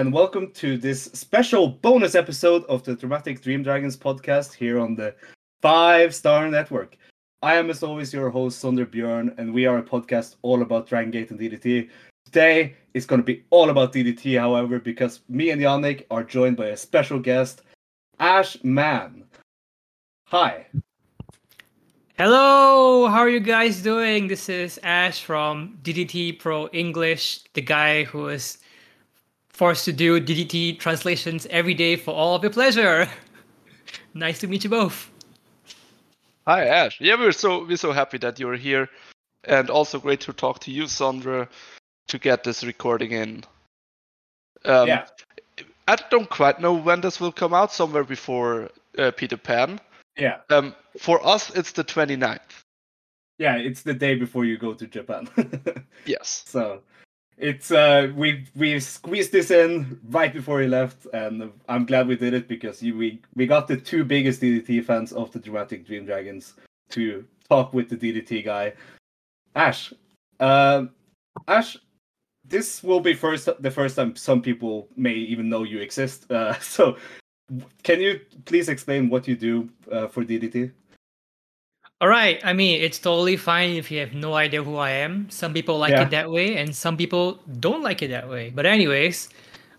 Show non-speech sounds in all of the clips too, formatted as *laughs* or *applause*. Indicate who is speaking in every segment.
Speaker 1: And welcome to this special bonus episode of the Dramatic Dream Dragons podcast here on the Five Star Network. I am, as always, your host, Sondre Björn, and we are a podcast all about Dragon Gate and DDT. Today is going to be all about DDT, however, because me and Yannik are joined by a special guest, Ash Mann. Hi.
Speaker 2: Hello, how are you guys doing? This is Ash from DDT Pro English, the guy who is forced to do DDT translations every day for all of your pleasure. *laughs* nice to meet you both.
Speaker 3: Hi Ash. Yeah, we're so we're so happy that you're here, and also great to talk to you, Sondre, to get this recording in. Um,
Speaker 1: yeah.
Speaker 3: I don't quite know when this will come out. Somewhere before uh, Peter Pan.
Speaker 1: Yeah.
Speaker 3: Um, for us, it's the 29th.
Speaker 1: Yeah, it's the day before you go to Japan. *laughs*
Speaker 3: yes.
Speaker 1: So it's uh we we squeezed this in right before he left and i'm glad we did it because we we got the two biggest ddt fans of the dramatic dream dragons to talk with the ddt guy. Ash uh, ash this will be first the first time some people may even know you exist uh, *laughs* so can you please explain what you do uh, for ddt
Speaker 2: all right. I mean, it's totally fine if you have no idea who I am. Some people like
Speaker 1: Yeah.
Speaker 2: it that way, and some people don't like it that way. But anyways,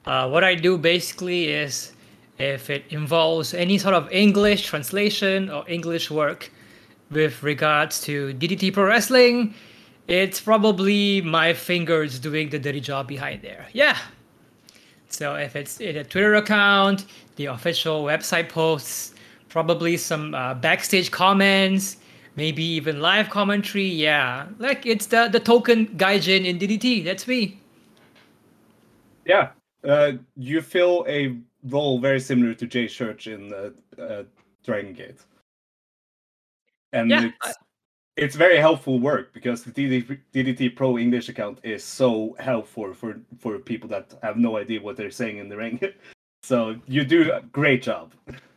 Speaker 2: uh, what I do basically is if it involves any sort of English translation or English work with regards to DDT Pro Wrestling, it's probably my fingers doing the dirty job behind there. Yeah. So if it's in a Twitter account, the official website posts, probably some uh, backstage comments, maybe even live commentary. Yeah, like it's the the token gaijin in DDT. That's me.
Speaker 1: Yeah, uh, you fill a role very similar to Jay Church in uh, uh, Dragon Gate, and
Speaker 2: Yeah,
Speaker 1: it's, it's very helpful work because the DDT, DDT Pro English account is so helpful for for people that have no idea what they're saying in the ring. *laughs* so you do a great job. *laughs*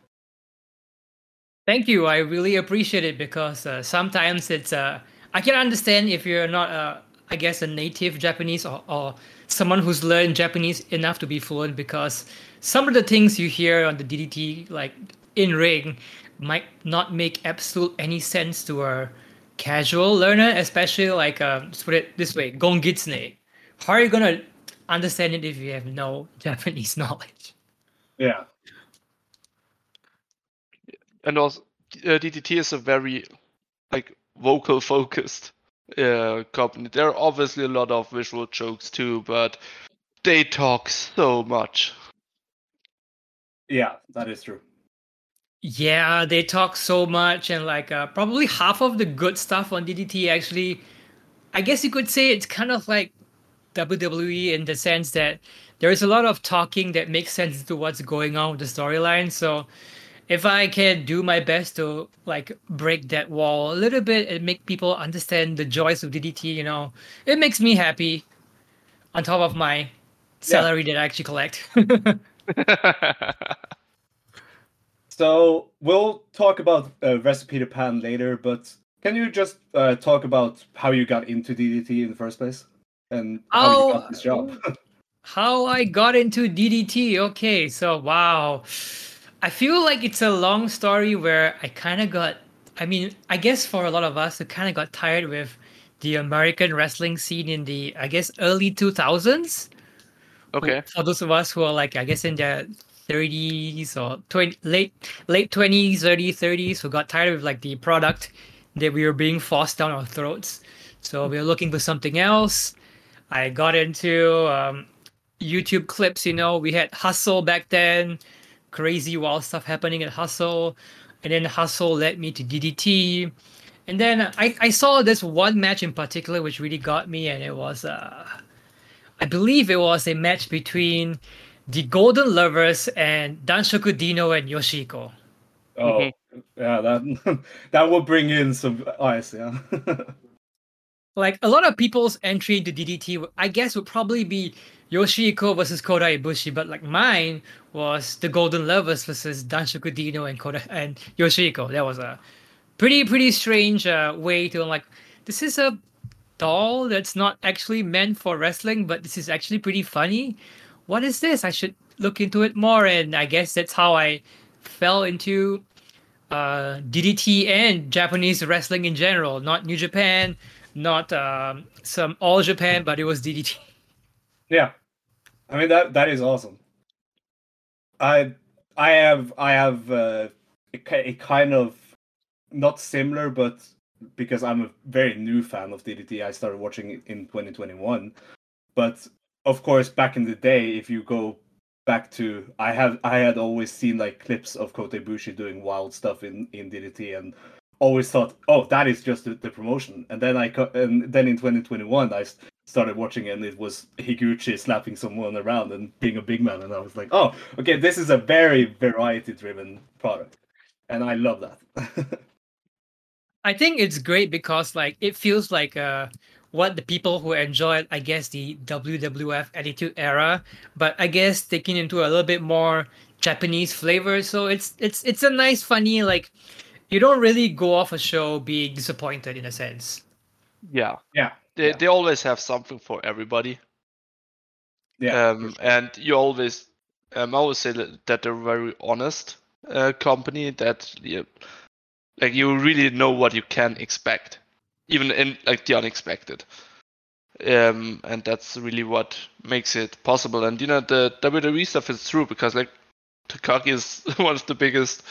Speaker 2: Thank you. I really appreciate it because uh, sometimes it's uh, I can understand if you're not uh, I guess a native Japanese or, or someone who's learned Japanese enough to be fluent because some of the things you hear on the DDT like in ring might not make absolute any sense to a casual learner, especially like uh, let's put it this way, Gongitsune. How are you gonna understand it if you have no *laughs* Japanese knowledge?
Speaker 1: Yeah,
Speaker 3: And also, uh, DDT is a very like vocal focused uh, company. There are obviously a lot of visual jokes too, but they talk so much.
Speaker 1: yeah, that is true.
Speaker 2: Yeah, they talk so much, and like uh, probably half of the good stuff on DDT actually, I guess you could say it's kind of like WWE in the sense that there is a lot of talking that makes sense to what's going on with the storyline. So if I can do my best to like break that wall a little bit and make people understand the joys of DDT, you know, it makes me happy. On top of my salary that I actually collect. *laughs*
Speaker 1: So we'll talk about uh, Wrestle Peter Pan later, but can you just uh, talk about how you got into DDT in the first place and how you
Speaker 2: Oh,
Speaker 1: got this job? *laughs*
Speaker 2: How I got into DDT. Okay, so wow. I feel like it's a long story where I kind of got, I mean, I guess for a lot of us, we kind of got tired with the American wrestling scene in the, I guess, early 2000s.
Speaker 3: okay.
Speaker 2: For those of us who are like, I guess, in their 30s or 20, late late 20s, early 30s, who got tired of like the product that we were being forced down our throats. So we were looking for something else. I got into um, YouTube clips. You know, we had Hustle back then, crazy wild stuff happening at Hustle, and then Hustle led me to DDT. And then I, I saw this one match in particular which really got me, and it was uh, I believe it was a match between the Golden Lovers and Danshoku Dino and Yoshiko.
Speaker 1: Oh, yeah, that *laughs* that will bring in some eyes. Yeah, *laughs*
Speaker 2: Like a lot of people's entry into DDT, I guess would probably be Yoshiko versus Kota Ibushi, but like mine was the Golden Lovers versus Danshoku Dino and Kota and Yoshiko. That was a pretty pretty strange uh, way to like this is a doll that's not actually meant for wrestling, but this is actually pretty funny. what is this? I should look into it more. And I guess that's how I fell into uh, DDT and Japanese wrestling in general. Not New Japan, not um, some All Japan, but it was DDT.
Speaker 1: Yeah, I mean that that is awesome. I I have I have uh, a, a kind of not similar, but because I'm a very new fan of DDT, I started watching it in 2021. But of course, back in the day, if you go back to, I have I had always seen like clips of Kota Ibushi doing wild stuff in in DDT, and always thought, oh, that is just the, the promotion. And then I and then in 2021, I started watching it, and it was Higuchi slapping someone around and being a big man, and I was like, oh, okay, this is a very variety driven product, and I love that. *laughs*
Speaker 2: I think it's great because like it feels like uh what the people who enjoyed, I guess, the WWF Attitude Era, but I guess taking into a little bit more Japanese flavor. So it's it's it's a nice, funny like you don't really go off a show being disappointed in a sense.
Speaker 3: Yeah,
Speaker 1: yeah,
Speaker 3: they
Speaker 1: yeah.
Speaker 3: they always have something for everybody.
Speaker 1: yeah,
Speaker 3: um, and you always um, I always say that, that they're very honest uh, company that you, like you really know what you can expect even in like the unexpected um, and that's really what makes it possible and you know the WWE stuff is true because like Takagi is *laughs* one of the biggest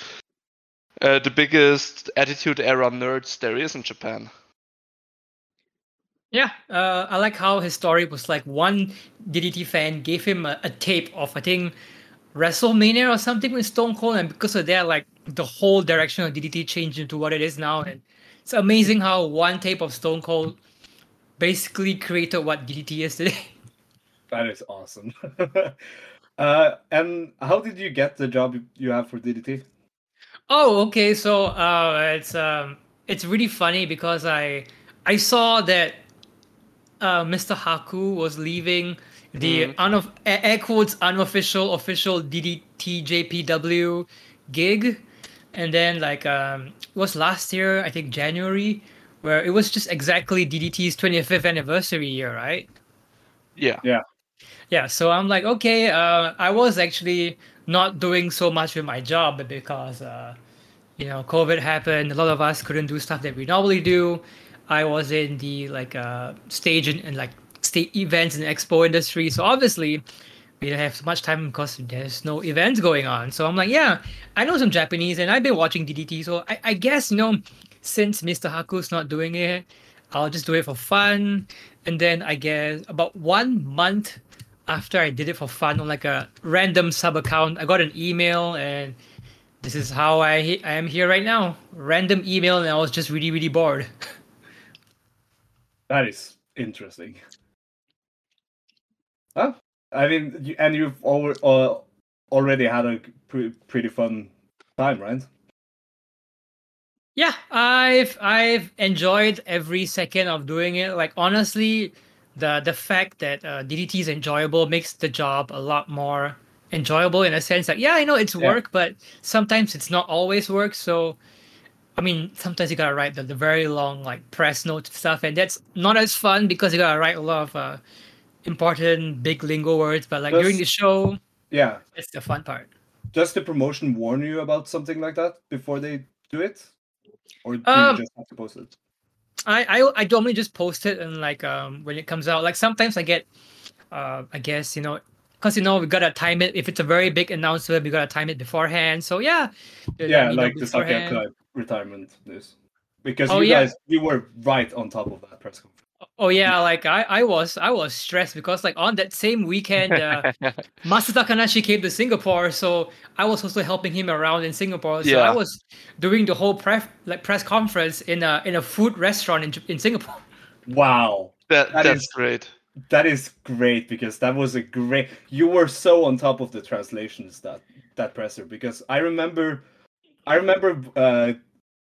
Speaker 3: uh, the biggest attitude era nerds there is in Japan
Speaker 2: Yeah, uh, I like how his story was like one DDT fan gave him a, a tape of I think WrestleMania or something with Stone Cold, and because of that, like the whole direction of DDT changed into what it is now. And it's amazing how one tape of Stone Cold basically created what DDT is today. *laughs*
Speaker 1: that is awesome. *laughs* uh, and how did you get the job you have for DDT?
Speaker 2: Oh, okay. So uh, it's um, it's really funny because I I saw that uh, Mr. Haku was leaving the unof- air quotes unofficial official DDT JPW gig, and then like um, it was last year I think January where it was just exactly DDT's 25th anniversary year, right?
Speaker 3: Yeah.
Speaker 2: Yeah Yeah, so I'm like, okay, uh, I was actually not doing so much with my job because, uh, you know, COVID happened. A lot of us couldn't do stuff that we normally do. I was in the like uh, stage and, like state events and expo industry, so obviously we don't have so much time because there's no events going on. So I'm like, yeah, I know some Japanese and I've been watching DDT, so I, I guess you know, since Mr. Haku's not doing it, I'll just do it for fun. And then I guess about one month after I did it for fun on like a random sub account, I got an email and this is how I I am here right now. Random email and I was just really really bored. *laughs*
Speaker 1: That is interesting. Huh? I mean, you, and you've already uh, already had a pre- pretty fun time, right?
Speaker 2: Yeah, I've I've enjoyed every second of doing it. Like honestly, the the fact that uh, DDT is enjoyable makes the job a lot more enjoyable in a sense. Like yeah, I know it's
Speaker 1: Yeah.
Speaker 2: work, but sometimes it's not always work. So, I mean, sometimes you gotta write the, the very long like press notes and stuff, and that's not as fun because you gotta write a lot of uh, important big lingo words. But like during the show,
Speaker 1: Yeah.
Speaker 2: it's the fun part.
Speaker 1: Does the promotion warn you about something like that before they do it, or do
Speaker 2: Um,
Speaker 1: you just have to post it?
Speaker 2: I, I I normally just post it and like um when it comes out. Like sometimes I get, uh I guess you know, cause you know we gotta time it. If it's a very big announcement, we gotta time it beforehand. So yeah,
Speaker 1: Yeah, like the Sakia
Speaker 2: beforehand.
Speaker 1: Kai retirement news, because
Speaker 2: Oh,
Speaker 1: you
Speaker 2: yeah.
Speaker 1: guys you were right on top of that press conference.
Speaker 2: Oh yeah, like I I was I was stressed because like on that same weekend, uh, *laughs* Masato Takanashi came to Singapore, so I was also helping him around in Singapore. So
Speaker 3: Yeah.
Speaker 2: I was doing the whole press like press conference in a in a food restaurant in in Singapore.
Speaker 1: Wow,
Speaker 3: that,
Speaker 1: That
Speaker 3: that's
Speaker 1: is-
Speaker 3: great
Speaker 1: that is great because that was a great. You were so on top of the translations that that presser because I remember, I remember uh,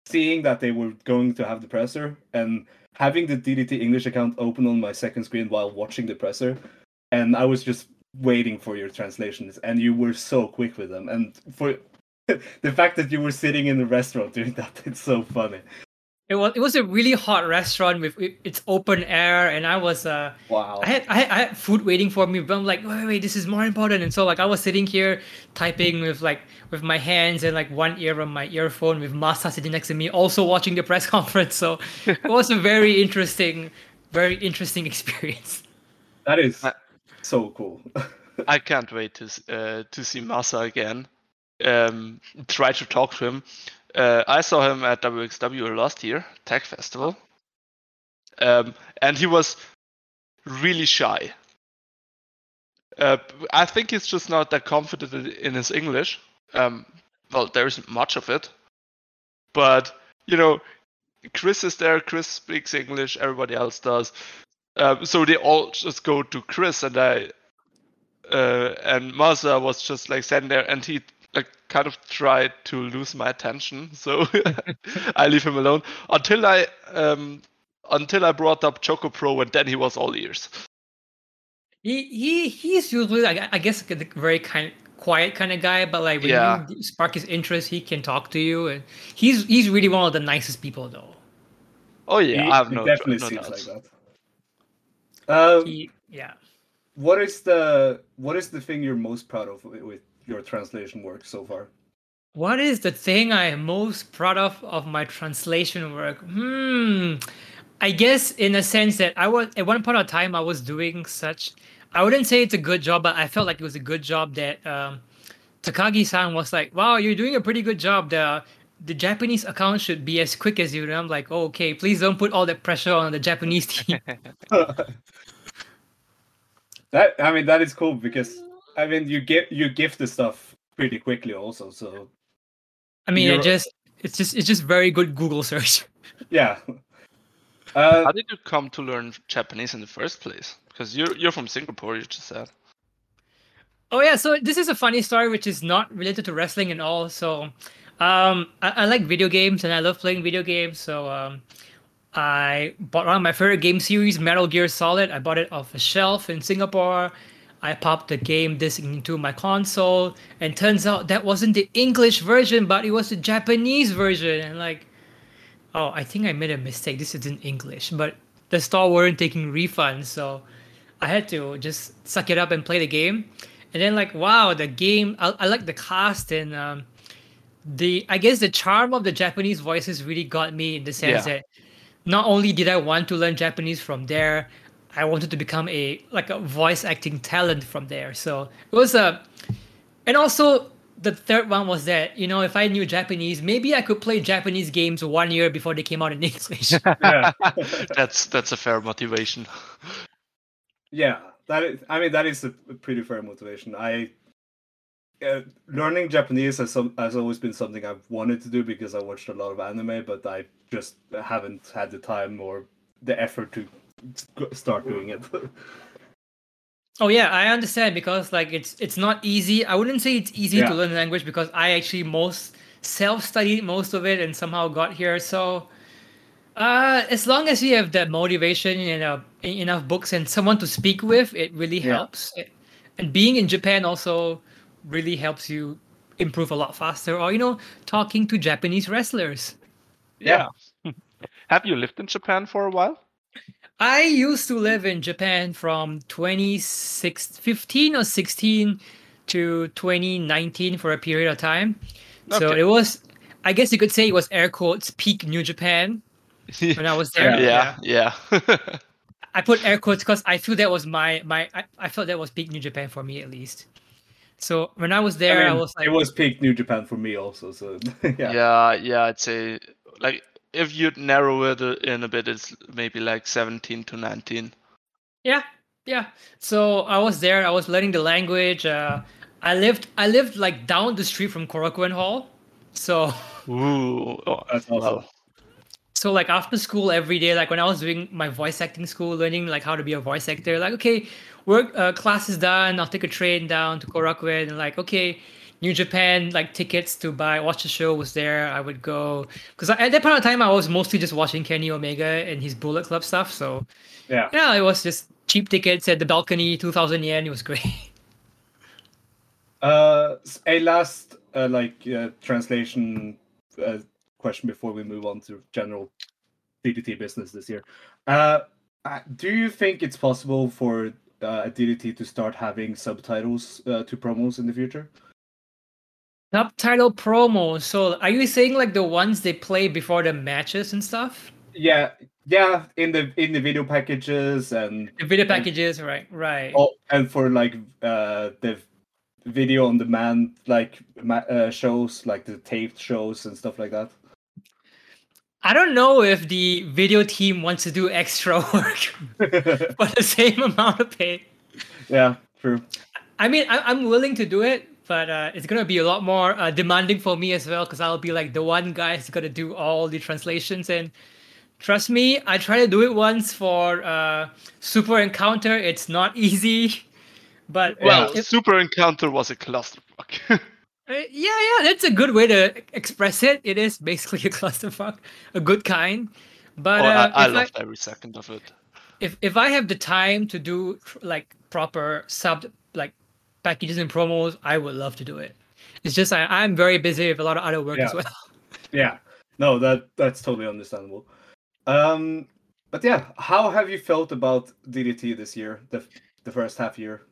Speaker 1: seeing that they were going to have the presser and having the DDT English account open on my second screen while watching the presser, and I was just waiting for your translations, and you were so quick with them, and for *laughs* the fact that you were sitting in the restaurant *laughs* doing that, it's so funny.
Speaker 2: It was it was a really hot restaurant with it- it's open air, and I was uh
Speaker 1: Wow.
Speaker 2: I had, I had I had food waiting for me, but I'm like, wait, wait, this is more important. And so like I was sitting here typing with like with my hands and like one ear on my earphone with Masa sitting next to me, also watching the press *laughs* conference. So it was a very interesting, very interesting *laughs* experience.
Speaker 1: That is so cool. *laughs*
Speaker 3: I can't wait to uh, to see Masa again. Um, try to talk to him. Uh, I saw him at WXW last year, Tech Festival, um, and he was really shy. Uh, I think he's just not that confident in- his English. Um, well, there isn't much of it, but you know, Chris is there. Chris speaks English. Everybody else does. Um, so they all just go to Chris, and I uh, and Masa was just like standing there, and he like kind of tried to lose my attention. So *laughs* I leave him alone until I um until I brought up Choco Pro, and then he was all ears.
Speaker 2: He he he's usually like I guess a very kind quiet kind of guy, but like when
Speaker 3: Yeah.
Speaker 2: you spark his interest, he can talk to you, and he's he's really one of the nicest people though.
Speaker 3: Oh yeah,
Speaker 1: He-
Speaker 3: I have no,
Speaker 1: definitely
Speaker 3: no
Speaker 1: seems
Speaker 3: doubts.
Speaker 1: like that. Uh,
Speaker 2: He yeah.
Speaker 1: What is the what is the thing you're most proud of with, your translation work so far?
Speaker 2: What is the thing I am most proud of of my translation work? Hmm. I guess in a sense that I was at one point of time I was doing such I wouldn't say it's a good job, but I felt like it was a good job that um Takagi-san was like, "Wow, you're doing a pretty good job. The the Japanese account should be as quick as you." And I'm like, oh, "Okay, please don't put all that pressure on the Japanese team." *laughs* *laughs*
Speaker 1: that I mean that is cool because I mean you get you gift the stuff pretty quickly also. So
Speaker 2: I mean, it
Speaker 1: You're-
Speaker 2: just it's just it's just very good Google search. *laughs*
Speaker 1: yeah. Uh,
Speaker 3: How did you come to learn Japanese in the first place? Because you're you're from Singapore, you just said.
Speaker 2: Oh yeah, so this is a funny story which is not related to wrestling at all. So, um, I, I like video games and I love playing video games. So, um, I bought one of my favorite game series, Metal Gear Solid. I bought it off a shelf in Singapore. I popped the game disc into my console, and turns out that wasn't the English version, but it was the Japanese version. And like, oh, I think I made a mistake. This isn't English, but the store weren't taking refunds, so I had to just suck it up and play the game. And then like, wow, the game. I, I like the cast and um, the. I guess the charm of the Japanese voices really got me in the sense
Speaker 3: Yeah.
Speaker 2: that not only did I want to learn Japanese from there, I wanted to become a like a voice acting talent from there. So it was a, and also the third one was that you know if I knew Japanese, maybe I could play Japanese games one year before they came out in *laughs* English. *laughs*
Speaker 1: yeah.
Speaker 3: that's that's a fair motivation.
Speaker 1: Yeah, that is. I mean, that is a pretty fair motivation. I uh, learning Japanese has some has always been something I've wanted to do because I watched a lot of anime, but I just haven't had the time or the effort to start doing it. *laughs*
Speaker 2: Oh yeah, I understand because like it's it's not easy. I wouldn't say it's easy
Speaker 1: Yeah.
Speaker 2: to learn language because I actually most self-studied most of it and somehow got here. So uh as long as you have that motivation and uh, e- enough books and someone to speak with, it really
Speaker 1: Yeah.
Speaker 2: helps. It- And being in Japan also really helps you improve a lot faster or you know, talking to Japanese wrestlers.
Speaker 3: Yeah. *laughs* Have you lived in Japan for a while?
Speaker 2: I used to live in Japan from 2015 or 16 to 2019 for a period of time. So it was, I guess you could say it was air quotes peak New Japan *laughs* when I was there.
Speaker 3: yeah, yeah. *laughs*
Speaker 2: I put air quotes because I feel that was my my I, I felt that was peak New Japan for me at least. So when I was there, I,
Speaker 1: I
Speaker 2: was like,
Speaker 1: it was peak New Japan for me also. So *laughs* yeah,
Speaker 3: yeah, yeah, I'd say like if you'd narrow it uh, in a bit, it's maybe like 17 to 19.
Speaker 2: Yeah, yeah. So I was there. I was learning the language. Uh, I lived. I lived like down the street from Korakuen Hall. So, *laughs*
Speaker 3: Ooh, oh,
Speaker 1: That's awesome.
Speaker 2: so like after school every day, like when I was doing my voice acting school, learning like how to be a voice actor. Like, okay, work uh, class is done. I'll take a train down to Korakuen and like, okay, New Japan like tickets to buy watch the show was there. I would go because at that point of time I was mostly just watching Kenny Omega and his Bullet Club stuff. So
Speaker 1: yeah.
Speaker 2: yeah, it was just cheap tickets at the balcony, two thousand yen. It was great. *laughs*
Speaker 1: Uh, a last uh, like uh, translation uh, question before we move on to general DDT business this year. Uh, do you think it's possible for uh, DDT to start having subtitles uh, to promos in the future?
Speaker 2: Subtitle promo. So are you saying like the ones they play before the matches and stuff?
Speaker 1: Yeah, yeah, in the in the video packages and
Speaker 2: The video packages, right? Right.
Speaker 1: oh, and for like uh the video on demand like uh, shows like the taped shows and stuff like that.
Speaker 2: I don't know if the video team wants to do extra *laughs* work *laughs* for the same amount of pay.
Speaker 1: yeah, true.
Speaker 2: I mean, I, I'm willing to do it, but uh, it's gonna be a lot more uh, demanding for me as well because I'll be like the one guy who's gonna do all the translations. And trust me, I tried to do it once for uh, Super Encounter. It's not *laughs* easy, but
Speaker 3: Well,
Speaker 2: if-
Speaker 3: Super Encounter was a clusterfuck.
Speaker 2: Uh, yeah, yeah, that's a good way to express it. It is basically a *laughs* clusterfuck, a good kind. But
Speaker 3: oh,
Speaker 2: uh,
Speaker 3: I, I
Speaker 2: if,
Speaker 3: loved every second of it.
Speaker 2: if if I have the time to do like proper sub like packages and promos, I would love to do it. It's just I, I'm very busy with a lot of other work as well. *laughs*
Speaker 1: Yeah, no, that that's totally understandable. Um, but yeah, how have you felt about DDT this year? The the first half year.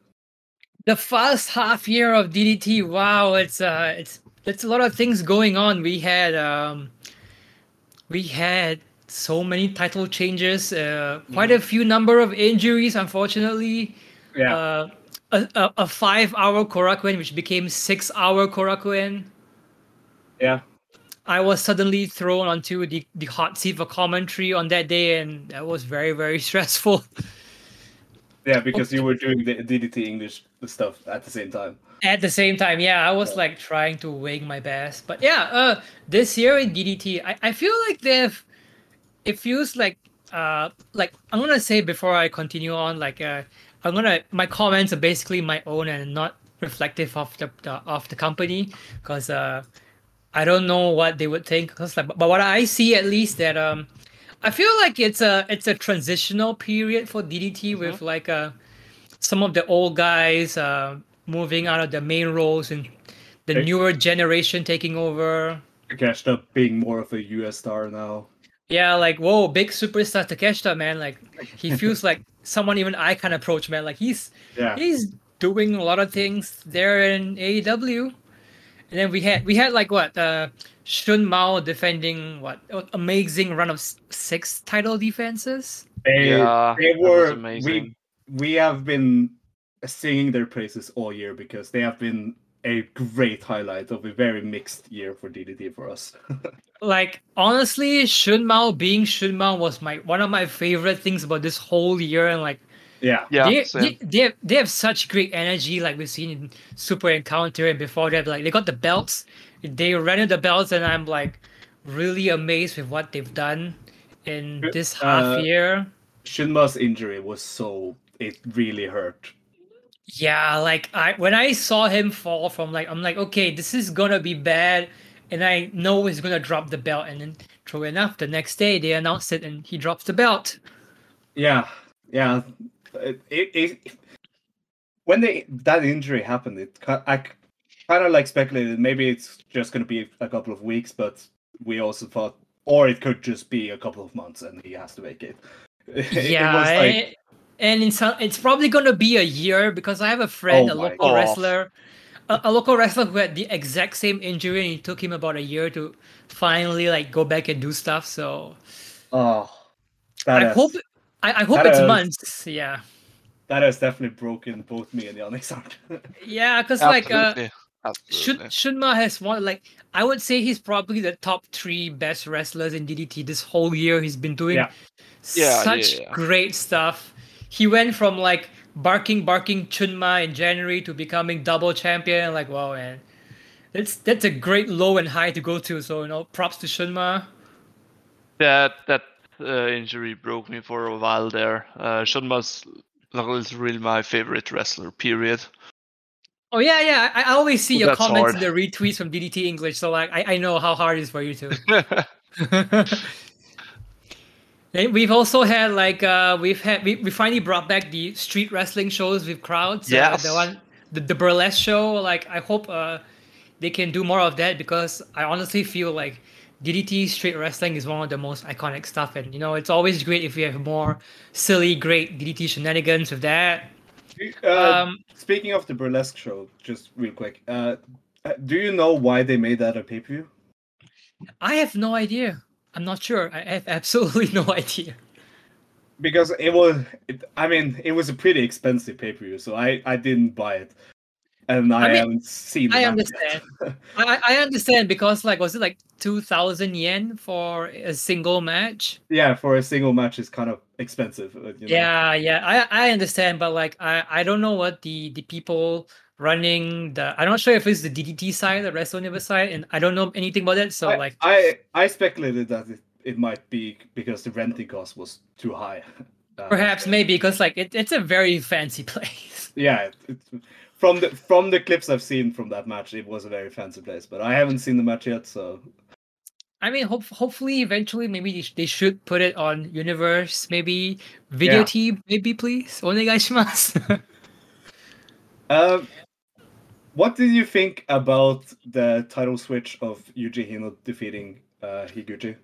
Speaker 2: The first half year of DDT, wow, it's uh, it's it's a lot of things going on. We had um, we had so many title changes, uh, quite a few number of injuries, unfortunately.
Speaker 1: Yeah,
Speaker 2: uh, a, a, a five hour Korakuen, which became six hour Korakuen.
Speaker 1: yeah,
Speaker 2: I was suddenly thrown onto the, the hot seat for commentary on that day, and that was very, very *laughs* stressful.
Speaker 1: yeah. Because you were doing the DDT English stuff at the same time.
Speaker 2: At the same time, yeah, I was like trying to wing my best. But yeah, uh, this year in DDT, I, I feel like they've, it feels like, uh, like I'm gonna say before I continue on, like, uh, I'm gonna, my comments are basically my own and not reflective of the, the of the company, because uh, I don't know what they would think. Cause like, but what I see at least that um, I feel like it's a it's a transitional period for DDT with like uh, some of the old guys uh, moving out of the main roles and the
Speaker 1: Okay.
Speaker 2: newer generation taking over.
Speaker 1: Takeshita being more of a US star now.
Speaker 2: Yeah, like whoa, big superstar Takeshita, man. Like he *laughs* feels like someone even I can approach, man. Like he's
Speaker 1: Yeah,
Speaker 2: he's doing a lot of things there in AEW. And then we had we had like what uh Shun Mao defending what amazing run of six title defenses.
Speaker 1: they,
Speaker 3: Yeah,
Speaker 1: they
Speaker 3: that was
Speaker 1: were.
Speaker 3: amazing.
Speaker 1: We we have been singing their praises all year because they have been a great highlight of a very mixed year for DDT for us. *laughs*
Speaker 2: Like honestly, Shun Mao being Shun Mao was my one of my favorite things about this whole year and like
Speaker 1: yeah,
Speaker 3: Yeah,
Speaker 2: they, they, they, have, they have such great energy like we've seen in super encounter and before that like they got the belts. They ran the belts and i'm like really amazed with what they've done in this half
Speaker 1: Uh,
Speaker 2: year
Speaker 1: Shunma's injury was so it really hurt.
Speaker 2: yeah like i when i saw him fall from like i'm like okay this is gonna be bad and i know he's gonna drop the belt and then true enough the next day they announced it and he drops the belt
Speaker 1: Yeah, yeah. It, it, it when they that injury happened, it I kind of like speculated maybe it's just going to be a couple of weeks, but we also thought, or it could just be a couple of months, and he has to make it. *laughs* It- it
Speaker 2: yeah,
Speaker 1: was like-
Speaker 2: and it's it's probably gonna be a year because I have a friend,
Speaker 1: Oh
Speaker 2: a local
Speaker 3: God.
Speaker 2: wrestler, a, a local wrestler who had the exact same injury, and it took him about a year to finally like go back and do stuff. So
Speaker 1: oh,
Speaker 2: I
Speaker 1: has,
Speaker 2: hope I, I hope
Speaker 1: that
Speaker 2: it's
Speaker 1: has-
Speaker 2: months. Yeah,
Speaker 1: that has definitely broken both me and the *laughs* Onyx heart.
Speaker 2: yeah, because like uh,
Speaker 3: Absolutely.
Speaker 2: Shun, Shunma has won like I would say he's probably the top three best wrestlers in DDT this whole year. He's been doing
Speaker 1: Yeah.
Speaker 3: Yeah, yeah,
Speaker 2: such
Speaker 3: yeah.
Speaker 2: great stuff. He went from like barking barking Shunma in January to becoming double champion. Like wow man. That's that's a great low and high to go to. So you know, props to Shunma.
Speaker 3: That that uh, injury broke me for a while there. Uh, Shunma's like, is really my favorite wrestler. Period.
Speaker 2: Oh yeah, yeah. I, I always see your
Speaker 3: That's
Speaker 2: comments
Speaker 3: hard.
Speaker 2: in the retweets from DDT English, so like I, I know how hard it is for you too. *laughs* *laughs* *laughs* Then we've also had like uh we've had we, we finally brought back the street wrestling shows with crowds. uh, the one the, the burlesque show. Like I hope uh they can do more of that because I honestly feel like DDT street wrestling is one of the most iconic stuff, and you know it's always great if we have more silly, great DDT shenanigans with that.
Speaker 1: Uh,
Speaker 2: Um,
Speaker 1: speaking of the burlesque show, just real quick, uh, do you know why they made that a pay per view?
Speaker 2: I have no idea. I'm not sure. I have absolutely *laughs* no idea.
Speaker 1: Because it was, it, I mean, it was a pretty expensive pay per view, so I I didn't buy it, and I,
Speaker 2: I mean,
Speaker 1: haven't seen.
Speaker 2: I understand. *laughs* I, I understand because like was it like two thousand yen for a single match?
Speaker 1: yeah, for a single match, is kind of expensive. You know?
Speaker 2: Yeah, yeah, I I understand, but like I I don't know what the the people running the I'm not sure if it's the DDT side, the Wrestle Universe side, and I don't know anything about it. So
Speaker 1: I,
Speaker 2: like
Speaker 1: I I speculated that it, it might be because the renting cost was too high. *laughs* Uh,
Speaker 2: perhaps maybe because like it, it's a very fancy *laughs* place.
Speaker 1: yeah, it, it, from the from the clips I've seen from that match, it was a very fancy place. But I haven't seen the match yet, so
Speaker 2: I mean, hope, hopefully, eventually, maybe they, sh- they should put it on Universe, maybe video
Speaker 1: Yeah.
Speaker 2: team, maybe please. Onegaishimasu.
Speaker 1: Um, *laughs* what did you think about the title switch of Yuji Hino defeating uh, Higuchi?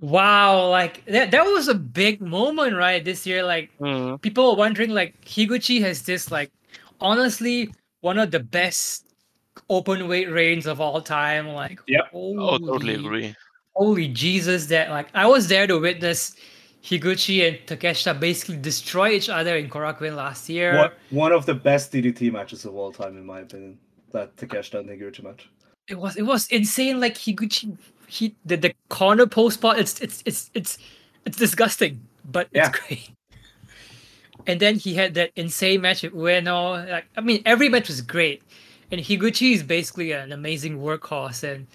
Speaker 2: wow, like that that was a big moment, right? This year, like
Speaker 3: Mm.
Speaker 2: people are wondering, like Higuchi has this, like honestly, one of the best open weight reigns of all time. Like,
Speaker 1: Yep.
Speaker 3: Oh, totally agree.
Speaker 2: Holy Jesus, that like I was there to witness Higuchi and Takeshita basically destroy each other in Korakuen last year.
Speaker 1: What, one of the best DDT matches of all time, in my opinion. That Takeshita and Higuchi match.
Speaker 2: It was it was insane. Like Higuchi, he the, the corner post spot. It's it's it's it's it's disgusting, but it's
Speaker 1: Yeah.
Speaker 2: great. *laughs* And then he had that insane match with Ueno. Like I mean, every match was great, and Higuchi is basically an amazing workhorse. And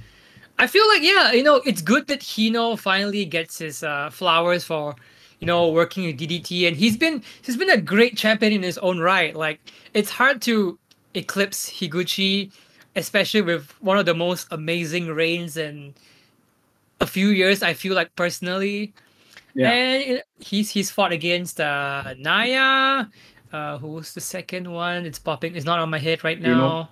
Speaker 2: I feel like yeah, you know, it's good that Hino finally gets his uh, flowers for you know working with DDT, and he's been he's been a great champion in his own right. Like it's hard to eclipse Higuchi especially with one of the most amazing reigns in a few years. I feel like personally,
Speaker 1: Yeah.
Speaker 2: and he's he's fought against uh, Naya. Uh, who was the second one? It's popping. It's not on my head right now.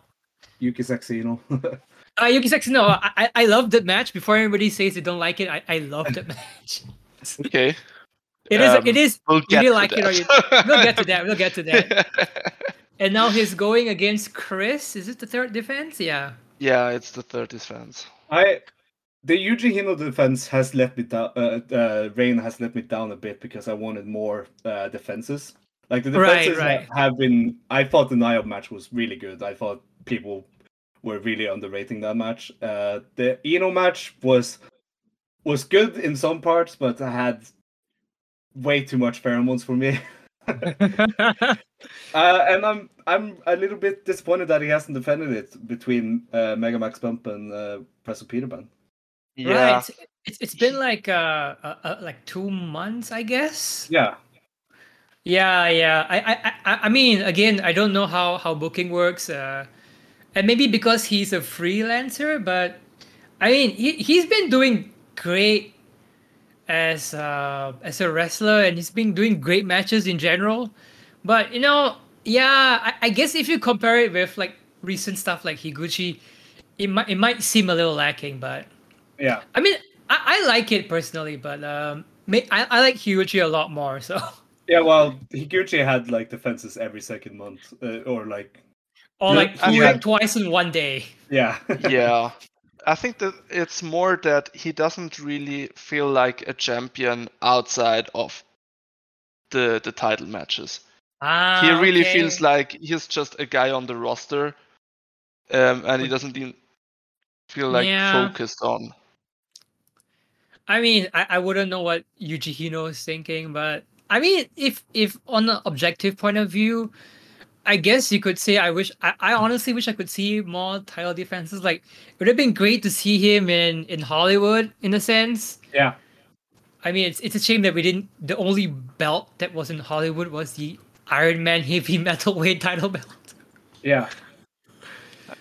Speaker 1: Yuki Saxino. *laughs*
Speaker 2: Uh, Yuki Sexy, no, I, I I love that match. Before anybody says they don't like it, I, I love that match.
Speaker 3: Okay.
Speaker 2: It is
Speaker 3: Um,
Speaker 2: it is
Speaker 3: We'll
Speaker 2: you
Speaker 3: get
Speaker 2: either
Speaker 3: to
Speaker 2: like it or you
Speaker 3: that.
Speaker 2: we'll get to that. We'll get to that. *laughs* And now he's going against Chris. Is it the third defense? Yeah.
Speaker 3: yeah, it's the third defense.
Speaker 1: I the Yuji Hino defense has let me down. Uh, uh, reign has let me down a bit because I wanted more uh, defenses. Like the defenses ha-
Speaker 2: right.
Speaker 1: have been. I thought the Naya match was really good. I thought people were really underrating that match. Uh, the Ueno match was was good in some parts, but I had way too much pheromones for me. *laughs* Uh, and I'm I'm a little bit disappointed that he hasn't defended it between uh, Mega Max Bump and uh, Wrestle Peter Pan.
Speaker 3: Yeah.
Speaker 2: Right. It's it's been like uh, uh, uh like two months, I guess.
Speaker 1: Yeah,
Speaker 2: Yeah, yeah. I, I, I, I mean, again, I don't know how how booking works. Uh, and maybe because he's a freelancer, but I mean, he he's been doing great as uh as a wrestler, and he's been doing great matches in general. But you know, yeah, I, I guess if you compare it with like recent stuff like Higuchi, it might it might seem a little lacking. But
Speaker 1: yeah.
Speaker 2: I mean, I, I like it personally, but um, I I like Higuchi a lot more. So.
Speaker 1: Yeah, well, Higuchi had like defenses every second month, uh, or like,
Speaker 2: Or
Speaker 1: Yeah,
Speaker 2: like
Speaker 3: I
Speaker 2: two,
Speaker 1: mean-
Speaker 2: twice in one day.
Speaker 1: yeah, *laughs*
Speaker 3: yeah. I think that it's more that he doesn't really feel like a champion outside of the the title matches.
Speaker 2: Ah,
Speaker 3: he really
Speaker 2: okay.
Speaker 3: feels like he's just a guy on the roster, um, and he doesn't even feel like
Speaker 2: Yeah.
Speaker 3: focused on.
Speaker 2: I mean, I, I wouldn't know what Yuji Hino is thinking, but I mean, if if on an objective point of view, I guess you could say I wish I, I honestly wish I could see more title defenses. Like it would have been great to see him in in Hollywood in a sense.
Speaker 1: yeah,
Speaker 2: I mean, it's it's a shame that we didn't. The only belt that was in Hollywood was the Iron Man heavy *laughs* metal weight title belt.
Speaker 1: yeah.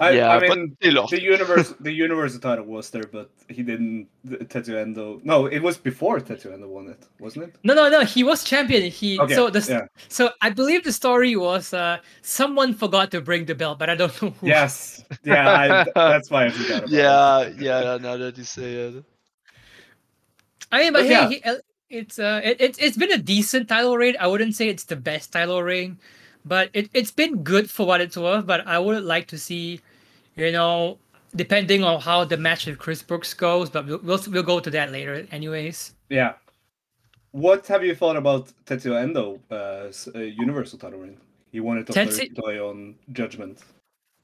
Speaker 1: I,
Speaker 3: yeah,
Speaker 1: I
Speaker 3: but
Speaker 1: mean,
Speaker 3: they lost.
Speaker 1: the universe, the universal title was there, but he didn't. the Tetsuya Endo. No, it was before Tetsuya Endo won it, wasn't it?
Speaker 2: No, no, no. He was champion. He
Speaker 1: Okay,
Speaker 2: so the
Speaker 1: yeah.
Speaker 2: so I believe the story was uh someone forgot to bring the belt, but I don't *laughs* know who.
Speaker 1: Yes, yeah, I, that's why I forgot about it.
Speaker 3: yeah, yeah. Now that you say it,
Speaker 2: I mean, but,
Speaker 1: But
Speaker 2: hey,
Speaker 1: yeah.
Speaker 2: he, uh, it's uh, it, it's it's been a decent title reign. I wouldn't say it's the best title reign, but it it's been good for what it's worth. But I would like to see, you know, depending on how the match with Chris Brooks goes. But we'll we'll, we'll go to that later, anyways.
Speaker 1: Yeah. What have you thought about Tetsuya Endo uh, uh, Universal title reign? He wanted to
Speaker 2: Tetsu-
Speaker 1: Doi on Judgment.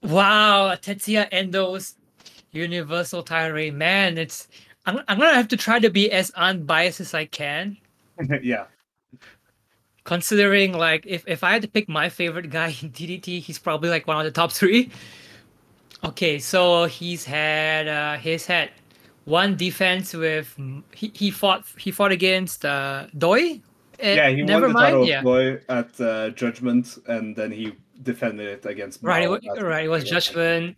Speaker 2: Wow, Tetsuya Endo's Universal title reign, man. It's I'm I'm gonna have to try to be as unbiased as I can. *laughs*
Speaker 1: yeah.
Speaker 2: Considering like if, if I had to pick my favorite guy in DDT, he's probably like one of the top three. Okay, so he's had uh he's had one defense with he, he fought he fought against uh Doi. Eh,
Speaker 1: Yeah, he
Speaker 2: never
Speaker 1: won the
Speaker 2: mind.
Speaker 1: title
Speaker 2: Yeah,
Speaker 1: of Doi at uh, Judgment, and then he defended it against
Speaker 2: right. It,
Speaker 1: Mao
Speaker 2: right. It was
Speaker 1: against-
Speaker 2: Judgment.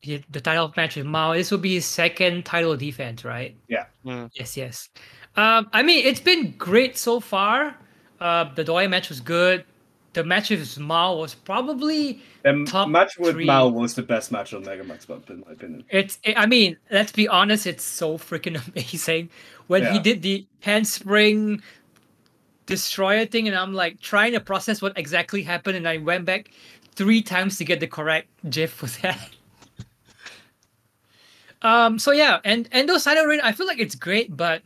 Speaker 2: He, the title match with Mao. This will be his second title defense, right?
Speaker 3: Mm.
Speaker 2: Yes, yes. Um, I mean, it's been great so far. Uh, the Doi match was good. The match with Mao was probably
Speaker 1: The
Speaker 2: top
Speaker 1: match with
Speaker 2: three.
Speaker 1: Mao was the best match on Mega Max Bump, in my opinion.
Speaker 2: It's. I mean, let's be honest. It's so freaking *laughs* amazing when he did the handspring destroyer thing, and I'm like trying to process what exactly happened, and I went back three times to get the correct GIF for *laughs* that. um. So yeah, and Endo Side Rain, I feel like it's great, but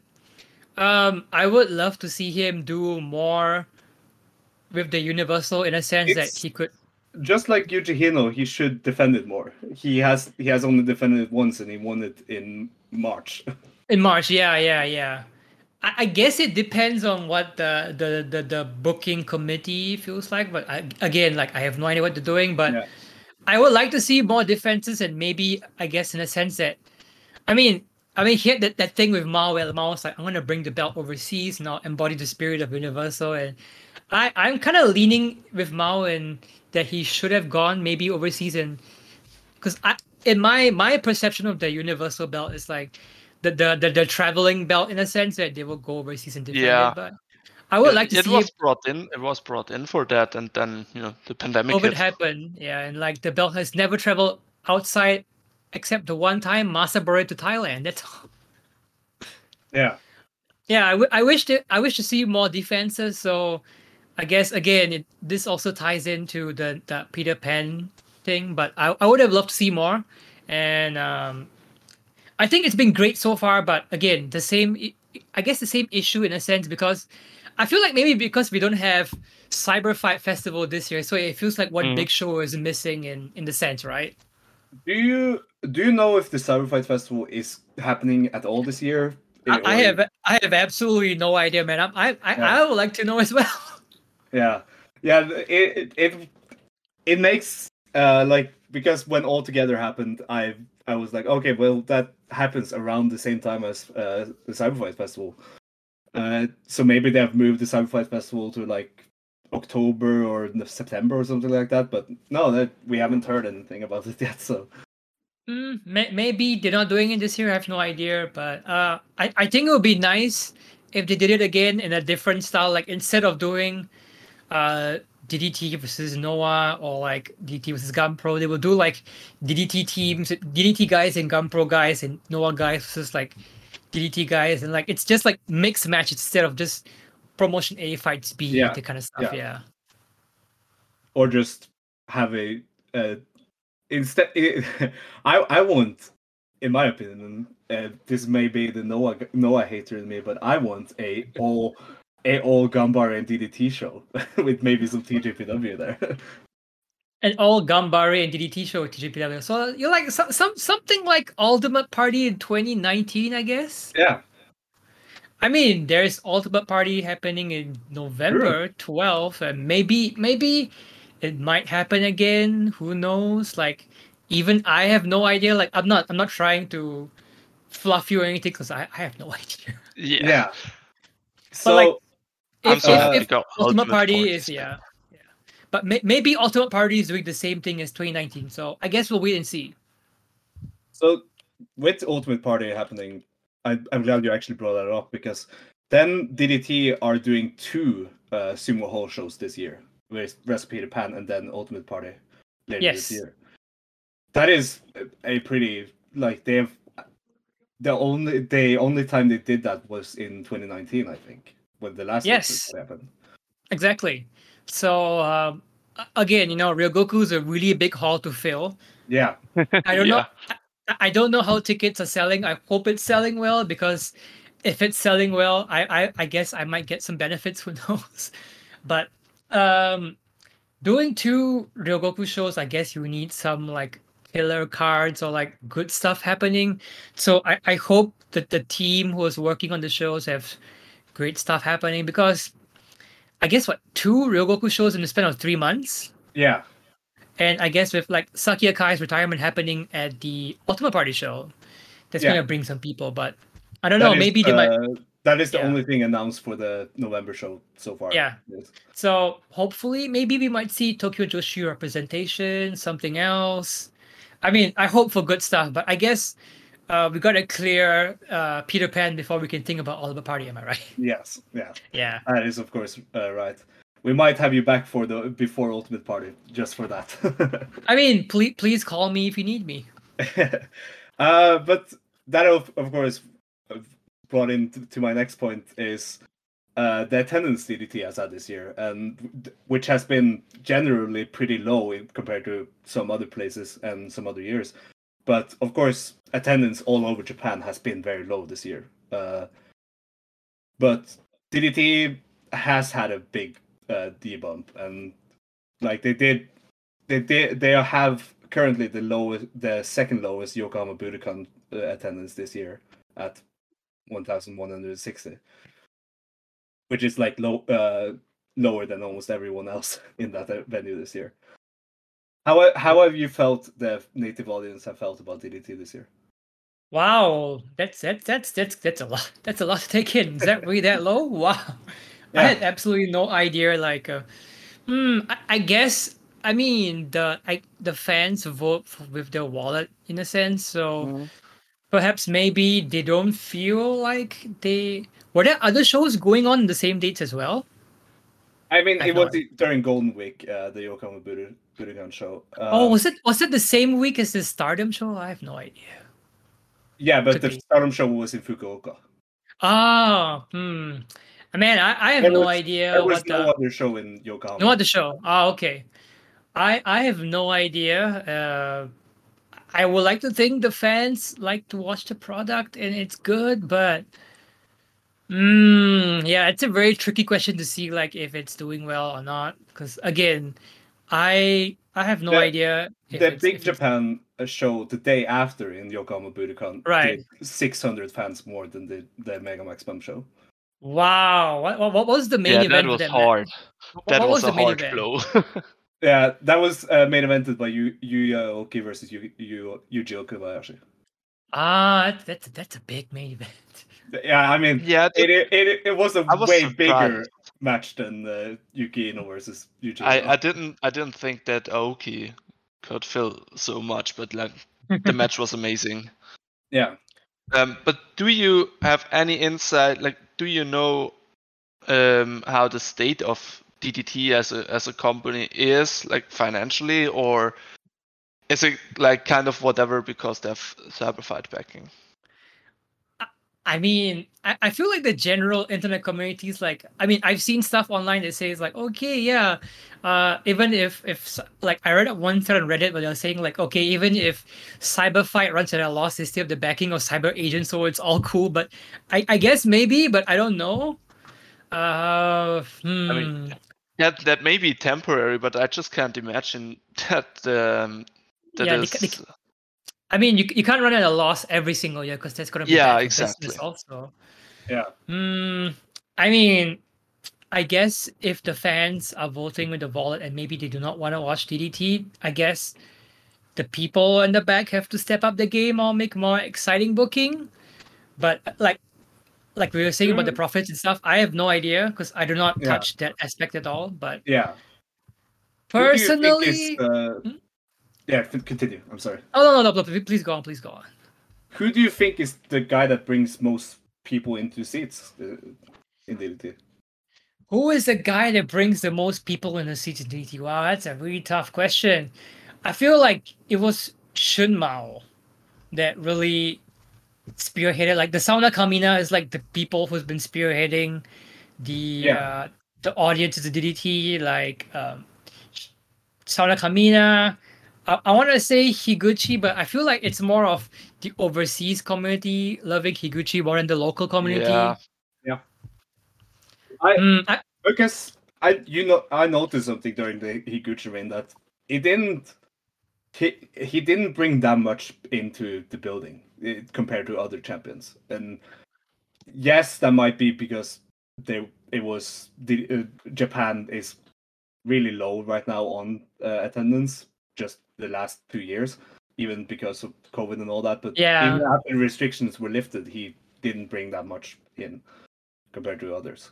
Speaker 2: um, I would love to see him do more with the Universal in a sense
Speaker 1: It's-
Speaker 2: that he could.
Speaker 1: Just like Yuji Hino, he should defend it more. He has he has only defended it once, and he won it in March.
Speaker 2: In March, yeah, yeah, yeah. I, I guess it depends on what the, the the the booking committee feels like. But I, again, like I have no idea what they're doing. But
Speaker 1: Yeah.
Speaker 2: I would like to see more defenses and maybe I guess in a sense that, I mean, I mean, he had that, that thing with Mao where Mao was like, I'm gonna bring the belt overseas and I'll embody the spirit of Universal. And I I'm kind of leaning with Mao and that he should have gone maybe overseas and because I in my my perception of the Universal belt is like the the the, the traveling belt in a sense that they will go overseas and defend
Speaker 3: Yeah.
Speaker 2: it. But I would
Speaker 3: it,
Speaker 2: like to
Speaker 3: it
Speaker 2: see
Speaker 3: was
Speaker 2: if
Speaker 3: brought in. It was brought in for that, and then you know the pandemic
Speaker 2: COVID
Speaker 3: hit.
Speaker 2: happened. Yeah, and like the belt has never traveled outside except the one time Masa brought it to Thailand. That's all.
Speaker 1: yeah.
Speaker 2: Yeah, I, w- I wish to I wish to see more defenses. So I guess again, it, this also ties into the, the Peter Pan thing. But I, I would have loved to see more, and um, I think it's been great so far. But again, the same i- I guess the same issue in a sense because I feel like maybe because we don't have Cyber Fight Festival this year, so it feels like one
Speaker 3: Mhm.
Speaker 2: big show is missing in in the sense, right?
Speaker 1: Do you do you know if the Cyberfight Festival is happening at all this year?
Speaker 2: I, I have I have absolutely no idea, man. I'm, I I,
Speaker 1: Yeah.
Speaker 2: I would like to know as well. *laughs*
Speaker 1: Yeah, yeah. It it it, makes uh like because when All Together happened, I I was like, okay, well that happens around the same time as uh, the Cyberfight Festival. Uh, so maybe they have moved the Cyberfight Festival to like October or September or something like that. But no, that we haven't heard anything about it *laughs* yet. So
Speaker 2: Mm, may- maybe they're not doing it this year. I have no idea, but uh, I I think it would be nice if they did it again in a different style. Like instead of doing uh DDT versus Noah or like DDT versus GanPro, they will do like DDT teams, DDT guys and GanPro guys and Noah guys versus like DDT guys, and like it's just like mixed match instead of just promotion A fights B,
Speaker 1: Yeah,
Speaker 2: that kind of stuff.
Speaker 1: yeah.
Speaker 2: Yeah.
Speaker 1: or just have a uh, instead. *laughs* I I want, in my opinion, uh, this may be the Noah Noah hater in me, but I want a all a all Ganbare and DDT show *laughs* with maybe some TJPW there. *laughs*
Speaker 2: an all Ganbare and DDT show with TJPW. So you're like some, some something like Ultimate Party in 2019, I guess.
Speaker 1: yeah,
Speaker 2: I mean, there's Ultimate Party happening in November 12th, and maybe maybe it might happen again. Who knows? Like, even I have no idea. Like, I'm not I'm not trying to fluff you or anything because I, I have no *laughs* idea.
Speaker 3: Yeah.
Speaker 1: yeah. So
Speaker 2: like,
Speaker 3: I'm
Speaker 2: If,
Speaker 3: so
Speaker 2: if, if Ultimate
Speaker 3: Ultimate
Speaker 2: Party
Speaker 3: Party
Speaker 2: is
Speaker 3: is
Speaker 2: yeah, yeah, but may, maybe Ultimate Party is doing the same thing as 2019. So I guess we'll wait and see.
Speaker 1: so with Ultimate Party happening, I, I'm glad you actually brought that up because then DDT are doing two uh, Sumo Hall shows this year with Wrestle Peter Pan and then Ultimate Party later
Speaker 2: Yes.
Speaker 1: this year. That is a- a pretty like they have the only the only time they did that was in 2019, I think, when the last
Speaker 2: Yes.
Speaker 1: happened.
Speaker 2: Exactly. So um, again, you know, Ryogoku is a really big hall to fill.
Speaker 1: Yeah,
Speaker 2: I don't know. *laughs*
Speaker 3: Yeah.
Speaker 2: I, I don't know how tickets are selling. I hope it's selling well because if it's selling well, I I, I guess I might get some benefits. *laughs* Who knows? But um, doing two Ryogoku shows, I guess you need some like killer cards or like good stuff happening. So I I hope that the team who is working on the shows have great stuff happening because I guess what two Ryogoku shows in the span of three months.
Speaker 1: yeah,
Speaker 2: And I guess with like Saki Akai's retirement happening at the Ultimate Party show, that's
Speaker 1: Yeah.
Speaker 2: gonna bring some people. But I don't
Speaker 1: That
Speaker 2: know.
Speaker 1: is,
Speaker 2: Maybe they might.
Speaker 1: uh, That is the
Speaker 2: Yeah.
Speaker 1: only thing announced for the November show so far.
Speaker 2: Yeah.
Speaker 1: Yes.
Speaker 2: So hopefully, maybe we might see Tokyo Joshi representation, something else. I mean, I hope for good stuff. But I guess uh, we gotta clear uh, Peter Pan before we can think about Ultimate Party. Am I right?
Speaker 1: Yes. Yeah.
Speaker 2: yeah.
Speaker 1: That is of course uh, right. We might have you back for the before Ultimate Party just for that. *laughs*
Speaker 2: I mean, please, please call me if you need me. *laughs*
Speaker 1: uh, but that of, of course brought in to, to my next point is uh, the attendance DDT has had this year, and which has been generally pretty low in, compared to some other places and some other years. But of course, attendance all over Japan has been very low this year. Uh, but DDT has had a big uh, debump, and like they did, they did, they have currently the lowest, the second lowest Yokohama Budokan uh, attendance this year at 1,160, which is like low, uh, lower than almost everyone else *laughs* in that uh, venue this year. How how have you felt the native audience have felt about DDT this year?
Speaker 2: Wow, that's that's that's that's that's a lot. That's a lot to take in. Is that really that low? Wow, I had absolutely no idea. Like, uh, hmm, I, I guess I mean the I the fans vote f with their wallet in a sense. So
Speaker 3: Mm-hmm.
Speaker 2: perhaps maybe they don't feel like they were there other shows going on the same dates as well.
Speaker 1: I mean,
Speaker 2: I
Speaker 1: it was during Golden Week, uh, the Yokohama Budo- Budokan show.
Speaker 2: oh,
Speaker 1: Um,
Speaker 2: was it was it the same week as the Stardom show? I have no idea.
Speaker 1: yeah, but
Speaker 2: could
Speaker 1: the
Speaker 2: be.
Speaker 1: Stardom show was in Fukuoka.
Speaker 2: Ah, hmm. Man, I, I have
Speaker 1: There
Speaker 2: no
Speaker 1: was-
Speaker 2: idea what
Speaker 1: no
Speaker 2: the
Speaker 1: other show in Yokohama.
Speaker 2: No other show. Oh, okay. I I have no idea. Uh, I would like to think the fans like to watch the product and it's good, but mm, yeah, it's a very tricky question to see like if it's doing well or not. Because again, I I have no
Speaker 1: The-
Speaker 2: idea. If
Speaker 1: the Big Japan uh, show the day after in Yokohama Budokan
Speaker 2: Right.
Speaker 1: did 600 fans more than the, the Mega Max Bump show.
Speaker 2: Wow, what, what what was the main
Speaker 3: Yeah,
Speaker 2: event?
Speaker 3: that was
Speaker 2: match?
Speaker 3: hard.
Speaker 2: What-
Speaker 3: That
Speaker 2: what
Speaker 3: was,
Speaker 2: the
Speaker 3: a
Speaker 2: main
Speaker 3: hard
Speaker 2: event?
Speaker 3: blow. *laughs*
Speaker 1: Yeah, that was uh, main evented by Yu Yuya Aoki versus Yu, Yu, Yuji Okabayashi.
Speaker 2: Ah, that's that's that's a big main event.
Speaker 1: Yeah, I mean,
Speaker 3: yeah,
Speaker 1: it, it, it, it was a
Speaker 3: was
Speaker 1: way
Speaker 3: surprised.
Speaker 1: bigger match than uh, Yuki Iino versus Yuji
Speaker 3: I, I didn't I didn't think that Aoki could fill so much, but like the match was amazing. *laughs*
Speaker 1: Yeah.
Speaker 3: Um, but do you have any insight? Like, do you know um, how the state of DDT as a as a company is, like financially, or is it like kind of whatever because they have Cyberfight backing?
Speaker 2: I mean, I, I feel like the general internet community is like, I mean, I've seen stuff online that says like, okay, yeah, uh, even if if like I read it one thread on Reddit where they're saying like, okay, even if Cyberfight runs at a loss, they still have the backing of Cyber Agent, so it's all cool. But I, I guess maybe, but I don't know. Uh, hmm.
Speaker 3: mean, That that may be temporary, but I just can't imagine *laughs* that um, that
Speaker 2: Yeah,
Speaker 3: is-
Speaker 2: they ca- I mean, you, you can't run at a loss every single year because that's gonna be
Speaker 3: Yeah,
Speaker 2: bad
Speaker 3: exactly.
Speaker 2: business also.
Speaker 1: Yeah.
Speaker 2: Hmm. I mean, I guess if the fans are voting with the wallet and maybe they do not want to watch DDT, I guess the people in the back have to step up the game or make more exciting booking. But like, like we were saying about the
Speaker 1: Mm.
Speaker 2: profits and stuff, I have no idea because I do not
Speaker 1: Yeah.
Speaker 2: touch that aspect at all. But
Speaker 1: Yeah. Who do you think
Speaker 2: personally,
Speaker 1: is,
Speaker 2: Hmm?
Speaker 1: Yeah, continue. I'm sorry.
Speaker 2: oh no, no, no, no, please go on, please go on.
Speaker 1: Who do you think is the guy that brings most people into seats uh, in DDT?
Speaker 2: Who is the guy that brings the most people in the seats in DT? Wow, that's a really tough question. I feel like it was Shunmao that really spearheaded like the sauna kamina is like the people who's been spearheading the
Speaker 1: Yeah.
Speaker 2: uh the audience to the DDT like um sauna kamina I, I want to say Higuchi, but I feel like it's more of the overseas community loving Higuchi more than the local community.
Speaker 3: Yeah.
Speaker 1: I-
Speaker 2: Mm, I,
Speaker 1: Because I you know I noticed something during the Higuchi reign that he didn't he, he didn't bring that much into the building eh, compared to other champions. And yes, that might be because they it was the uh, Japan is really low right now on uh, attendance just the last two years even because of covid and all that but
Speaker 2: Yeah.
Speaker 1: even after restrictions were lifted he didn't bring that much in compared to others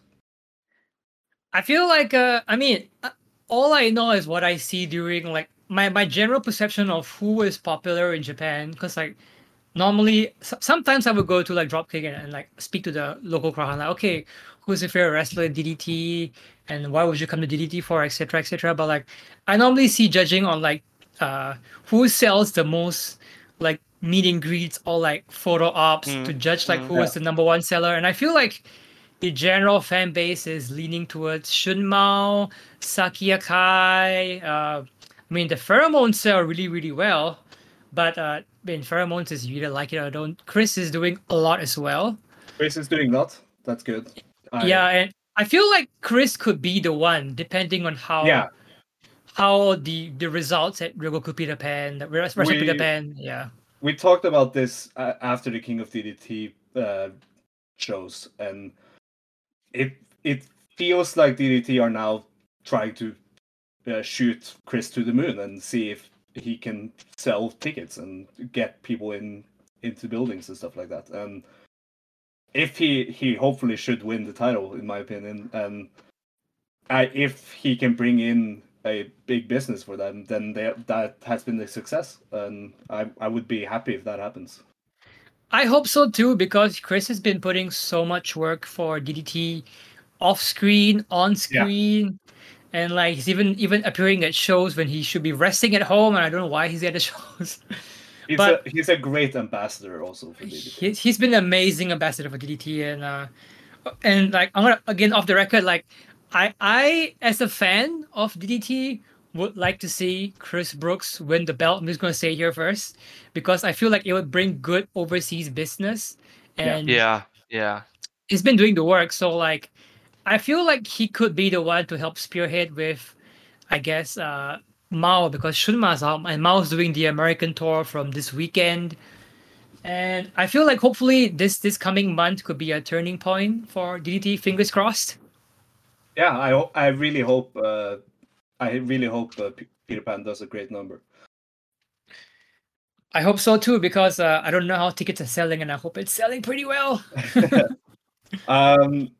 Speaker 2: I feel like uh, I mean, uh, all I know is what I see during like my my general perception of who is popular in Japan. Because like normally, sometimes I would go to like Dropkick and, and like speak to the local crowd. and, Like, okay, who's your favorite wrestler in DDT, and why would you come to DDT for, etc., etc. But like, I normally see judging on like uh who sells the most like meet and greets or like photo ops
Speaker 3: Mm,
Speaker 2: to judge like
Speaker 3: mm.
Speaker 2: who is the number one seller. And I feel like the general fan base is leaning towards Shunmao, Sakiakai. Uh, I mean, the pheromones sell really, really well, but uh, I mean, pheromones is you either like it or don't. Chris is doing a lot as well.
Speaker 1: chris is doing that that's good I-
Speaker 2: yeah, and I feel like Chris could be the one, depending on how
Speaker 1: Yeah.
Speaker 2: how the the results at Ryogoku Peter Pan, Wrestle
Speaker 1: We-
Speaker 2: Peter Pan, yeah.
Speaker 1: we talked about this uh, after the King of DDT uh, shows, and it it feels like DDT are now trying to uh, shoot Chris to the moon and see if he can sell tickets and get people in into buildings and stuff like that. And if he he hopefully should win the title, in my opinion, and I, if he can bring in a big business for them, then they, that has been a success, and I I would be happy if that happens.
Speaker 2: I hope so too, because Chris has been putting so much work for DDT off screen, on screen, and like he's even even appearing at shows when he should be resting at home, and I don't know why he's at the *laughs* shows.
Speaker 1: He's
Speaker 2: But-
Speaker 1: a he's a great ambassador also for DDT.
Speaker 2: he, he's been an amazing ambassador for DDT, and uh, and like I'm gonna again off the record, like I I as a fan of DDT would like to see Chris Brooks win the belt. I'm just gonna say here first because I feel like it would bring good overseas business, and
Speaker 3: Yeah. Yeah.
Speaker 2: he's been doing the work. So like, I feel like he could be the one to help spearhead with, I guess, uh, Mao because Shunma's out and Mao's doing the American tour from this weekend, and I feel like hopefully this this coming month could be a turning point for DDT. Fingers crossed.
Speaker 1: Yeah, I I really hope uh, I really hope uh, Peter Pan does a great number.
Speaker 2: I hope so too because uh, I don't know how tickets are selling, and I hope it's selling pretty well. *laughs*
Speaker 1: Um,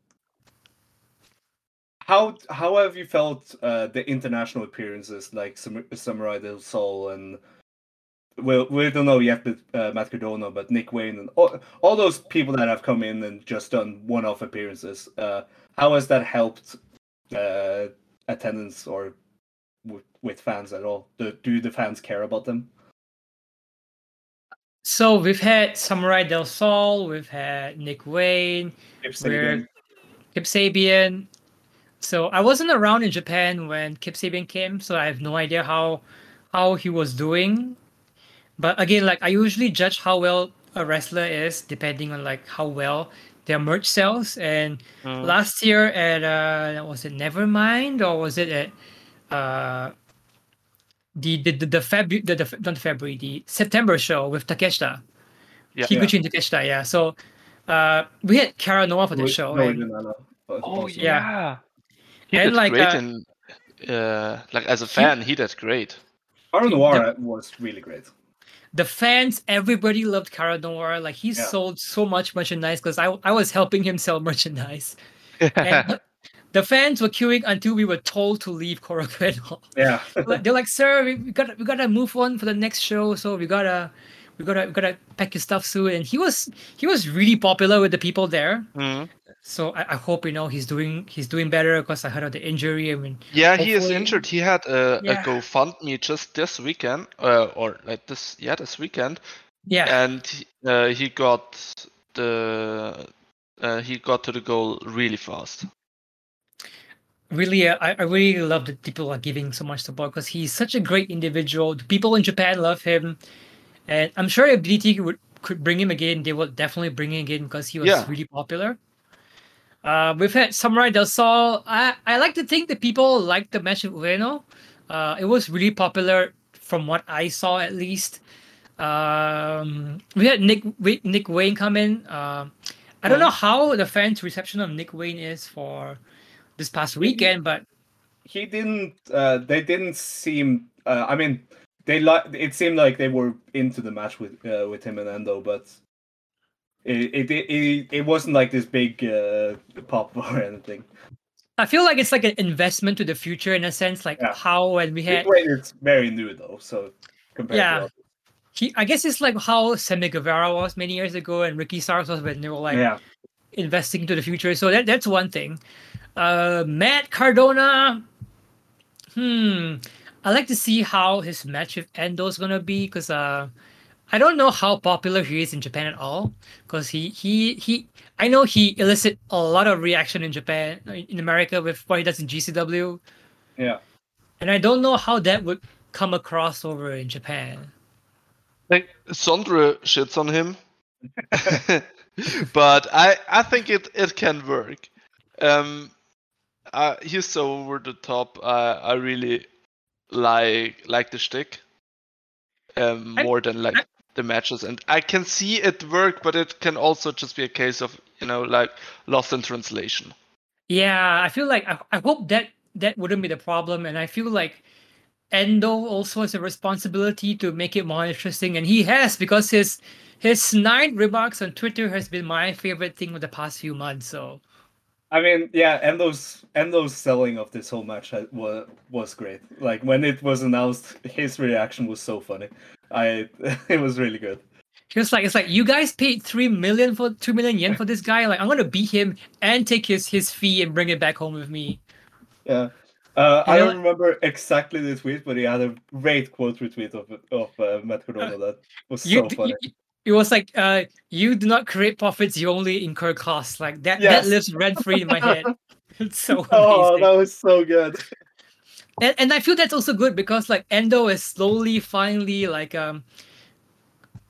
Speaker 1: how how have you felt uh, the international appearances like Sam- Samurai del Sol and well we don't know yet with uh, Matt Cardona but Nick Wayne and all, all those people that have come in and just done one-off appearances. Uh, how has that helped uh, attendance or w- with fans at all? Do, do the fans care about them?
Speaker 2: So we've had Samurai Del Sol, we've had Nick Wayne,
Speaker 1: If
Speaker 2: We're- Kip Sabian. So I wasn't around in Japan when Kip Sabian came, so I have no idea how how he was doing. But again, like I usually judge how well a wrestler is depending on like how well their merch sells. And
Speaker 3: Mm.
Speaker 2: last year at uh was it Nevermind or was it at uh the the the, the February the, the not February the September show with Takeshita.
Speaker 3: Yeah.
Speaker 2: Higuchi and Takeshita, yeah. So uh we had Cara Noir for the show.
Speaker 1: No,
Speaker 2: and-
Speaker 1: no, no, no.
Speaker 3: Oh
Speaker 1: also-
Speaker 3: yeah. He
Speaker 2: And
Speaker 3: did
Speaker 2: like,
Speaker 3: great
Speaker 2: uh,
Speaker 3: in uh like as a fan, he did great.
Speaker 1: Cara Noir was really great.
Speaker 2: the fans, everybody loved Cara Noir. Like he
Speaker 1: Yeah.
Speaker 2: sold so much merchandise because I I was helping him sell *laughs* merchandise. And *laughs* the fans were queuing until we were told to leave Korakuen *laughs* Hall.
Speaker 1: Yeah.
Speaker 2: They're like, sir, we, we gotta we gotta move on for the next show, so we gotta we gotta we gotta pack your stuff soon. And he was he was really popular with the people there.
Speaker 3: Mhm.
Speaker 2: So I, I hope you know he's doing he's doing better because I heard of the injury. I mean,
Speaker 3: Yeah, he is injured. He had a,
Speaker 2: Yeah.
Speaker 3: a GoFundMe just this weekend, uh, or like this, yeah, this weekend,
Speaker 2: Yeah.
Speaker 3: and uh, he got the uh, he got to the goal really fast.
Speaker 2: really uh, I, I really love that people are giving so much support because he's such a great individual the people in japan love him and i'm sure if ddt would could bring him again they will definitely bring him again because he was
Speaker 3: Yeah.
Speaker 2: really popular uh, we've had Samurai Del Sol. I, I like to think that people liked the match with Ueno. Uh, it was really popular from what I saw at least. Um, we had Nick Nick Wayne come in. Um I don't know how the fans' reception of Nick Wayne is for this past weekend, but
Speaker 1: he didn't uh they didn't seem uh, i mean they like it seemed like they were into the match with uh, with him and endo but it it, it it wasn't like this big uh pop *laughs* or anything
Speaker 2: I feel like it's like an investment to the future in a sense, like
Speaker 1: Yeah.
Speaker 2: how when we had
Speaker 1: Wayne is very new though so compared
Speaker 2: Yeah.
Speaker 1: to
Speaker 2: he, I guess it's like how Sammy Guevara was many years ago and Ricky Starks was when they were like
Speaker 1: yeah
Speaker 2: investing into the future. So that that's one thing. Uh, Matt Cardona. Hmm. I like to see how his match with Endo is gonna be because uh, I don't know how popular he is in Japan at all. Because he he he, I know he elicit a lot of reaction in Japan in America with what he does in GCW,
Speaker 1: yeah
Speaker 2: and I don't know how that would come across over in Japan.
Speaker 3: Like Sondre shits on him, *laughs* but I I think it it can work. Um, uh, he's so over the top. I I really like like the shtick, um,
Speaker 2: I-
Speaker 3: more than like
Speaker 2: I-
Speaker 3: the matches, and I can see it work, but it can also just be a case of you know like lost in translation.
Speaker 2: Yeah, I feel like I, I hope that that wouldn't be the problem, and I feel like Endo also has a responsibility to make it more interesting, and he has because his his snide remarks on Twitter has been my favorite thing of the past few months. So
Speaker 1: I mean, yeah, Endo's Endo's selling of this whole match was was great. Like when it was announced, his reaction was so funny. I *laughs* it was really good.
Speaker 2: he was like, "It's like you guys paid three million for two million yen for this guy. Like I'm gonna beat him and take his his fee and bring it back home with me."
Speaker 1: Yeah. Uh, I don't remember exactly the tweet, but he had a great quote retweet of of uh, Matt Cardona that was
Speaker 2: You,
Speaker 1: so funny.
Speaker 2: you- it was like, uh, "You do not create profits; you only incur costs." Like that.
Speaker 1: Yes.
Speaker 2: That lives rent free in my head. *laughs* It's so amazing.
Speaker 1: oh, that was so good.
Speaker 2: And, and I feel that's also good because like Endo is slowly finally like um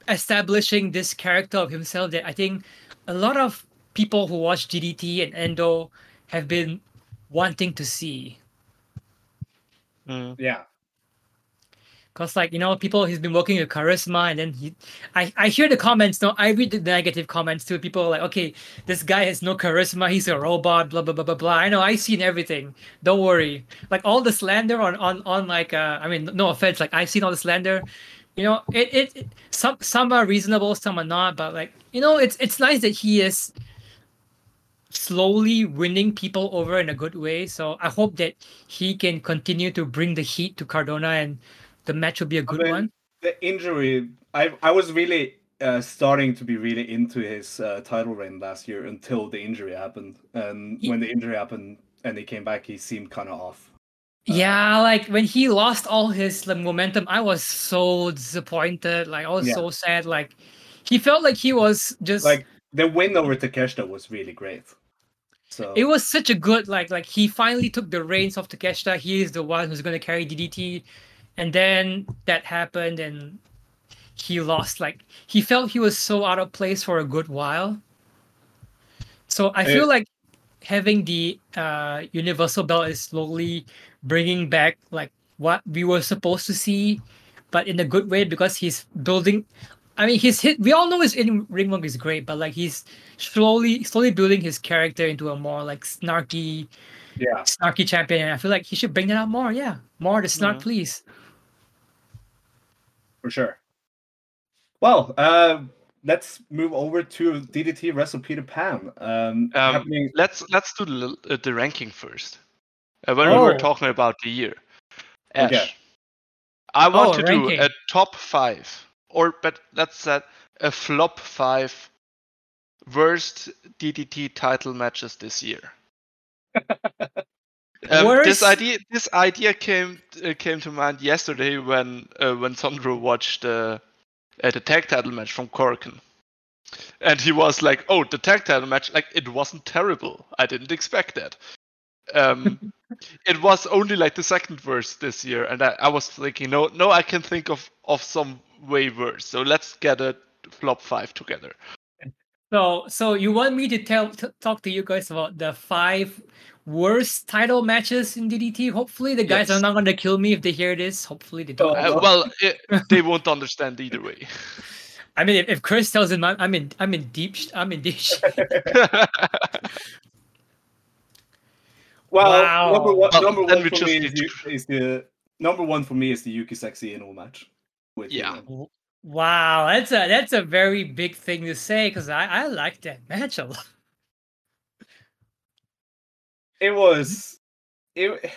Speaker 2: establishing this character of himself that I think a lot of people who watch DDT and Endo have been wanting to see.
Speaker 1: Yeah.
Speaker 2: Cause like you know, people he's been working with charisma, and then he, I I hear the comments. No, I read the negative comments too. People like, okay, this guy has no charisma. He's a robot. Blah blah blah blah blah. I know. I seen everything. Don't worry. Like all the slander on on on like uh, I mean, no offense. Like I've seen all the slander. You know, it, it it some some are reasonable, some are not. But like you know, it's it's nice that he is slowly winning people over in a good way. So I hope that he can continue to bring the heat to Cardona and the match will be a good
Speaker 1: mean,
Speaker 2: one.
Speaker 1: The injury, I I was really uh, starting to be really into his uh, title reign last year until the injury happened, and
Speaker 2: He-
Speaker 1: when the injury happened and he came back, he seemed kind of off.
Speaker 2: Yeah, like when he lost all his like, momentum, I was so disappointed. Like I was
Speaker 1: Yeah.
Speaker 2: so sad. Like he felt like he was just
Speaker 1: Like the win over Takeshita was really great. So
Speaker 2: it was such a good like like he finally took the reins of Takeshita. He is the one who's gonna carry DDT, and then that happened and he lost. Like he felt he was so out of place for a good while. So I
Speaker 1: Eh.
Speaker 2: feel like having the uh universal belt is slowly bringing back like what we were supposed to see, but in a good way because he's building. I mean, his hit. We all know his in ring work is great, but like he's slowly, slowly building his character into a more like snarky,
Speaker 1: yeah.
Speaker 2: snarky champion. And I feel like he should bring that out more. Yeah, more the snark,
Speaker 3: Mhm.
Speaker 2: please.
Speaker 1: For sure. Well, uh, let's move over to DDT Wrestle Peter Pan. Um,
Speaker 3: Um,
Speaker 1: happening.
Speaker 3: let's let's do the, uh, the ranking first. Uh, when we were
Speaker 2: Oh.
Speaker 3: talking about the year, Ash,
Speaker 1: Okay.
Speaker 3: I want
Speaker 2: Oh,
Speaker 3: to
Speaker 2: ranking.
Speaker 3: do a top five, or but let's set a flop five worst DDT title matches this year. *laughs* Um, this
Speaker 2: Worst-
Speaker 3: idea this idea came uh, came to mind yesterday when uh, when Sondre watched uh, uh, the tag title match from Korakuen. And he was like, "Oh, the tag title match, like it wasn't terrible. I didn't expect that." Um, *laughs* it was only like the second verse this year, and I, I was thinking, no, no, I can think of of some way worse. So let's get a flop five together.
Speaker 2: So, so you want me to tell t- talk to you guys about the five worst title matches in DDT? Hopefully, the guys
Speaker 3: Yes.
Speaker 2: are not going to kill me if they hear this. Hopefully, they don't.
Speaker 1: Oh.
Speaker 3: Uh, well, *laughs* it, they won't understand either way.
Speaker 2: I mean, if, if Chris tells him I'm, I'm in, I'm in deep, sh- I'm in deep. sh- *laughs*
Speaker 1: Well,
Speaker 2: Wow.
Speaker 1: number one,
Speaker 3: Well,
Speaker 1: number one for me is, is the number one for me is the Yuki Sexy Iino match. With
Speaker 3: Yeah.
Speaker 1: Yuno.
Speaker 2: Wow, that's a that's a very big thing to say because I I like that match a lot.
Speaker 1: It was it.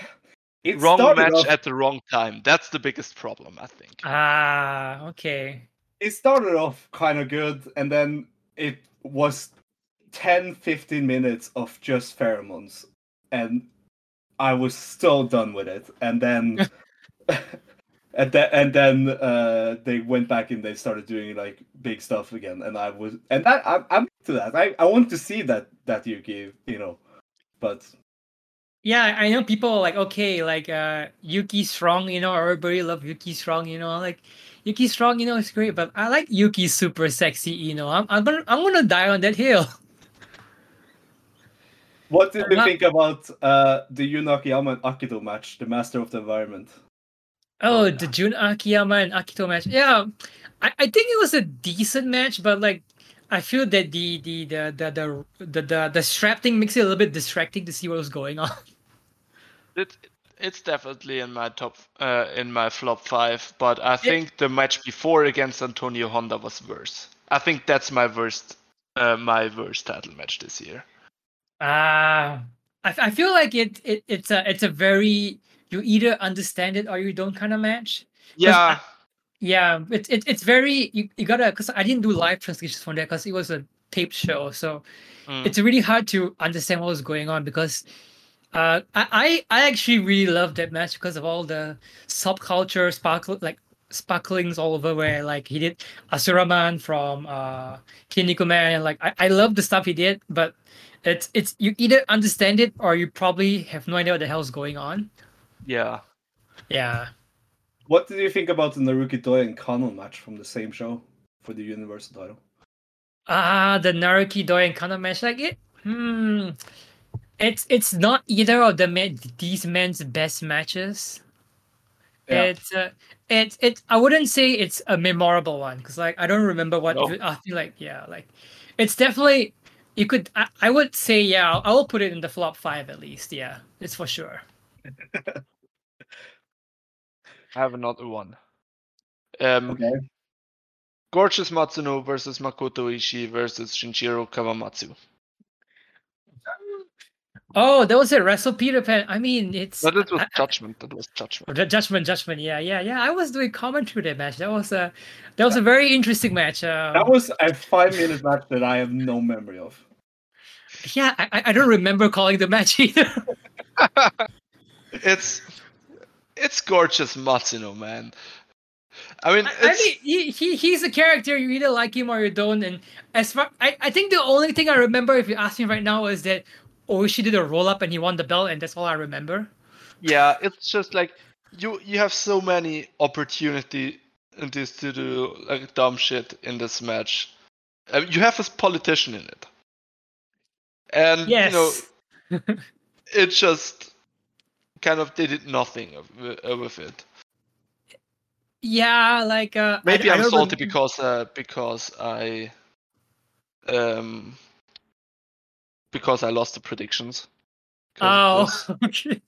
Speaker 1: It
Speaker 3: wrong match
Speaker 1: off,
Speaker 3: at the wrong time. That's the biggest problem, I think.
Speaker 2: Ah, okay.
Speaker 1: it started off kind of good, and then it was 10, 15 minutes of just pheromones, and I was so done with it. And then, *laughs* and then, and then uh, they went back and they started doing like big stuff again, and I was, and that I'm, I'm to that. I, I want to see that that Yuki, you know, but
Speaker 2: Yeah, I know people are like okay, like uh Yuki Strong, you know, everybody love Yuki Strong, you know, like Yuki Strong, you know, it's great, but I like Yuki super sexy, you know. I'm I'm gonna I'm gonna die on that hill.
Speaker 1: What did
Speaker 2: I'm
Speaker 1: you
Speaker 2: not-
Speaker 1: think about uh, the Yuno Akiyama and Akito match, the Master of the Environment?
Speaker 2: Oh,
Speaker 1: Oh,
Speaker 2: the Jun Akiyama and Akito match. Yeah, I, I think it was a decent match, but like I feel that the the the the the the, the, the strap thing makes it a little bit distracting to see what was going on. *laughs*
Speaker 3: It, it's definitely in my top, uh, in my flop five. But I think the match before against Antonio Honda was worse. I think that's my worst, uh, my worst title match this year.
Speaker 2: Ah, I, I feel like it, it it's a it's a very you either understand it or you don't kind of match.
Speaker 3: Yeah,
Speaker 2: Yeah, it's it, it's very you, you gotta because I didn't do live translations from there because it was a taped show, so
Speaker 3: mm,
Speaker 2: it's really hard to understand what was going on because uh I I, I actually really love that match because of all the subculture sparkle like sparklings all over where like he did Asuraman from uh Kinnikuman and like I, I love the stuff he did, but it's it's you either understand it or you probably have no idea what the hell's going on.
Speaker 3: Yeah.
Speaker 2: Yeah.
Speaker 1: What did you think about the Naruki Doi and Kano match from the same show for the Universal title?
Speaker 2: Ah, the Naruki Doi and Kana match, like it. Hmm. It's it's not either of the men, these men's best matches.
Speaker 1: Yeah.
Speaker 2: It's uh, it's it. I wouldn't say it's a memorable one because like I don't remember what.
Speaker 3: No.
Speaker 2: I feel like yeah, like it's definitely you could. I, I would say yeah. I will put it in the flop five at least. Yeah, it's for sure. *laughs*
Speaker 3: I have another one. Um,
Speaker 1: Okay.
Speaker 3: Gorgeous Matsuno versus Makoto Oishi versus Shinichiro Kawamatsu.
Speaker 2: Oh, that was a Wrestle Peter Pan. I mean, it's
Speaker 3: But it was
Speaker 2: I- I-
Speaker 3: judgment. That was judgment.
Speaker 2: Or Ju- Judgment, Judgment. Yeah, yeah, yeah. I was doing commentary that match. That was a that was a very interesting match. Um,
Speaker 1: That was a five minute match that I have no memory of.
Speaker 2: yeah, I, I- I don't remember calling the match either. *laughs*
Speaker 3: it's it's gorgeous Matsuno, man. I mean,
Speaker 2: I, I mean, he, he he's a character. You either like him or you don't. And as far I, I think the only thing I remember, if you ask me right now, is that Oishi did a roll up and he won the belt, and that's all I remember.
Speaker 3: yeah, it's just like you you have so many opportunities to do like dumb shit in this match. Uh, you have a politician in it, and
Speaker 2: Yes.
Speaker 3: you know *laughs* it just kind of did it nothing of, uh, with it.
Speaker 2: yeah, like uh,
Speaker 3: Maybe
Speaker 2: I
Speaker 3: I'm
Speaker 2: don't
Speaker 3: salty because uh, because I um because I lost the predictions.
Speaker 2: Oh, *laughs* okay.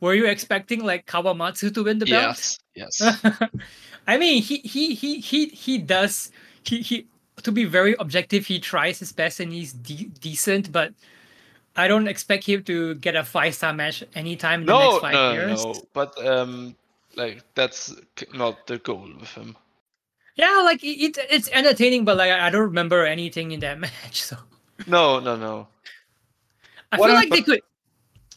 Speaker 2: Were you expecting like Kawamatsu to win the belt?
Speaker 3: yes, yes. *laughs*
Speaker 2: I mean, he he he he he does he he to be very objective. He tries his best and he's de- decent, but I don't expect him to get a five star match anytime in the next five
Speaker 3: no,
Speaker 2: years.
Speaker 3: no. But um, like that's not the goal with him.
Speaker 2: Yeah, like it, it, it's entertaining, but like I I don't remember anything in that *laughs* match. So
Speaker 3: No, no, no.
Speaker 2: I
Speaker 1: What
Speaker 2: feel
Speaker 1: I-
Speaker 2: like they could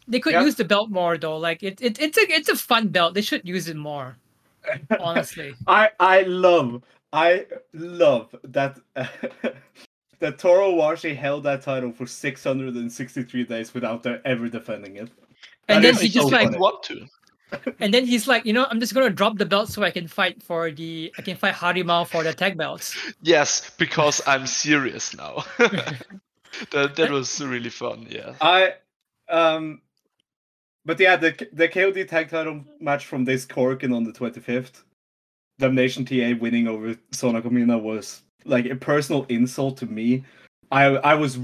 Speaker 2: they could
Speaker 1: Yeah.
Speaker 2: use the belt more though. Like it, it it's a it's a fun belt. They should use it more. *laughs* Honestly.
Speaker 1: I I love I love that *laughs* that Toru Owashi held that title for 663 days without ever defending it.
Speaker 2: And
Speaker 1: That
Speaker 2: then
Speaker 1: is
Speaker 2: he
Speaker 1: so
Speaker 2: just like
Speaker 1: funny.
Speaker 3: want to. *laughs*
Speaker 2: and then he's like, you know, I'm just gonna drop the belt so I can fight for the I can fight Harimau for the tag belts.
Speaker 3: Yes, because I'm serious now. *laughs* that that was really fun. Yeah.
Speaker 1: I um but yeah, the the KOD tag title match from this Korakuen on the 25th, Damnation TA winning over Sona Komina was like a personal insult to me. I I was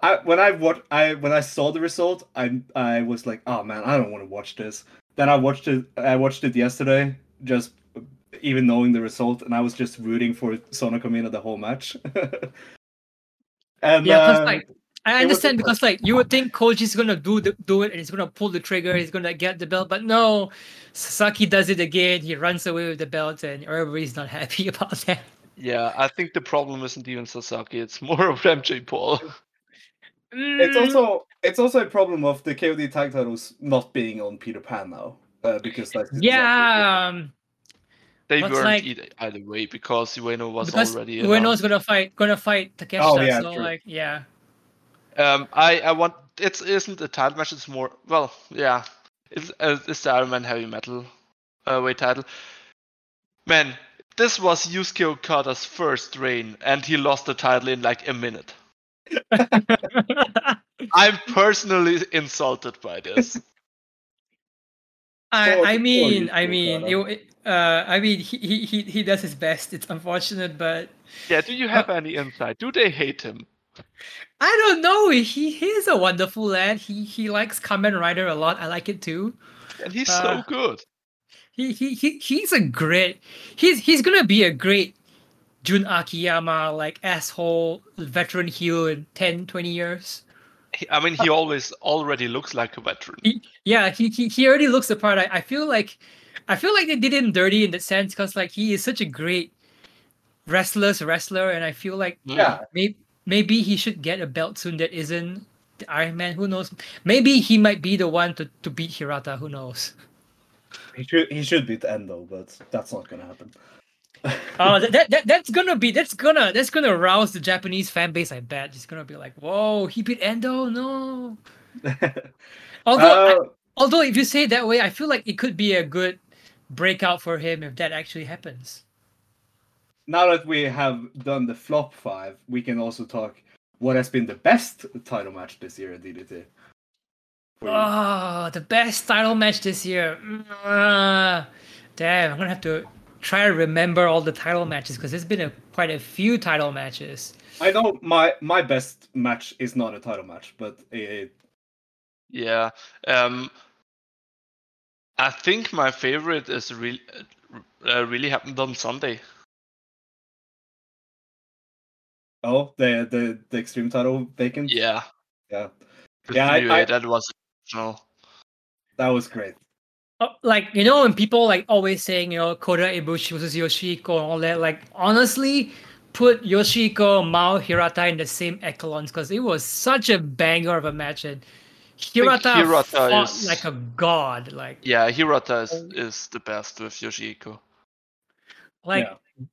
Speaker 1: I when I what I when I saw the result, I I was like, oh man, I don't want to watch this. Then I watched it. I watched it yesterday, just even knowing the result, and I was just rooting for Sona Komina the whole match. *laughs* and
Speaker 2: Yeah,
Speaker 1: uh,
Speaker 2: like, I
Speaker 1: it was
Speaker 2: understand because like you would think Koji's gonna do the, do it and he's gonna pull the trigger, he's gonna get the belt, but no, Sasaki does it again. He runs away with the belt, and everybody's not *laughs* happy about that.
Speaker 3: Yeah, I think the problem isn't even Sasaki. It's more of MJ Paul.
Speaker 1: It's
Speaker 2: Mm,
Speaker 1: also it's also a problem of the KOD tag titles not being on Peter Pan now, uh, because like
Speaker 2: yeah, um,
Speaker 3: They
Speaker 2: But,
Speaker 3: weren't
Speaker 2: like-
Speaker 3: either, either way because Ueno was
Speaker 2: because
Speaker 3: already.
Speaker 2: Ueno's
Speaker 3: announced.
Speaker 2: gonna fight gonna fight Takeshita,
Speaker 1: Oh, yeah,
Speaker 2: so
Speaker 1: true.
Speaker 2: like yeah.
Speaker 3: Um, I I want it's isn't a title match. It's more well, yeah. It's uh, it's the Iron Man Heavy Metal uh, weight title. Man, this was Yusuke Okada's first reign, and he lost the title in like a minute. *laughs* I'm personally insulted by this.
Speaker 2: I, I mean, I mean, it, uh, I mean, he, he he he does his best. It's unfortunate, but
Speaker 3: yeah, do you have any insight? Do they hate him?
Speaker 2: I don't know. He he is a wonderful lad. He he likes Kamen Rider a lot. I like it too.
Speaker 3: And he's
Speaker 2: Uh,
Speaker 3: so good.
Speaker 2: He he he he's a great. He's he's gonna be a great Jun Akiyama like asshole veteran heel in 10, 20 years.
Speaker 3: I mean, he always already looks like a veteran.
Speaker 2: He, yeah, he, he he already looks the part. I, I feel like I feel like they did him dirty in that sense because like he is such a great wrestler's wrestler, and I feel like mm.
Speaker 1: Yeah,
Speaker 2: maybe maybe he should get a belt soon that isn't the Iron Man. Who knows? Maybe he might be the one to, to beat Hirata. Who knows?
Speaker 1: He should he should beat Endo, but that's not gonna happen.
Speaker 2: Oh, *laughs* that, that, that that's gonna be that's gonna that's gonna rouse the Japanese fan base. I bet it's gonna be like, whoa, he beat Endo. No. *laughs* Although I-
Speaker 1: Uh,
Speaker 2: although if you say it that way, I feel like it could be a good breakout for him if that actually happens.
Speaker 1: now that we have done the flop five, we can also talk what has been the best title match this year in DDT. For.
Speaker 2: Oh, the best title match this year. Mm, damn, I'm gonna have to try to remember all the title matches because there's been a, quite a few title matches.
Speaker 1: I know my my best match is not a title match, but it,
Speaker 3: Yeah. Um, I think my favorite is really uh, really happened on Sunday.
Speaker 1: oh the the the extreme title vacant.
Speaker 3: Yeah.
Speaker 1: yeah, Yeah, I- I-
Speaker 3: that was exceptional.
Speaker 1: that was great.
Speaker 2: Oh, like you know, when people like always saying you know Kota Ibushi versus Yoshihiko and all that, like honestly, put Yoshihiko Mao Hirata in the same echelons because it was such a banger of a match and Hirata,
Speaker 3: Hirata
Speaker 2: fought
Speaker 3: is-
Speaker 2: like a god, like
Speaker 3: Yeah, Hirata is, is the best with Yoshihiko.
Speaker 2: like
Speaker 1: Yeah.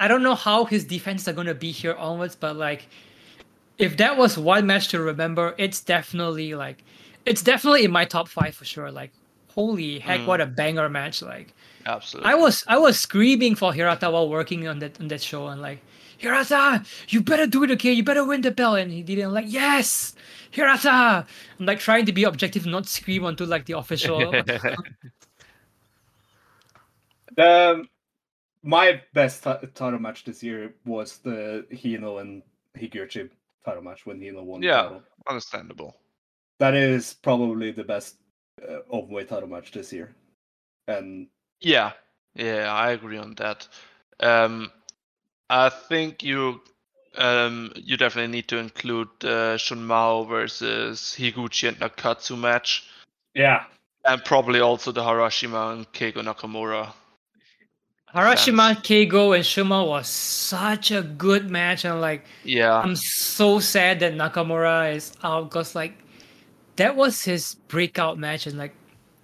Speaker 2: I don't know how his defenses are gonna be here onwards, but like if that was one match to remember, it's definitely like it's definitely in my top five for sure. Like holy heck,
Speaker 3: Mm.
Speaker 2: what a banger match! Like
Speaker 3: Absolutely.
Speaker 2: I was I was screaming for Hirata while working on that on that show and like Hirata, you better do it, okay? You better win the belt. And he didn't I'm like yes, Hirata. I'm like trying to be objective, not scream onto like the official. *laughs*
Speaker 1: Um, my best ti- title match this year was the Hino and Higuchi title match when Hino won. the
Speaker 3: Yeah.
Speaker 1: title.
Speaker 3: Understandable.
Speaker 1: That is probably the best uh, openweight title match this year, and
Speaker 3: Yeah, yeah, I agree on that. Um, I think you um, you definitely need to include uh, Shun Mao versus Higuchi and Nakatsu match,
Speaker 1: yeah,
Speaker 3: and probably also the Harashima and Keigo Nakamura.
Speaker 2: Harashima, Keigo, and Shunma was such a good match, and like
Speaker 3: Yeah,
Speaker 2: I'm so sad that Nakamura is out because like that was his breakout match, and like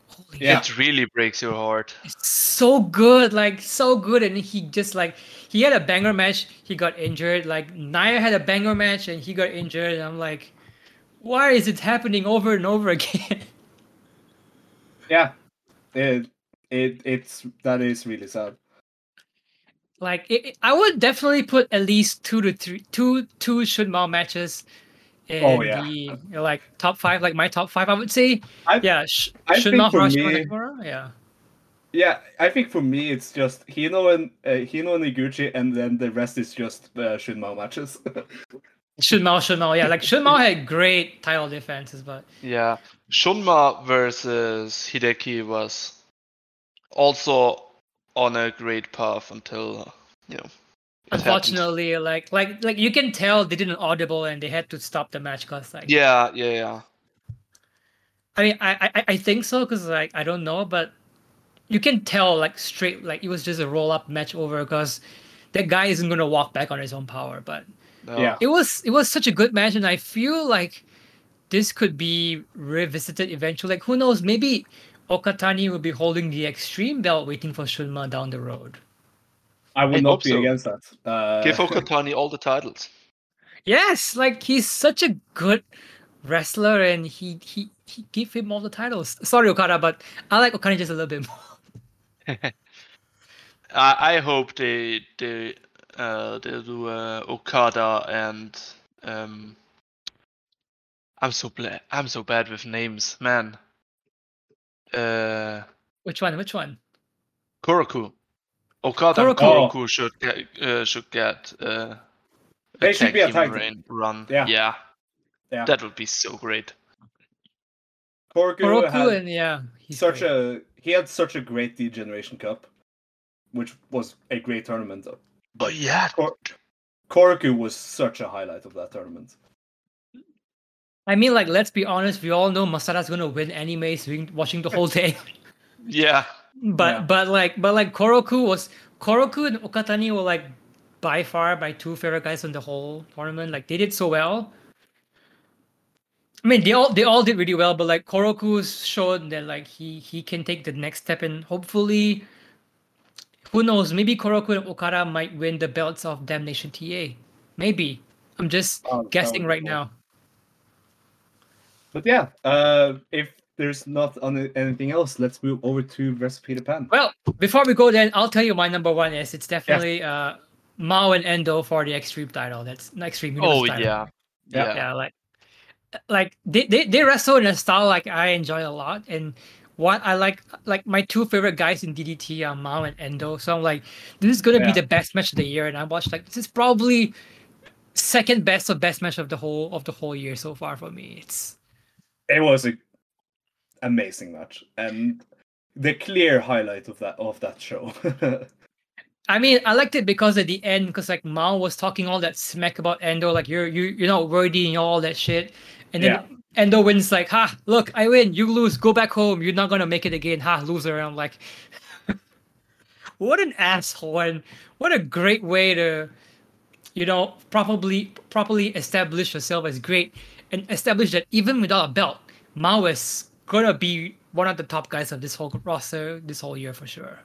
Speaker 2: Holy
Speaker 1: Yeah.
Speaker 3: It really breaks your heart.
Speaker 2: It's so good, like so good, and he just like he had a banger match. He got injured. Like Naya had a banger match, and he got injured. And I'm like, why is it happening over and over *laughs* again?
Speaker 1: Yeah, it it it's that is really sad.
Speaker 2: like it, it- I would definitely put at least two to three, two two Shunmao matches. In
Speaker 1: Oh, yeah.
Speaker 2: the you know, like top five, like my top five, I would say.
Speaker 1: I-
Speaker 2: yeah, Sh-
Speaker 1: I think
Speaker 2: Shunmao,
Speaker 1: for me-
Speaker 2: yeah.
Speaker 1: Yeah, I think for me it's just Hino and uh, Hino and Higuchi, and then the rest is just uh, Shunmao matches. *laughs*
Speaker 2: Shunmao, Shunmao, yeah. Like Shunmao had great title defenses, but
Speaker 3: Yeah. Shunma versus Hideki was also on a great path until, uh, you know. It happened.
Speaker 2: unfortunately, like like like you can tell they didn't audible and they had to stop the match because like
Speaker 3: Yeah, yeah, yeah.
Speaker 2: I mean I I, I think so because like I don't know but you can tell like straight like it was just a roll up match over because that guy isn't gonna walk back on his own power but
Speaker 3: No.
Speaker 1: Yeah.
Speaker 2: it was it was such a good match and I feel like this could be revisited eventually like who knows maybe Okatani will be holding the extreme belt waiting for Shunma down the road.
Speaker 1: I would
Speaker 3: I
Speaker 1: not be
Speaker 3: so.
Speaker 1: against that. Uh,
Speaker 3: Give Okatani all the titles.
Speaker 2: Yes, like he's such a good wrestler, and he he he gave him all the titles. Sorry, Okada, but I like Okada just a little bit more. *laughs*
Speaker 3: I, I hope they they uh they do uh, Okada and um I'm so bla- I'm so bad with names, man. Uh
Speaker 2: Which one? Which one?
Speaker 3: Koroku. Okada and
Speaker 2: Koroku.
Speaker 3: Koroku should get uh, should get uh
Speaker 1: They should be a
Speaker 3: team
Speaker 1: tag team.
Speaker 3: run.
Speaker 1: Yeah.
Speaker 3: yeah.
Speaker 1: Yeah.
Speaker 3: That would be so great.
Speaker 1: Koroku,
Speaker 2: Oroku,
Speaker 1: had
Speaker 2: and yeah, he's
Speaker 1: such
Speaker 2: great.
Speaker 1: a he had such a great Degeneration Cup, which was a great tournament.
Speaker 3: But yeah,
Speaker 1: Kor- Koroku was such a highlight of that tournament.
Speaker 2: I mean, like, let's be honest. We all know Masada's gonna win anyway, so watching the whole *laughs* thing.
Speaker 3: yeah.
Speaker 2: But
Speaker 1: Yeah.
Speaker 2: but like but like Koroku was Koroku and Okatani were like by far my two favorite guys in the whole tournament. Like they did so well. I mean, they all they all did really well, but like Koroku's showed that like he he can take the next step, and hopefully, who knows? Maybe Koroku and Okada might win the belts of Damnation TA. Maybe I'm just
Speaker 1: Oh,
Speaker 2: guessing right
Speaker 1: cool.
Speaker 2: now.
Speaker 1: But yeah, uh, if there's not on anything else, let's move over to Recipe Japan.
Speaker 2: Well, before we go, then I'll tell you my number one is it's definitely uh Mao and Endo for the Extreme title. That's not Extreme Universe
Speaker 3: Oh
Speaker 2: title.
Speaker 3: yeah.
Speaker 1: Yeah.
Speaker 3: Yeah.
Speaker 2: yeah like like they, they they wrestle in a style like i enjoy a lot and what i like like my two favorite guys in ddt are mao and endo so i'm like this is gonna be the best match of the year and i watched like this is probably second best or best match of the whole of the whole year so far for me it's
Speaker 1: It was a amazing match and the clear highlight of that of that show. *laughs*
Speaker 2: I mean, I liked it because at the end, because like Mao was talking all that smack about Endo, like you're you you're not worthy and all that shit, and then
Speaker 1: Yeah.
Speaker 2: Endo wins like, ha, look, I win, you lose, go back home, you're not gonna make it again, ha, loser. And I'm like, *laughs* what an asshole, and what a great way to, you know, properly properly establish yourself as great and establish that even without a belt, Mao is gonna be one of the top guys of this whole roster this whole year for sure.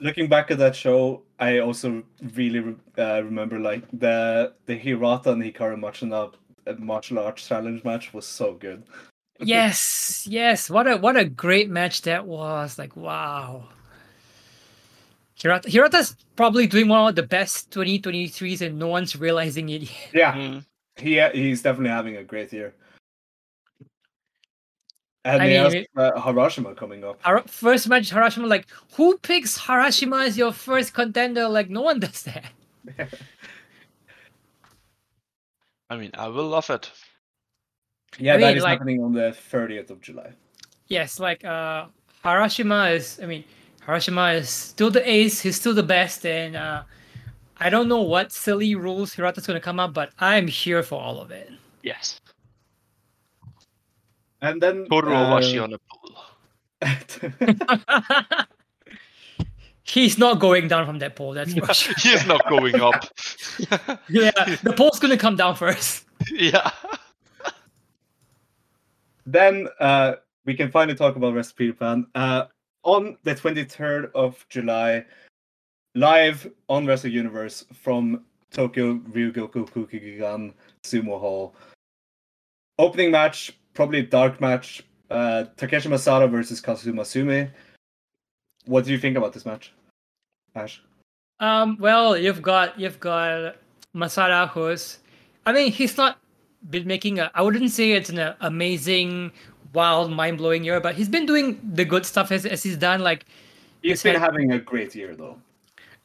Speaker 1: Looking back at that show, I also really re- uh, remember like the the Hirata and Hikaru Machina uh, martial arts challenge match was so good. *laughs*
Speaker 2: Yes, yes. What a what a great match that was. Like wow. Hirata Hirata's probably doing one of the best 2023s and no one's realizing it yet.
Speaker 1: Yeah,
Speaker 3: Mm.
Speaker 1: he he's definitely having a great year. And
Speaker 2: I
Speaker 1: he
Speaker 2: mean,
Speaker 1: has
Speaker 2: it-
Speaker 1: uh, Harashima coming up.
Speaker 2: Our first match, Harashima, like who picks Harashima as your first contender? Like no one does that. *laughs*
Speaker 3: I mean, I will love it.
Speaker 1: Yeah,
Speaker 2: I
Speaker 1: that
Speaker 2: mean,
Speaker 1: is
Speaker 2: like-
Speaker 1: happening on the 30th of July.
Speaker 2: Yes, like uh Harashima is I mean Harashima is still the ace, he's still the best, and uh I don't know what silly rules Hirata's gonna come up, but I'm here for all of it.
Speaker 3: Yes.
Speaker 1: And then
Speaker 3: Toru
Speaker 1: uh,
Speaker 3: Owashi on a pole. *laughs*
Speaker 2: He's not going down from that pole, that's for *laughs* sure.
Speaker 3: he is not going up. *laughs*
Speaker 2: Yeah, the pole's gonna come down first.
Speaker 3: yeah.
Speaker 1: then uh, we can finally talk about Wrestle Peter Uh, on the 23rd of July, live on Wrestle Universe from Tokyo Ryogoku Kokugikan Sumo Hall. Opening match, probably a dark match. Uh, Takeshi Masada versus Kazuma Sumi. What do you think about this match, Ash?
Speaker 2: Um, well, you've got you've got Masada, who's, I mean, he's not been making a. I wouldn't say it's an amazing, wild, mind blowing year, but he's been doing the good stuff as, as he's done. Like
Speaker 1: He's
Speaker 2: He's
Speaker 1: been
Speaker 2: had-
Speaker 1: having a great year though.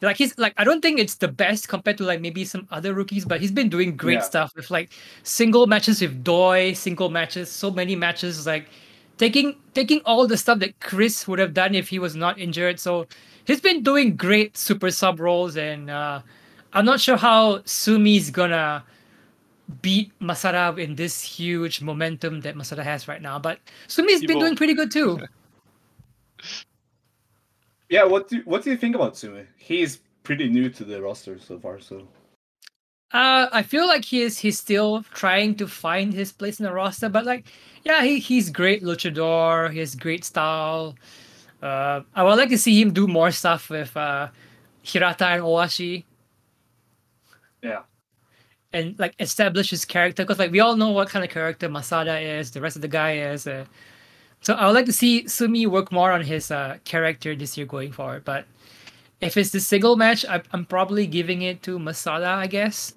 Speaker 2: Like he's like I don't think it's the best compared to like maybe some other rookies, but he's been doing great
Speaker 1: Yeah.
Speaker 2: stuff with like single matches with Doi, single matches, so many matches, like taking taking all the stuff that Chris would have done if he was not injured. So he's been doing great super sub roles, and uh, I'm not sure how Sumi's gonna beat Masada in this huge momentum that Masada has right now. But Sumi's
Speaker 3: He
Speaker 2: been doing pretty good too. *laughs*
Speaker 1: Yeah, what do what do you think about Sumi? He's pretty new to the roster so far, so
Speaker 2: Uh, I feel like he is he's still trying to find his place in the roster, but like, yeah, he, he's great luchador. He has great style. Uh, I would like to see him do more stuff with uh, Hirata and Owashi
Speaker 1: yeah.
Speaker 2: and like establish his character because like we all know what kind of character Masada is, the rest of the guy is. Uh, so I would like to see Sumi work more on his uh, character this year going forward. But if it's the single match, I, I'm probably giving it to Masada, I guess.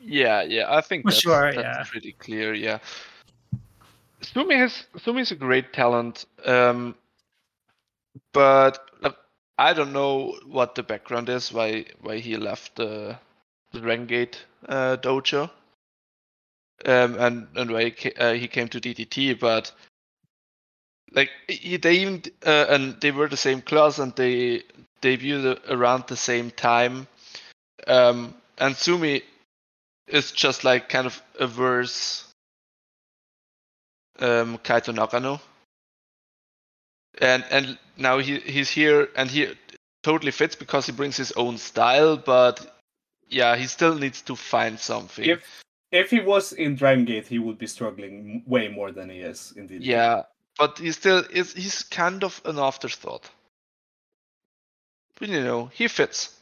Speaker 3: Yeah, yeah, I think
Speaker 2: For
Speaker 3: that's,
Speaker 2: sure,
Speaker 3: that's
Speaker 2: yeah.
Speaker 3: pretty clear. Yeah, Sumi has Sumi's a great talent, um, but uh, I don't know what the background is why why he left the, the Dragon Gate uh, dojo, um, and and why he, uh, he came to DDT, but like they even uh, and they were the same class and they debuted around the same time, um, and Sumi is just like kind of a verse um Kaito Nagano. And and now he he's here and he totally fits because he brings his own style, but yeah, he still needs to find something.
Speaker 1: If if he was in Dragon Gate, he would be struggling way more than he is indeed.
Speaker 3: yeah, but he still is he's kind of an afterthought. But you know, he fits.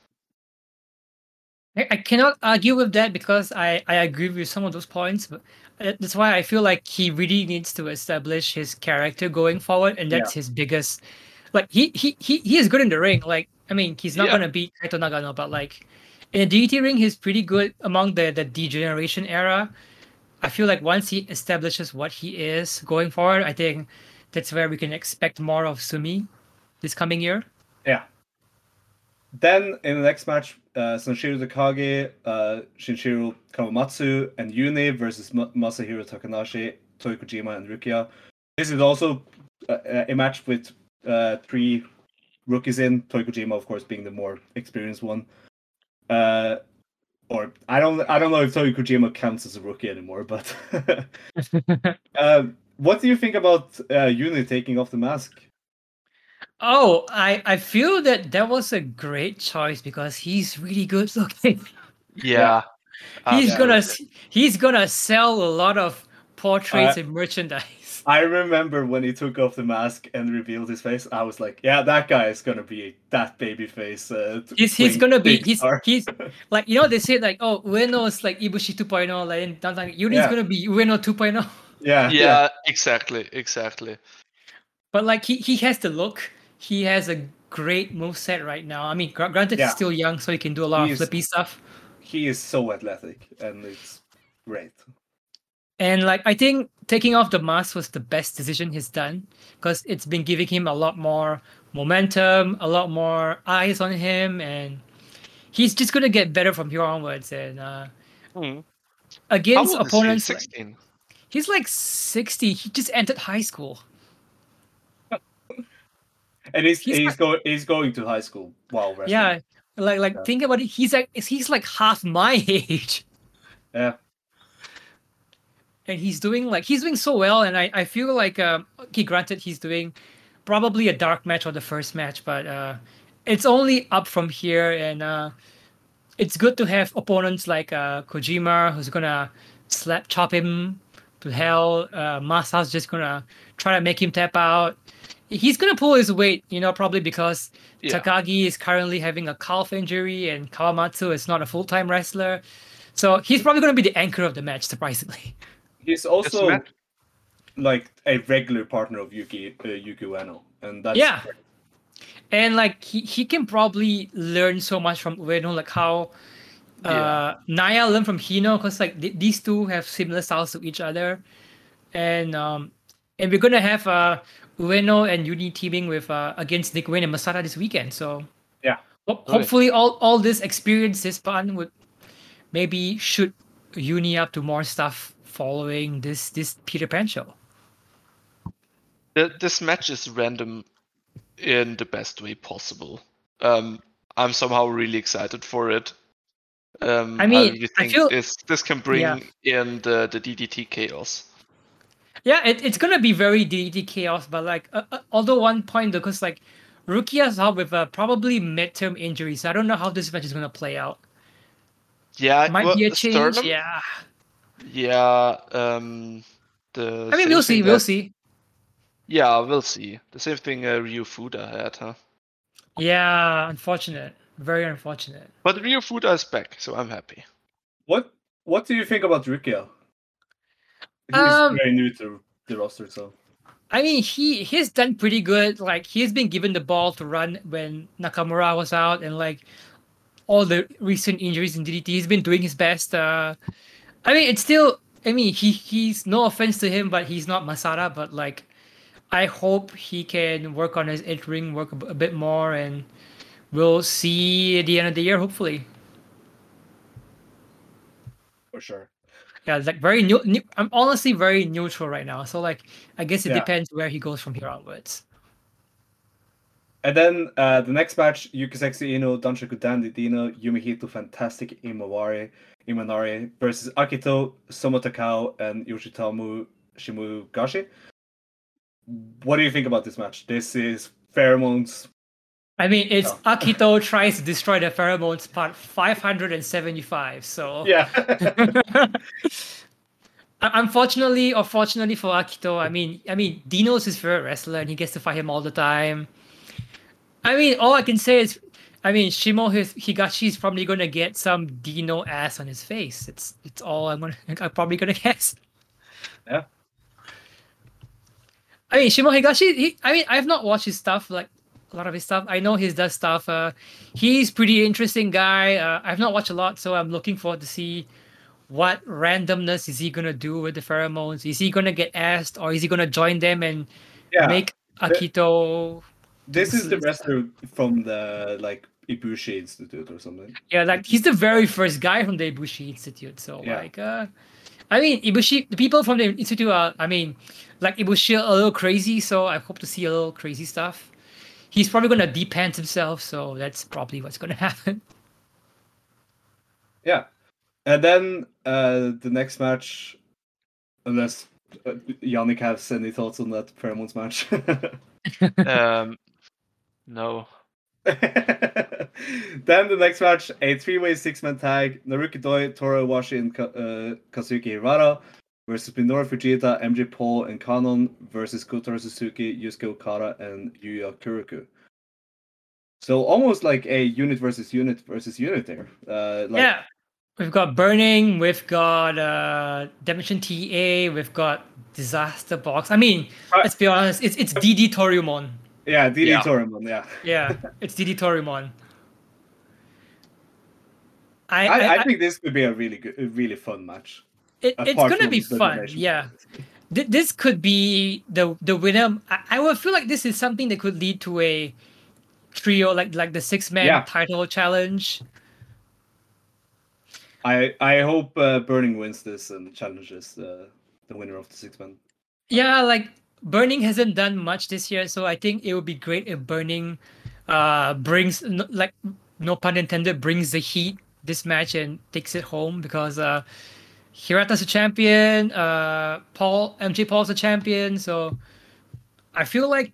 Speaker 2: I, I cannot argue with that because I, I agree with some of those points. But uh, that's why I feel like he really needs to establish his character going forward, and that's his biggest. Like he, he he he is good in the ring. Like I mean, he's not
Speaker 3: Yeah.
Speaker 2: gonna beat Kaito Nagano, but like in the DDT ring, he's pretty good among the the degeneration era. I feel like once he establishes what he is going forward, I think that's where we can expect more of Sumi this coming year.
Speaker 1: Yeah. Then in the next match, uh, Sanshiro Takagi, uh, Shinichiro Kawamatsu, and Yuni versus Ma- Masahiro Takanashi, Toi Kojima, and Rukia. This is also a, a match with uh, three rookies in. Toi Kojima, of course, being the more experienced one. Uh, or I don't, I don't know if Toi Kojima counts as a rookie anymore. But *laughs* *laughs* uh, what do you think about uh, Yuni taking off the mask?
Speaker 2: Oh, I I feel that that was a great choice because he's really good looking. *laughs*
Speaker 3: Yeah.
Speaker 2: he's gonna
Speaker 3: absolutely.
Speaker 2: s- he's gonna sell a lot of portraits
Speaker 1: Uh,
Speaker 2: and merchandise.
Speaker 1: I remember when he took off the mask and revealed his face. I was like, "Yeah, that guy is gonna be that baby face." Uh,
Speaker 2: He's he's gonna be he's
Speaker 1: star."
Speaker 2: he's *laughs* like you know they say like oh Ueno's like Ibushi 2.0 like in downtown Yuri's
Speaker 1: Yeah.
Speaker 2: gonna be Ueno 2.0
Speaker 1: yeah,
Speaker 3: Yeah, exactly, exactly.
Speaker 2: but like he he has the look he has a great move set right now I mean gr- granted
Speaker 1: Yeah.
Speaker 2: he's still young so he can do a lot
Speaker 1: He's-
Speaker 2: of flippy stuff
Speaker 1: He is so athletic, and it's great.
Speaker 2: And like I think taking off the mask was the best decision he's done because it's been giving him a lot more momentum, a lot more eyes on him, and he's just gonna get better from here onwards. And uh,
Speaker 3: Hmm. How
Speaker 2: against
Speaker 3: old is he?
Speaker 2: opponents, like-
Speaker 3: 16.
Speaker 2: he's like sixty. He just entered high school.
Speaker 1: And he's
Speaker 2: He's
Speaker 1: he's,
Speaker 2: not-
Speaker 1: going he's going to high school while wrestling.
Speaker 2: Yeah, like like
Speaker 1: Yeah.
Speaker 2: think about it. He's like he's like half my *laughs* age.
Speaker 1: yeah,
Speaker 2: and he's doing like he's doing so well and i i feel like um okay granted he's doing probably a dark match or the first match but uh it's only up from here and uh it's good to have opponents like uh kojima who's gonna slap chop him to hell uh masa's just gonna try to make him tap out. He's gonna pull his weight, you know, probably because
Speaker 3: Yeah.
Speaker 2: Takagi is currently having a calf injury and Kawamatsu is not a full time wrestler. So he's probably gonna be the anchor of the match, surprisingly. *laughs*
Speaker 1: He's also
Speaker 3: match-
Speaker 1: like a regular partner of Yuki uh, Yuki Ueno, and that's
Speaker 2: Yeah. And like he, he can probably learn so much from Ueno, like how uh, Naya learned from Hino, because like th- these two have similar styles to each other, and um, and we're gonna have uh Ueno and Yuni teaming with uh against Nick Wayne and Masada this weekend. So
Speaker 1: Yeah.
Speaker 2: ho- hopefully all all this experience, this fun would maybe shoot Yuni up to more stuff following this this Peter Pan show.
Speaker 3: Th- This match is random in the best way possible. Um, I'm somehow really excited for it. Um,
Speaker 2: I mean, I
Speaker 3: think
Speaker 2: feel-
Speaker 3: this this can bring
Speaker 2: Yeah.
Speaker 3: in the, the DDT chaos.
Speaker 2: Yeah, it, it's gonna be very DDT chaos, but like, uh, uh, although one point because like, Rukia's out with a probably midterm injury, so I don't know how this match is gonna play out.
Speaker 3: Yeah, it
Speaker 2: Might
Speaker 3: well,
Speaker 2: be a change.
Speaker 3: sternum?
Speaker 2: Yeah,
Speaker 3: Yeah. Um, the
Speaker 2: I mean we'll see.
Speaker 3: thing
Speaker 2: We'll see.
Speaker 3: Yeah, we'll see. The same thing uh, Ryu Fuda had, huh?
Speaker 2: Yeah, unfortunate. Very unfortunate.
Speaker 3: But Ryu Fuda is back, so I'm happy.
Speaker 1: What what do you think about Rukia? He's
Speaker 2: Um,
Speaker 1: very new to the roster, so
Speaker 2: I mean, he he's done pretty good. Like he's been given the ball to run when Nakamura was out, and like all the recent injuries in DDT, he's been doing his best. Uh, I mean, it's still. I mean, he he's no offense to him, but he's not Masada. But like, I hope he can work on his in ring work a bit more, and we'll see at the end of the year, hopefully.
Speaker 1: for sure.
Speaker 2: Yeah, like very new. new I'm honestly very neutral right now. So like, I guess it
Speaker 1: Yeah.
Speaker 2: depends where he goes from here onwards.
Speaker 1: And then uh, the next match, Yuki Sexy Iino, Danshoku Dandy Dino, Yumehito Fantastic Imanari, Imanari versus Akito, Soma Takao, and Yoshitomu Shimugashi. What do you think about this match? This is pheromones.
Speaker 2: I mean, it's
Speaker 1: Oh.
Speaker 2: Akito *laughs* tries to destroy the pheromones part 575. So
Speaker 1: Yeah. *laughs*
Speaker 2: Unfortunately, or fortunately for Akito, I mean, I mean, Dino's his favorite wrestler, and he gets to fight him all the time. I mean, all I can say is, I mean, Shimo his Higashi is probably gonna get some Dino ass on his face. It's it's all I'm gonna *laughs* I'm probably gonna guess.
Speaker 1: Yeah.
Speaker 2: I mean, Shimo Higashi. He, I mean, I've not watched his stuff like a lot of his stuff. I know he does stuff. Uh, he's pretty interesting guy. Uh, I've not watched a lot, so I'm looking forward to see what randomness is he gonna do with the pheromones? Is he gonna get asked, or is he gonna join them and
Speaker 1: yeah.
Speaker 2: make Akito?
Speaker 1: this is the wrestler from the like Ibushi Institute or something.
Speaker 2: Yeah, like he's the very first guy from the Ibushi Institute. So
Speaker 1: Yeah.
Speaker 2: like, uh, I mean, Ibushi, the people from the institute are, I mean, like Ibushi are a little crazy. So I hope to see a little crazy stuff. He's probably gonna depant himself, so that's probably what's gonna *laughs* happen.
Speaker 1: Yeah. And then uh, the next match, unless uh, Yannick has any thoughts on that pheromones match. *laughs*
Speaker 3: Um, no. *laughs*
Speaker 1: then the next match, a three-way six-man tag: Naruki Doi, Toru Owashi, and uh, Kazuki Hirata versus Minoru Fujita, MJ Paul, and Kanon versus Kotaro Suzuki, Yusuke Okada, and Yuya Koroku. So almost like a unit versus unit versus unit there. Uh, like,
Speaker 2: yeah, we've got Burning, we've got uh, Damnation TA, we've got Disaster Box. I mean, let's be honest, it's it's DD Toryumon.
Speaker 1: Yeah, DD
Speaker 3: Yeah.
Speaker 1: Toryumon, yeah.
Speaker 2: Yeah, it's DD Toryumon. *laughs* I,
Speaker 1: I,
Speaker 2: I,
Speaker 1: I think this could be a really good, a really fun match.
Speaker 2: it, it's gonna be fun. Yeah, this could be the the winner. I, I would feel like this is something that could lead to a trio, like like the six man
Speaker 1: Yeah.
Speaker 2: title challenge.
Speaker 1: I I hope uh, Burning wins this and challenges uh, the winner of the six man.
Speaker 2: Yeah, like Burning hasn't done much this year, so I think it would be great if Burning uh brings like no pun intended brings the heat this match and takes it home because uh Hirata's a champion, uh Paul MJ Paul's a champion, so I feel like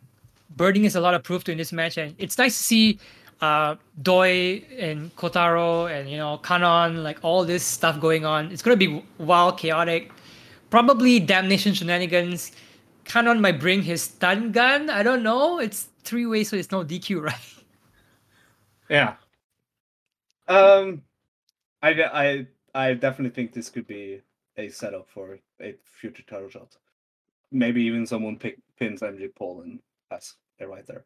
Speaker 2: Burning is a lot of proof to in this match. And it's nice to see uh Doi and Kotaro and you know Kanon like all this stuff going on. It's gonna be wild, chaotic. Probably damnation shenanigans Kanon might bring his stun gun. I don't know. It's three ways, so it's no DQ, *laughs* right?
Speaker 1: Yeah. Um, I I I definitely think this could be a setup for a future title shot. Maybe even someone pick, pins MJ Paul and that's it right there.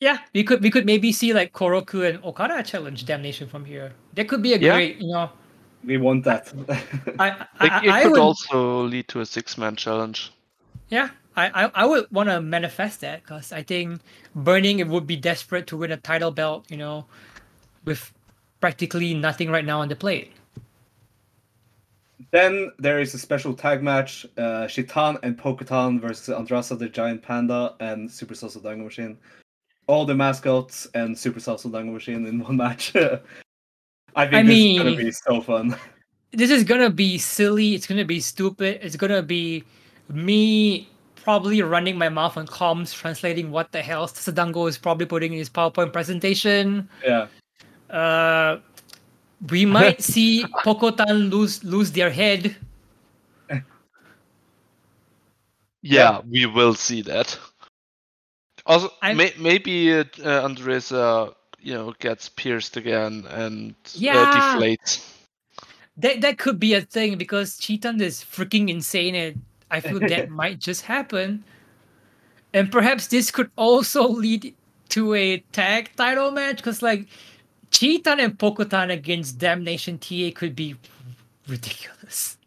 Speaker 2: Yeah, we could we could maybe see like Koroku and Okada challenge Damnation from here. That could be a
Speaker 3: Yeah.
Speaker 2: great, you know.
Speaker 1: We want that.
Speaker 2: I
Speaker 3: Like,
Speaker 2: I,
Speaker 3: it
Speaker 2: I
Speaker 3: could
Speaker 2: would,
Speaker 3: also lead to a six-man challenge.
Speaker 2: Yeah, I I, I would want to manifest that because I think Burning it would be desperate to win a title belt, you know, with practically nothing right now on the plate.
Speaker 1: then there is a special tag match: uh, Cheetan and Pokotan versus Andreza the Giant Panda and Super Sasadango Machine. All the mascots and Super Sasadango Machine in one match. *laughs* I think
Speaker 2: I
Speaker 1: this is gonna
Speaker 2: mean-
Speaker 1: be so fun.
Speaker 2: this is gonna be silly. It's gonna be stupid. It's gonna be me probably running my mouth on comms, translating what the hell Sadango is probably putting in his PowerPoint presentation.
Speaker 1: Yeah.
Speaker 2: Uh, we *laughs* might see Pokotan lose lose their head. *laughs*
Speaker 3: Yeah, we will see that. Also, may- maybe uh, uh, Andreza, you know, gets pierced again and
Speaker 2: Yeah.
Speaker 3: uh, deflates.
Speaker 2: That that could be a thing because Cheetan is freaking insane, and I feel that might just happen. And perhaps this could also lead to a tag title match because like Cheetan and Pokotan against Damnation TA could be ridiculous.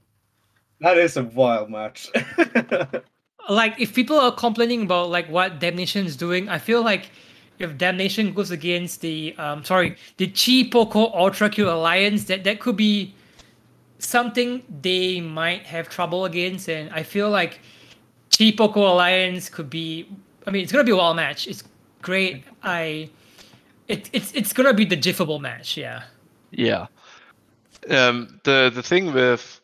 Speaker 1: That is a wild match. *laughs*
Speaker 2: Like if people are complaining about like what Damnation is doing, I feel like if Damnation goes against the um sorry the Chi Poco Ultra Q Alliance, that that could be something they might have trouble against, and I feel like Chi Poco Alliance could be. I mean, it's gonna be a wild match. It's great. I. It, it's it's gonna be the jiffable match, yeah.
Speaker 3: Yeah. Um, the the thing with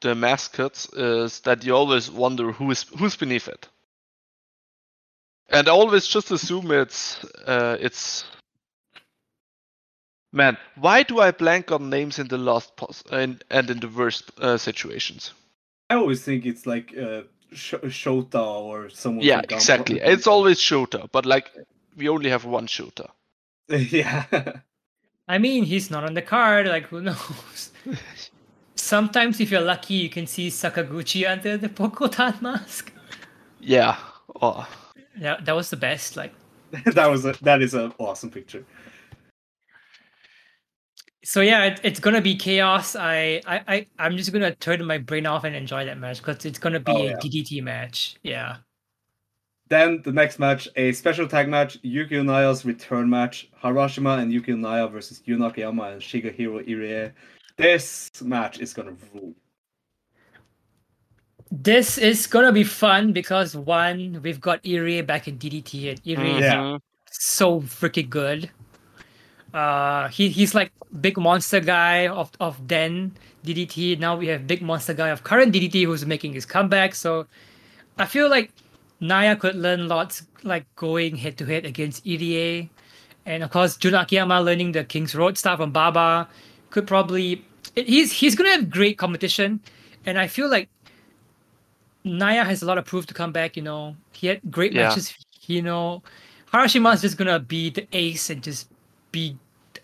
Speaker 3: the mascots is that you always wonder who is who's beneath it, and I always just assume it's uh, it's. Man, why do I blank on names in the last pos- and and in the worst uh, situations?
Speaker 1: I always think it's like uh, Sh- Shota or someone.
Speaker 3: Yeah,
Speaker 1: from Gun-
Speaker 3: exactly. It's always Shota, but like we only have one Shota. *laughs*
Speaker 1: yeah.
Speaker 2: I mean, he's not on the card. Like, who knows? *laughs* Sometimes, if you're lucky, you can see Sakaguchi under the Pokotan mask.
Speaker 3: Yeah. Oh.
Speaker 2: Yeah, that was the best. Like, *laughs*
Speaker 1: that was a that is an awesome picture.
Speaker 2: So yeah, it, it's gonna be chaos. I, I, I, I'm just gonna turn my brain off and enjoy that match because it's gonna be
Speaker 1: Oh,
Speaker 2: a. DDT match. Yeah.
Speaker 1: Then the next match, a special tag match, Yuki Unaya's return match, Harashima and Yuki Unaya versus Yu Nakayama and Shigehiro Irie. This match is gonna rule.
Speaker 2: This is gonna be fun because one, we've got Irie back in DDT, and Irie is
Speaker 1: Yeah.
Speaker 3: Mhm.
Speaker 2: so freaking good. Uh, he he's like big monster guy of of then DDT. Now we have big monster guy of current DDT who's making his comeback. So I feel like Naya could learn lots, like going head to head against Irie, and of course Jun Akiyama learning the King's Road stuff from Baba could probably. He's he's gonna have great competition, and I feel like Naya has a lot of proof to come back. You know, he had great
Speaker 3: Yeah.
Speaker 2: matches. You know, Harashima is just gonna be the ace and just be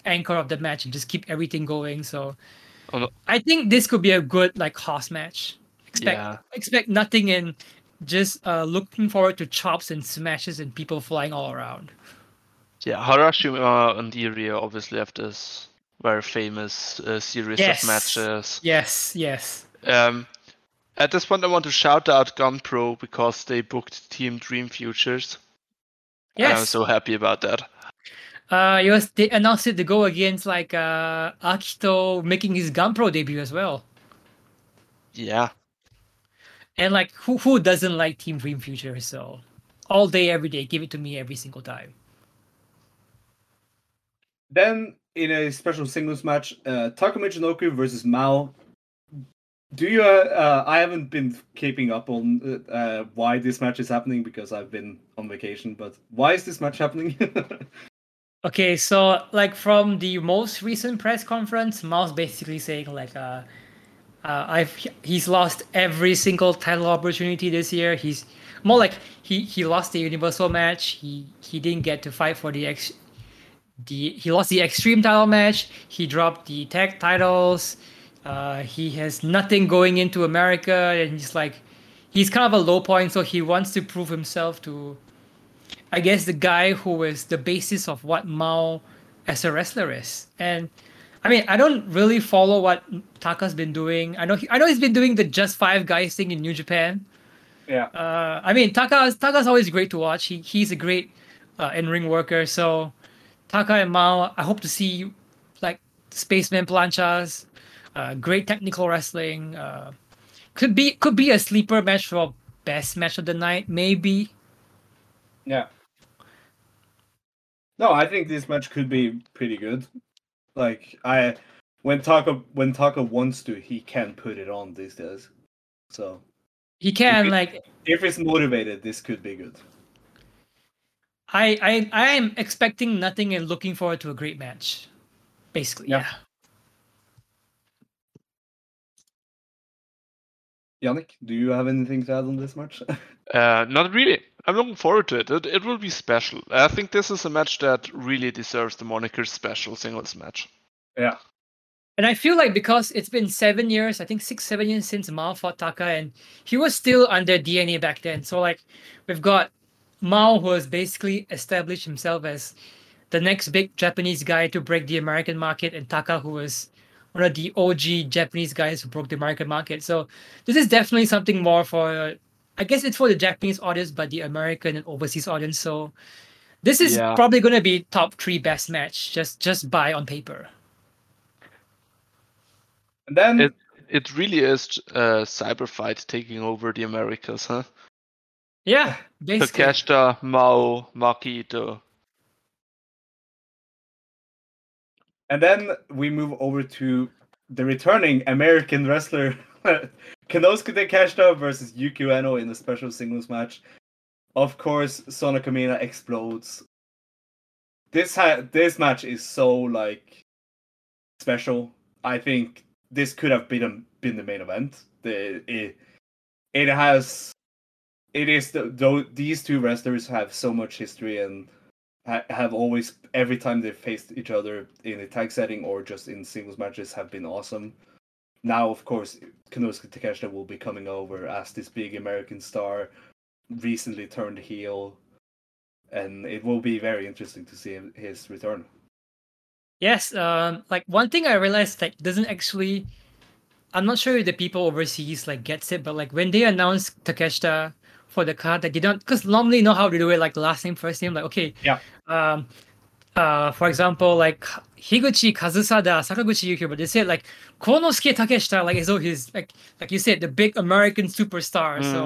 Speaker 2: anchor of the match and just keep everything going. So
Speaker 3: Oh.
Speaker 2: I think this could be a good like house match. Expect
Speaker 3: Yeah.
Speaker 2: expect nothing and just uh, looking forward to chops and smashes and people flying all around.
Speaker 3: Yeah, Harashima and Irie obviously have this very famous uh, series
Speaker 2: Yes.
Speaker 3: of matches.
Speaker 2: Yes, yes.
Speaker 3: Um, at this point, I want to shout out GanPro because they booked Team Dream Futures. And I'm so happy about that.
Speaker 2: Uh, it was they announced it to go against like uh Akito making his GanPro debut as well.
Speaker 3: Yeah,
Speaker 2: And like who who doesn't like Team Dream Future? So all day, every day, give it to me every single time.
Speaker 1: Then in a special singles match, uh, Taka Michinoku versus Mao. Do you? Uh, uh, I haven't been keeping up on uh, uh, why this match is happening because I've been on vacation. But why is this match happening? *laughs*
Speaker 2: Okay, so like from the most recent press conference, Mao's basically saying like uh Uh, I've he's lost every single title opportunity this year. He's more like he he lost the Universal match. He he didn't get to fight for the ex. The he lost the Extreme title match. He dropped the tag titles. Uh, he has nothing going into America, and he's like, he's kind of a low point. So he wants to prove himself to, I guess, the guy who is the basis of what Mao as a wrestler is. And I mean, I don't really follow what Taka's been doing. I know he, I know he's been doing the just five guys thing in New Japan.
Speaker 1: Yeah.
Speaker 2: Uh, I mean, Taka Taka's always great to watch. He he's a great uh, in ring worker. So Taka and Mao, I hope to see like Spaceman Planchas, uh, great technical wrestling. Uh, could be could be a sleeper match for best match of the night, maybe.
Speaker 1: Yeah. No, I think this match could be pretty good. Like I, when Taka when Taka wants to, he can put it on these days. So
Speaker 2: He can
Speaker 1: it-
Speaker 2: like
Speaker 1: if he's motivated, this could be good.
Speaker 2: I I I am expecting nothing and looking forward to a great match. Basically,
Speaker 1: Yeah.
Speaker 2: yeah.
Speaker 1: Yannick, do you have anything to add on this match? *laughs*
Speaker 3: Uh, not really. I'm looking forward to it. it. It will be special. I think this is a match that really deserves the moniker special singles match.
Speaker 1: yeah.
Speaker 2: And I feel like because it's been seven years, I think six, seven years since Mao fought Taka, and he was still under DNA back then. So like we've got Mao who has basically established himself as the next big Japanese guy to break the American market, and Taka who was one of the OG Japanese guys who broke the American market. So this is definitely something more for I guess it's for the Japanese audience, but the American and overseas audience. So this is
Speaker 3: Yeah.
Speaker 2: probably gonna be top three best match, just just by on paper.
Speaker 1: And then
Speaker 3: It- It really is uh, cyber fight taking over the Americas, huh?
Speaker 2: Yeah, *laughs* basically.
Speaker 3: Takeshita, Mao, Makito.
Speaker 1: and then we move over to the returning American wrestler *laughs* Konosuke Takeshita versus Yuki Ueno in a special singles match. Of course, Sauna Kamina explodes. This ha- this match is so like special. I think this could have been a, been the main event. The it, it has it is the, though these two wrestlers have so much history and ha- have always every time they've faced each other in a tag setting or just in singles matches have been awesome. Now, of course, Konosuke Takeshita will be coming over as this big American star, recently turned heel, and it will be very interesting to see his return.
Speaker 2: Yes, um, like one thing I realized like doesn't actually I'm not sure if the people overseas like gets it, but like when they announce Takeshita for the card, like they don't because normally you know how to do it like last name, first name, like okay.
Speaker 1: Yeah.
Speaker 2: Um uh for example like Higuchi Kazusada, Sakaguchi Yuki, but they said like Konosuke Takeshita, like as though he's like like you said, the big American superstar.
Speaker 3: Mm.
Speaker 2: So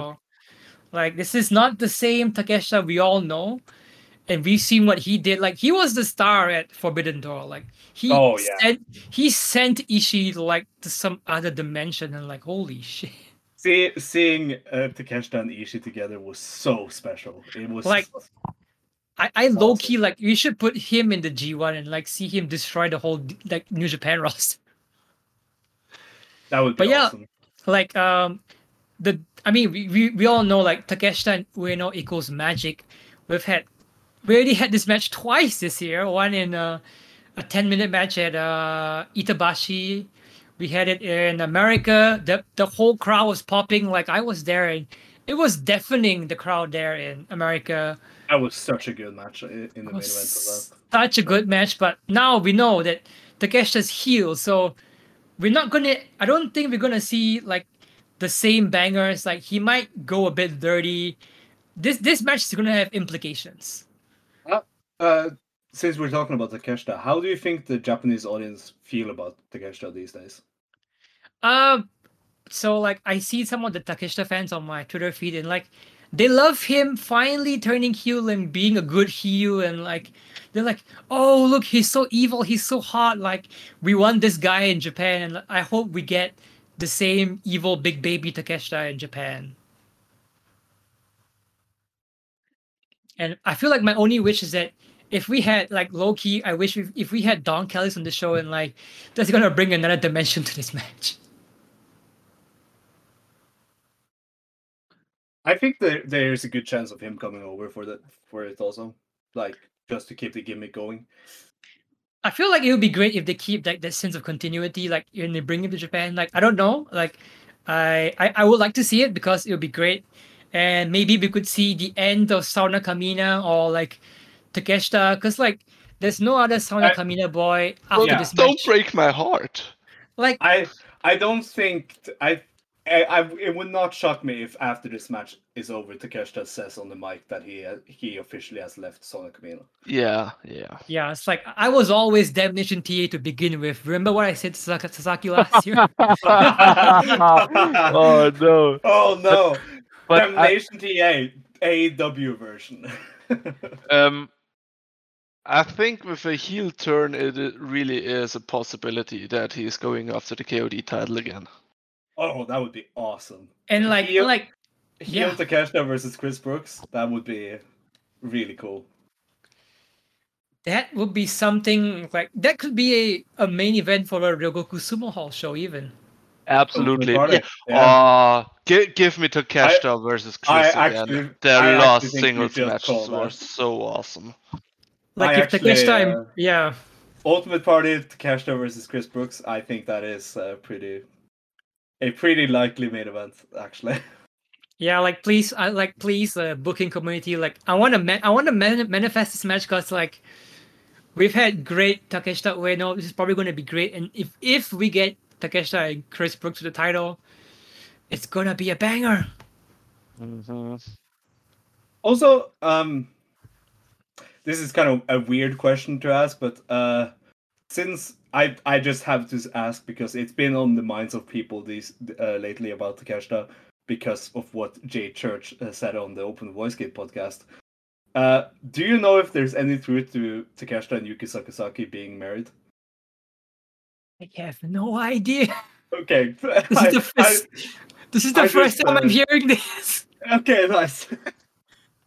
Speaker 2: like this is not the same Takeshita we all know. And we've seen what he did. Like he was the star at Forbidden Door. Like he
Speaker 1: Oh, yeah.
Speaker 2: sent he sent Ishii like to some other dimension and like holy shit.
Speaker 1: See, seeing uh, Takeshita and Ishii together was so special. It was
Speaker 2: Like, I, I low key like you should put him in the G one and like see him destroy the whole like New Japan *laughs* roster.
Speaker 1: that would be
Speaker 2: but yeah. Like um the I mean we, we, we all know like Takeshita and Ueno equals magic. We've had we already had this match twice this year. One in uh, a 10 minute match at uh, Itabashi. We had it in America. The the whole crowd was popping like I was there and it was deafening the crowd there in America.
Speaker 1: That was such a good match in the main event of
Speaker 2: was
Speaker 1: that.
Speaker 2: such a good match, but now we know that Takeshita's healed, so we're not gonna. I don't think we're gonna see like the same bangers. Like he might go a bit dirty. This this match is gonna have implications.
Speaker 1: Uh, since we're talking about Takeshita, how do you think the Japanese audience feel about Takeshita these days?
Speaker 2: Um, so like I see some of the Takeshita fans on my Twitter feed, and like they love him finally turning heel and being a good heel, and like they're like, oh look, he's so evil, he's so hot. Like we want this guy in Japan, and I hope we get the same evil big baby Takeshita in Japan. And I feel like my only wish is that if we had like low key, I wish if we had Don Callis on the show and like that's gonna bring another dimension to this *laughs* match.
Speaker 1: I think there there's a good chance of him coming over for the for it also, like just to keep the gimmick going.
Speaker 2: I feel like it would be great if they keep like that sense of continuity, like when they bring him to Japan. Like I don't know, like I I, I would like to see it because it would be great, and maybe we could see the end of Sauna Kamina or like Takeshita, because like there's no other Sauna
Speaker 1: I-
Speaker 2: Kamina boy after
Speaker 1: Yeah.
Speaker 2: this
Speaker 3: Don't break my heart.
Speaker 2: Like
Speaker 1: I I don't think t- I. I, I it would not shock me if after this match is over, Takeshita says on the mic that he uh, he officially has left Sauna Kamina.
Speaker 3: Yeah, yeah.
Speaker 2: yeah, it's like I was always Damnation TA to begin with. Remember what I said to Sasaki, Sasaki last year? *laughs* *laughs*
Speaker 4: oh no!
Speaker 1: Oh no!
Speaker 4: But I,
Speaker 1: Damnation TA AEW version. *laughs*
Speaker 3: Um, I think with a heel turn, it really is a possibility that he's going after the KOD title again.
Speaker 1: Oh, that would be awesome.
Speaker 2: and like
Speaker 1: Heel-
Speaker 2: like
Speaker 1: Heel
Speaker 2: Yeah.
Speaker 1: Takeshita versus Chris Brooks. That would be really cool.
Speaker 2: that would be something like that could be a, a main event for a Ryogoku Sumo Hall show even.
Speaker 3: Absolutely.
Speaker 1: Got
Speaker 3: Yeah.
Speaker 1: it. Yeah.
Speaker 3: Uh, gi- give me Takeshita versus
Speaker 1: I
Speaker 3: Chris
Speaker 1: actually-
Speaker 3: again. Their
Speaker 1: I
Speaker 3: last
Speaker 1: actually think we
Speaker 3: singles
Speaker 1: should
Speaker 3: matches were
Speaker 1: that.
Speaker 3: so awesome.
Speaker 2: Like
Speaker 1: I
Speaker 2: if
Speaker 1: actually,
Speaker 2: Takeshita,
Speaker 1: uh,
Speaker 2: and- yeah,
Speaker 1: Ultimate Party Takeshita versus Chris Brooks. I think that is uh, pretty a pretty likely main event actually. *laughs*
Speaker 2: yeah, like please, I like please, uh, booking community, like I want to, man- I want to man- manifest this match because like we've had great Takeshita Ueno. This is probably going to be great, and if if we get Takeshita and Chris Brooks to the title, it's gonna be a banger.
Speaker 3: Mm-hmm.
Speaker 1: Also, um, this is kind of a weird question to ask, but uh, since I I just have to ask because it's been on the minds of people these uh, lately about Takeshita because of what Jay Church uh, said on the Open Voice Gate podcast. Uh, do you know if there's any truth to Takeshita and Yuki Sakazaki being married?
Speaker 2: I have no idea.
Speaker 1: Okay,
Speaker 2: This
Speaker 1: I-
Speaker 2: is the *laughs* first. this is the
Speaker 1: I
Speaker 2: first
Speaker 1: just,
Speaker 2: time I'm
Speaker 1: uh,
Speaker 2: hearing this.
Speaker 1: Okay, nice. *laughs*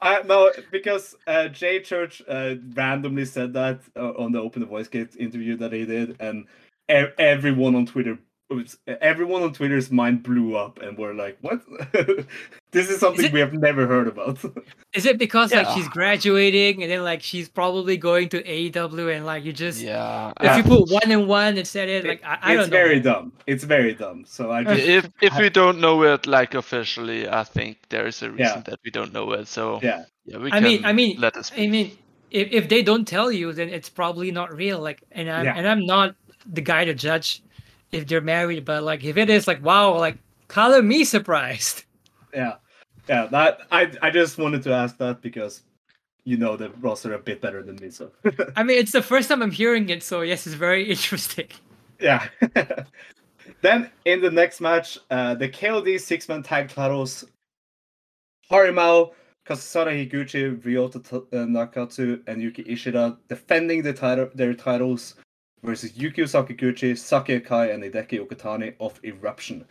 Speaker 1: I no, because uh, Jay Church uh, randomly said that uh, on the Open the Voice Gate interview that he did, and e- everyone on Twitter, was, everyone on Twitter's mind blew up, and were like, "What? *laughs* this is something
Speaker 2: it-
Speaker 1: we have never heard about." *laughs*
Speaker 2: Is it because like she's graduating and then like she's probably going to AEW and like you just
Speaker 3: Yeah.
Speaker 2: if you
Speaker 3: uh,
Speaker 2: put one and one and said it like I, I don't know.
Speaker 1: very dumb. It's very dumb. So I just
Speaker 3: if if we don't know it like officially, I think there is a reason
Speaker 1: Yeah.
Speaker 3: that we don't know it. So
Speaker 1: yeah,
Speaker 3: yeah, we
Speaker 2: I mean, I mean,
Speaker 3: let us.
Speaker 2: I mean, if, if they don't tell you, then it's probably not real. Like, and I'm
Speaker 1: Yeah.
Speaker 2: and I'm not the guy to judge if they're married, but like if it is like wow, like color me surprised.
Speaker 1: yeah, yeah. That I I just wanted to ask that because you know the roster a bit better than me, so. *laughs*
Speaker 2: I mean, it's the first time I'm hearing it, so yes, it's very *laughs* interesting.
Speaker 1: Yeah. *laughs* then in the next match, uh, the KOD six man tag titles Harimao, Kazusada Higuchi, Ryota uh, Nakatsu, and Yuki Ishida defending the title, their titles versus Yukio Sakaguchi, Saki Akai, and Hideki Okatani of Eruption.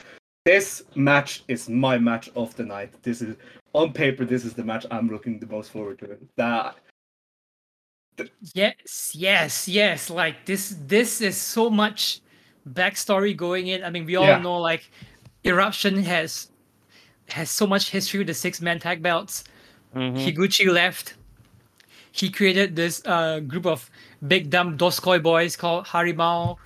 Speaker 1: This match is my match of the night. This is on paper. This is the match I'm looking the most forward to. That
Speaker 2: Yes, yes, yes. Like this, this is so much backstory going in. I mean, we all
Speaker 1: Yeah.
Speaker 2: know like Eruption has has so much history with the six man tag belts.
Speaker 3: Mm-hmm.
Speaker 2: Higuchi left. He created this uh, group of big dumb Doskoi boys called Harimao.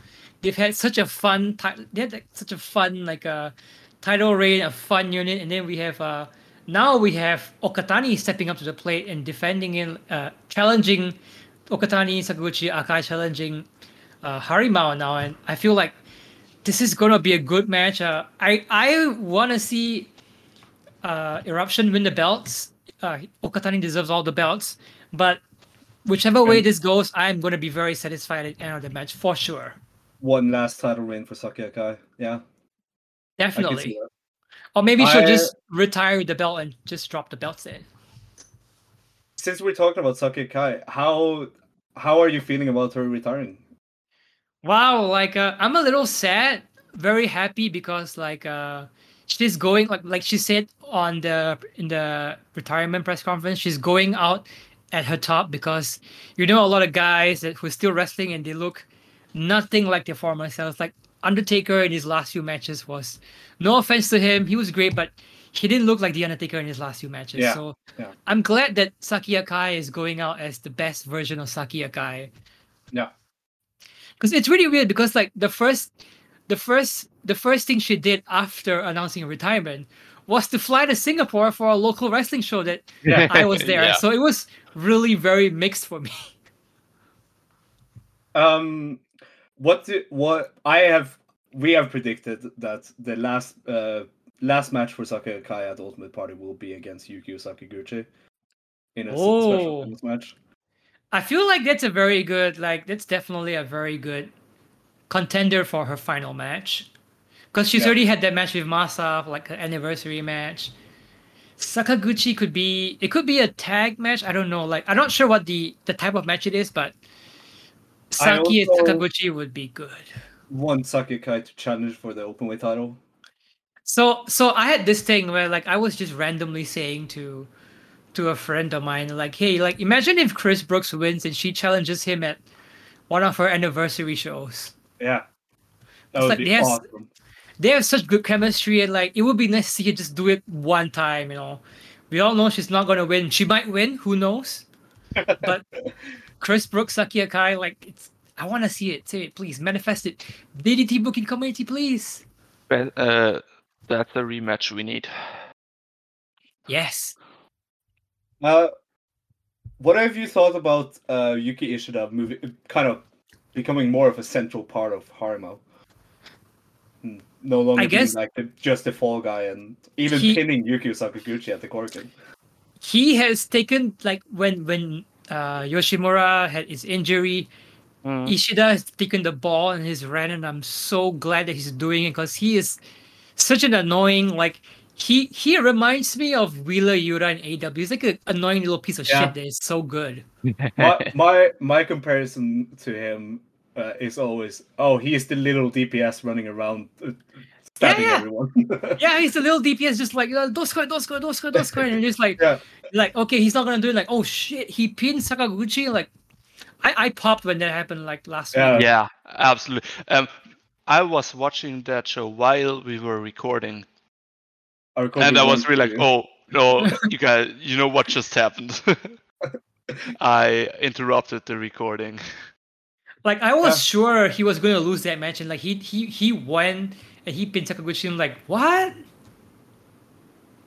Speaker 2: They've had such a fun they had like, such a fun like a title reign, a fun unit, and then we have uh now we have Okatani stepping up to the plate and defending in uh, challenging Okatani, Sakaguchi, Akai challenging uh, Harimao now, and I feel like this is gonna be a good match. Uh, I I want to see uh, Eruption win the belts. Uh, Okatani deserves all the belts, but whichever way
Speaker 1: And-
Speaker 2: this goes, I'm gonna be very satisfied at the end of the match for sure.
Speaker 1: one last title reign for Saki Akai. Yeah, I can see
Speaker 2: Definitely. Or maybe she'll
Speaker 1: I-
Speaker 2: just retire the belt and just drop the belts in.
Speaker 1: since we're talking about Saki Akai, how how are you feeling about her retiring?
Speaker 2: Wow, like uh, I'm a little sad, very happy because like uh she's going like like she said on the in the retirement press conference, she's going out at her top because you know a lot of guys that who's still wrestling and they look nothing like their former selves. Like Undertaker in his last few matches was no offense to him, he was great, but he didn't look like the Undertaker in his last few matches.
Speaker 1: Yeah,
Speaker 2: So
Speaker 1: yeah.
Speaker 2: I'm glad that Saki Akai is going out as the best version of Saki Akai.
Speaker 1: Yeah.
Speaker 2: Because it's really weird because like the first the first the first thing she did after announcing retirement was to fly to Singapore for a local wrestling show that
Speaker 1: Yeah.
Speaker 2: I was there. *laughs*
Speaker 3: Yeah.
Speaker 2: So it was really very mixed for me.
Speaker 1: Um, what do, what I have we have predicted that the last uh last match for Saki Akai at Ultimate Party will be against Yukio Sakaguchi in a s- special
Speaker 2: Oh.
Speaker 1: singles match.
Speaker 2: I feel like that's a very good, like that's definitely a very good contender for her final match. Because she's
Speaker 1: Yeah.
Speaker 2: already had that match with Masa, like her anniversary match. Sakaguchi could be it could be a tag match. I don't know. Like I'm not sure what the the type of match it is, but Saki and Sakaguchi would be good.
Speaker 1: Want Saki Akai to challenge for the openweight title?
Speaker 2: So so I had this thing where like I was just randomly saying to to a friend of mine, like, hey, like imagine if Chris Brooks wins and she challenges him at one of her anniversary shows.
Speaker 1: Yeah, that
Speaker 2: It's
Speaker 1: would
Speaker 2: like
Speaker 1: be awesome.
Speaker 2: They have such good chemistry and like it would be nice to see her just do it one time, you know. We all know she's not gonna win. She might win, who knows? *laughs* But Chris Brooks, Saki Akai, like it's I wanna see it. Say it, please. Manifest it. DDT booking community, please.
Speaker 3: But, uh, that's a rematch we need.
Speaker 2: Yes.
Speaker 1: Uh, what have you thought about uh, Yuki Ishida moving, kind of becoming more of a central part of Harimao? No longer
Speaker 2: I guess-
Speaker 1: being like the, just the fall guy and even
Speaker 2: He-
Speaker 1: pinning Yukio Sakaguchi at the Korakuen.
Speaker 2: he has taken like when when uh, Yoshimura had his injury,
Speaker 3: Mm.
Speaker 2: Ishida has taken the ball and he's ran, and I'm so glad that he's doing it because he is such an annoying like. He he reminds me of Wheeler Yuta in AEW. He's like an annoying little piece of
Speaker 1: Yeah.
Speaker 2: shit that is so good.
Speaker 1: my, my my comparison to him uh, is always, oh, he is the little DPS running around uh, stabbing
Speaker 2: yeah.
Speaker 1: everyone. *laughs*
Speaker 2: Yeah, he's a little DPS, just like uh, don't score, don't score, don't score, don't score, and you're just like, *laughs*
Speaker 1: Yeah.
Speaker 2: like okay, he's not gonna do it. Like oh shit, he pinned Sakaguchi. Like I I popped when that happened like last
Speaker 1: Yeah.
Speaker 2: week.
Speaker 3: yeah, absolutely. Um, I was watching that show while we were recording,
Speaker 1: Our
Speaker 3: and I was
Speaker 1: won
Speaker 3: really like, "Oh no, *laughs* you guys, you know what just happened?" I interrupted the recording.
Speaker 2: Like I was
Speaker 1: Yeah.
Speaker 2: sure he was going to lose that match, and like he he he won and he pinned Sakaguchi. I'm like, what?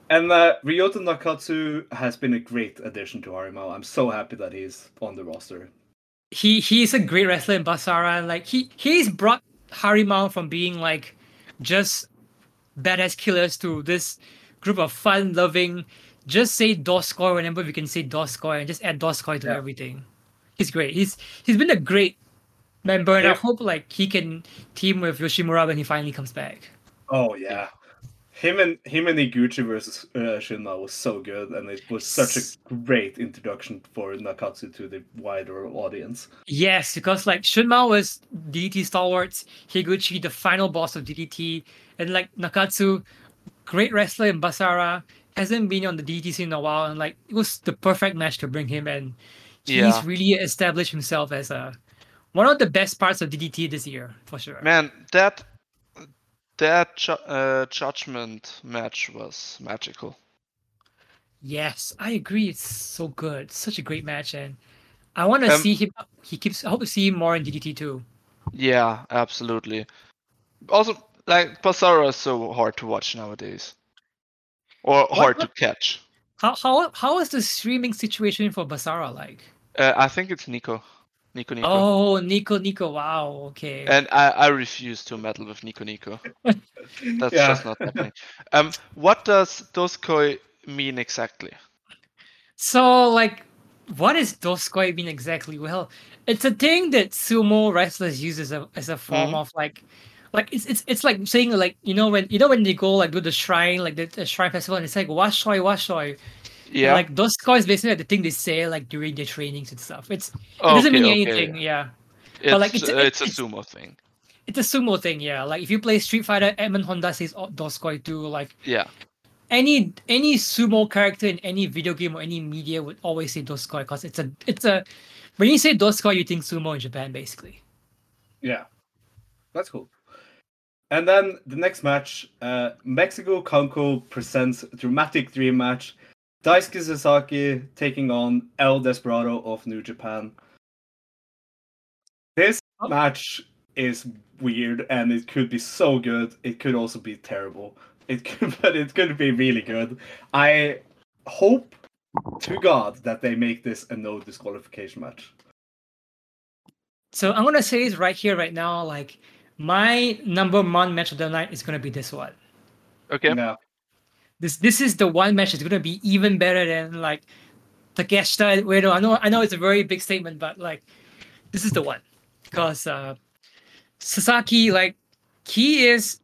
Speaker 1: And uh, Ryota Nakatsu has been a great addition to Harimao. I'm so happy that he's on the roster.
Speaker 2: He he's a great wrestler in Basara, and like he he's brought Harimau from being like just badass killers to this group of fun-loving. Just say Doskoi whenever we can say Doskoi, and just add Doskoi to
Speaker 1: Yeah.
Speaker 2: everything. He's great. He's he's been a great member, and I hope like he can team with Yoshimura when he finally comes back.
Speaker 1: Oh yeah, him and him and Higuchi versus uh, Shunma was so good, and it was such a great introduction for Nakatsu to the wider audience.
Speaker 2: Yes, because like Shunma was DDT stalwarts, Higuchi the final boss of DDT, and like Nakatsu, great wrestler in Basara, hasn't been on the DDT scene in a while, and like it was the perfect match to bring him in. He's
Speaker 3: Yeah.
Speaker 2: really established himself as a one of the best parts of DDT this year for sure.
Speaker 3: Man, that that ju- uh, judgment match was magical.
Speaker 2: Yes, I agree. It's so good. Such a great match, and I want to
Speaker 3: Um,
Speaker 2: see him. He keeps. I hope to see him more in DDT too.
Speaker 3: Yeah, absolutely. Also, like Basara is so hard to watch nowadays, or hard to catch.
Speaker 2: How how how is the streaming situation for Basara like?
Speaker 3: Uh, I think it's Nico, Nico Nico,
Speaker 2: Oh, Nico, Nico. Wow. Okay.
Speaker 3: and I, I refuse to meddle with Nico Nico. *laughs* That's
Speaker 1: Yeah.
Speaker 3: just not happening. Um, what does Doskoi mean exactly?
Speaker 2: so, like, what is Doskoi mean exactly? Well, it's a thing that sumo wrestlers use as a as a form
Speaker 3: Mhm.
Speaker 2: of like, like it's it's it's like saying like you know when you know when they go like do the shrine like the, the shrine festival and it's like washoi washoi.
Speaker 3: Yeah.
Speaker 2: Like Doskoi is basically like the thing they say like during their trainings and stuff. It's it doesn't mean
Speaker 3: Okay, okay.
Speaker 2: anything. Yeah.
Speaker 3: It's,
Speaker 2: but, like, it's-
Speaker 3: uh, it's a
Speaker 2: it's-
Speaker 3: sumo thing.
Speaker 2: It's a sumo thing, yeah. Like if you play Street Fighter, Edmund Honda says oh, Doskoi too. Like
Speaker 3: Yeah.
Speaker 2: any any sumo character in any video game or any media would always say Doskoi because it's a it's a when you say Doskoi you think sumo in Japan basically.
Speaker 1: Yeah, that's cool. And then the next match, uh, Mexico Kanko presents dramatic dream match. Daisuke Sasaki taking on El Desperado of New Japan. This match is weird and it could be so good. It could also be terrible. It could, *laughs* but it could be really good. I hope to God that they make this a no disqualification match.
Speaker 2: So I'm gonna say this right here, right now. Like my number one match of the night is gonna be this one.
Speaker 3: Okay.
Speaker 1: Yeah.
Speaker 2: This this is the one match that's gonna be even better than like Takeshita and Ueno. I know I know it's a very big statement, but like this is the one because uh, Sasaki like he is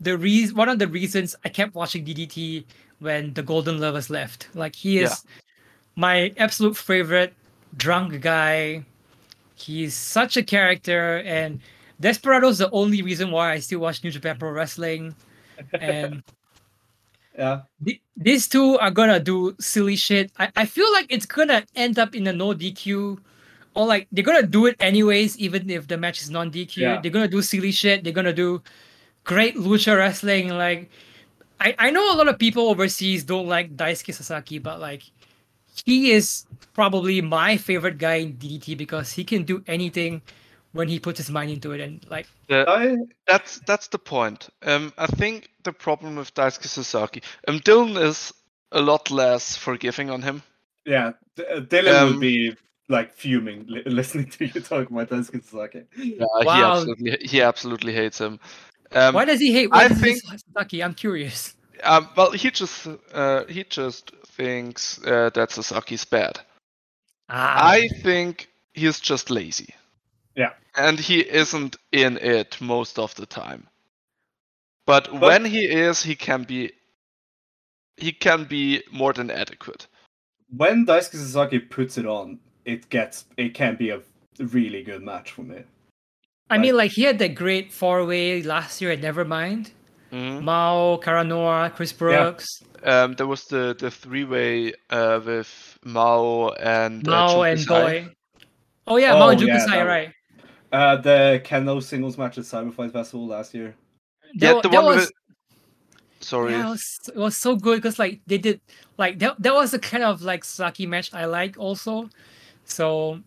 Speaker 2: the reason one of the reasons I kept watching DDT when the Golden Lovers left. Like he is my absolute favorite drunk guy. He's such a character, and Desperado's the only reason why I still watch New Japan Pro Wrestling. And
Speaker 1: Yeah.
Speaker 2: th- these two are gonna do silly shit. I, I feel like it's gonna end up in a no DQ, or like they're gonna do it anyways, even if the match is non DQ.
Speaker 1: Yeah.
Speaker 2: They're gonna do silly shit. They're gonna do great lucha wrestling. Like I, I know a lot of people overseas don't like Daisuke Sasaki, but like he is probably my favorite guy in DDT because he can do anything when he puts his mind into it. And like
Speaker 3: The-
Speaker 1: I
Speaker 3: that's that's the point. Um, I think the problem with Daisuke Sasaki, um, Dylan is a lot less forgiving on him.
Speaker 1: yeah, D- uh, Dylan
Speaker 3: Um,
Speaker 1: would be like fuming li- *laughs* listening to you talk about Daisuke Sasaki.
Speaker 3: Yeah, he absolutely he absolutely hates him. Um,
Speaker 2: why does he hate? Why
Speaker 3: I
Speaker 2: does
Speaker 3: think-
Speaker 2: hate Sasaki? I'm curious.
Speaker 3: um, well, he just uh, he just thinks uh, that Sasaki's bad.
Speaker 2: Ah,
Speaker 3: I think he's just lazy.
Speaker 1: Yeah.
Speaker 3: And he isn't in it most of the time. But, when he is, he can be he can be more than adequate.
Speaker 1: When Daisuke Sasaki puts it on, it gets it can be a really good match for me.
Speaker 2: I mean, like he had that great four way last year at Nevermind.
Speaker 3: Mhm.
Speaker 2: Mao, Cara Noir, Chris Brooks,
Speaker 3: Um, there was the the three way uh, with Mao and uh,
Speaker 2: Mao and
Speaker 3: Chukisai.
Speaker 2: Goy. Oh yeah, Mao and
Speaker 1: Oh, yeah,
Speaker 2: Jukisai, right?
Speaker 1: Uh, the Kano singles match at Cyberfight Festival last year.
Speaker 3: Yeah,
Speaker 2: That,
Speaker 3: the
Speaker 2: that
Speaker 3: one
Speaker 2: was
Speaker 3: sorry.
Speaker 2: yeah, it was, it was so good because like they did like that. That was the kind of like Saki match I like also. So,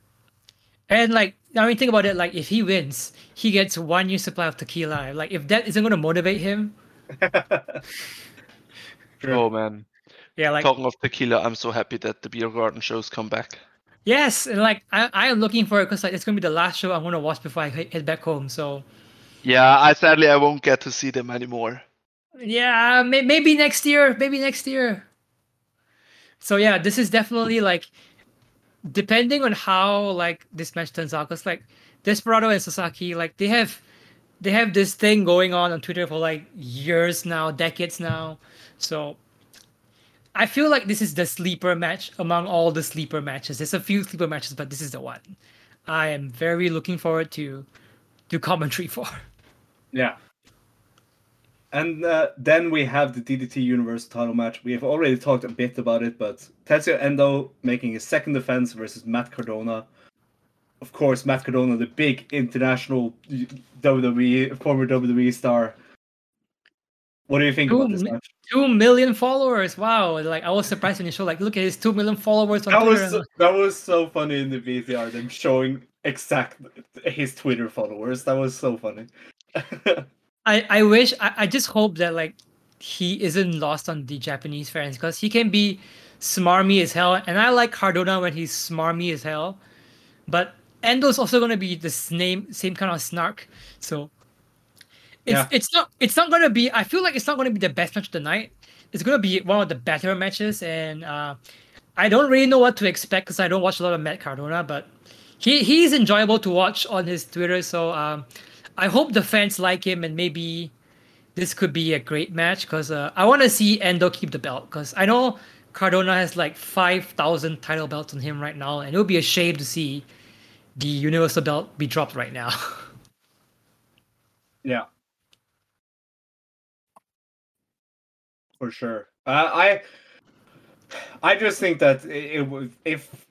Speaker 2: and like I mean, think about it. Like if he wins, he gets one year supply of tequila. Like if that isn't going to motivate him,
Speaker 1: Sure. *laughs*
Speaker 3: Oh man.
Speaker 2: yeah, like
Speaker 3: Talking of tequila, I'm so happy that the beer garden shows come back.
Speaker 2: Yes, and like I I am looking for it because like it's gonna be the last show I'm gonna watch before I he- head back home. So
Speaker 3: Yeah, I sadly I won't get to see them anymore.
Speaker 2: yeah, may- maybe next year, maybe next year. So yeah, this is definitely like depending on how like this match turns out, because like Desperado and Sasaki, like they have they have this thing going on on Twitter for like years now, decades now. So I feel like this is the sleeper match among all the sleeper matches. There's a few sleeper matches, but this is the one. I am very looking forward to to commentary *laughs* for.
Speaker 1: Yeah. And uh, then we have the DDT Universal title match. We have already talked a bit about it, but Tetsuya Endo making his second defense versus Matt Cardona. Of course, Matt Cardona, the big international WWE, former WWE star. What do you think about this match?
Speaker 2: Two million followers! Wow! Like I was surprised when you show like, look at his two million followers on
Speaker 1: That
Speaker 2: Twitter.
Speaker 1: was so, that was so funny in the VCR. Them showing exact his Twitter followers. That was so funny. *laughs*
Speaker 2: I I wish I, I just hope that like he isn't lost on the Japanese fans because he can be smarmy as hell, and I like Cardona when he's smarmy as hell, but Endo's also gonna be the same same kind of snark. So
Speaker 1: Yeah.
Speaker 2: it's not it's not gonna be. I feel like it's not gonna be the best match of the night. It's gonna be one of the better matches, and uh, I don't really know what to expect because I don't watch a lot of Matt Cardona, but he he's enjoyable to watch on his Twitter. So um, I hope the fans like him, and maybe this could be a great match because uh, I want to see Endo keep the belt because I know Cardona has like five thousand title belts on him right now, and it would be a shame to see the Universal belt be dropped right now. *laughs*
Speaker 1: Yeah. For sure. Uh, I I just think that it, it if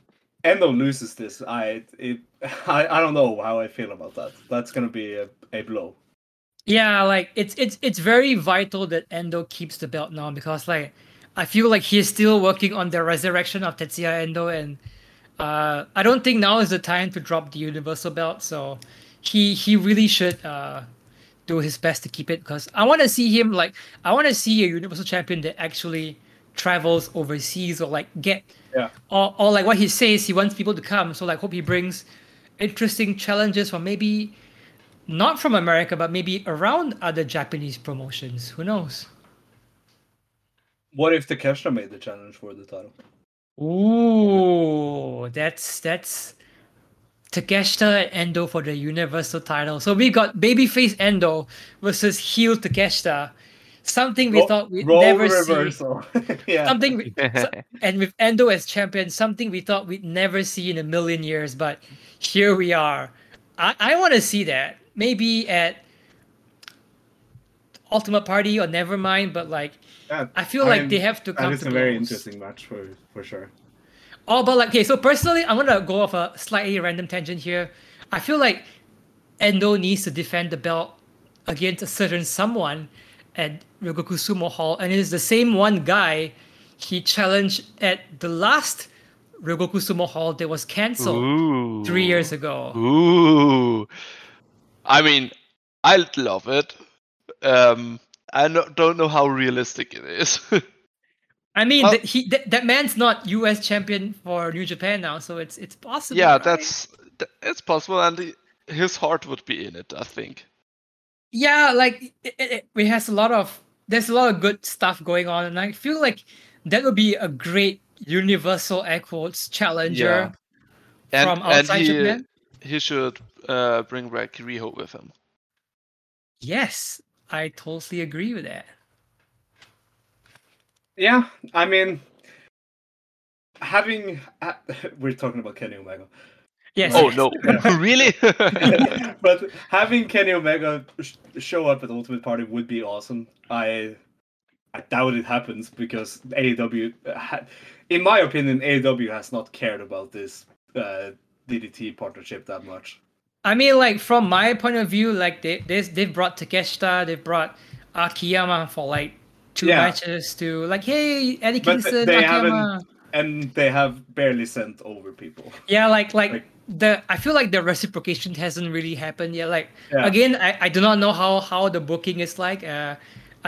Speaker 1: Endo loses this, I it *laughs* I, I don't know how I feel about that. That's gonna be a, a blow.
Speaker 2: Yeah, like it's it's it's very vital that Endo keeps the belt now because like I feel like he's still working on the resurrection of Tetsuya Endo and uh, I don't think now is the time to drop the universal belt. So he he really should uh, do his best to keep it because I want to see him like I want to see a universal champion that actually travels overseas or like get
Speaker 1: Yeah.
Speaker 2: or, or like what he says he wants people to come. So like hope he brings interesting challenges from maybe not from America but maybe around other Japanese promotions. Who knows?
Speaker 1: What if Takeshita made the challenge for the title?
Speaker 2: Ooh, that's that's Takeshita and Endo for the Universal title. So we got babyface Endo versus heel Takeshita. Something we
Speaker 1: Ro-
Speaker 2: thought we'd
Speaker 1: Role
Speaker 2: never *laughs* see.
Speaker 1: reversal. yeah.
Speaker 2: Something we, *laughs* so- and with Endo as champion, something we thought we'd never see in a million years, but here we are. I, I want to see that. Maybe at Ultimate Party or Nevermind, but like
Speaker 1: Yeah,
Speaker 2: I feel
Speaker 1: I
Speaker 2: like
Speaker 1: mean,
Speaker 2: they have to come
Speaker 1: That is
Speaker 2: to
Speaker 1: a very
Speaker 2: blows.
Speaker 1: interesting match for for sure.
Speaker 2: Oh, but like, okay, so personally, I'm gonna go off a slightly random tangent here. I feel like Endo needs to defend the belt against a certain someone at Ryogoku Sumo Hall, and it is the same one guy he challenged at the last Ryogoku Sumo Hall that was cancelled
Speaker 3: Ooh.
Speaker 2: three years ago.
Speaker 3: Ooh. I mean, I love it. Um, I no, don't know how realistic it is. *laughs*
Speaker 2: I mean,
Speaker 3: Well-
Speaker 2: that he that, that man's not U.S. champion for New Japan now, so it's it's possible.
Speaker 3: yeah,
Speaker 2: right?
Speaker 3: that's th- it's possible, and he- his heart would be in it. I think.
Speaker 2: yeah like it, it, it has a lot of there's a lot of good stuff going on and i feel like that would be a great universal air quotes challenger
Speaker 3: And
Speaker 2: from
Speaker 3: and
Speaker 2: outside
Speaker 3: he
Speaker 2: japan
Speaker 3: he should uh, bring back Riho with him.
Speaker 2: yes i totally agree with that
Speaker 1: Yeah, I mean, having uh, *laughs* we're talking about Kenny Omega,
Speaker 2: yes
Speaker 3: Oh no! *laughs* *laughs* really?
Speaker 1: but having Kenny Omega sh- show up at Ultimate Party would be awesome. I I doubt it happens because AEW, ha- in my opinion, AEW has not cared about this uh, DDT partnership that much.
Speaker 2: i mean like from my point of view like they they they've brought takeshita they've brought akiyama for like two
Speaker 1: Yeah.
Speaker 2: matches to like hey eddie kingston
Speaker 1: they haven't- And they have barely sent over people.
Speaker 2: Yeah, like like,
Speaker 1: Like-
Speaker 2: the I feel like the reciprocation hasn't really happened yet. Like
Speaker 1: Yeah.
Speaker 2: again, I, I do not know how how the booking is like. Uh,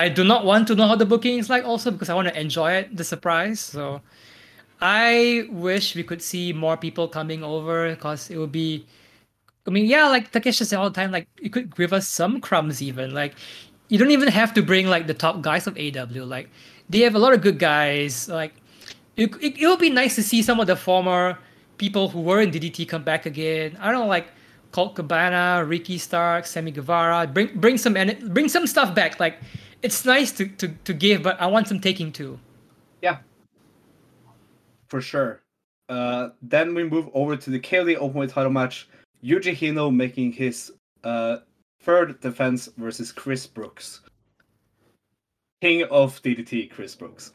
Speaker 2: I do not want to know how the booking is like also because I want to enjoy it, the surprise. So I wish we could see more people coming over because it would be. I mean, yeah, like Takeshi said all the time, like you could give us some crumbs even. Like you don't even have to bring like the top guys of AEW. Like they have a lot of good guys. Like it, it, it would be nice to see some of the former people who were in DDT come back again. I don't know, like Colt Cabana, Ricky Stark, Sammy Guevara. Bring bring some bring some stuff back. Like it's nice to, to, to give, but I want some taking too.
Speaker 1: Yeah, for sure. Uh, then we move over to the KOD Openweight title match. Yuji Hino making his uh, third defense versus Chris Brooks. King of DDT, Chris Brooks.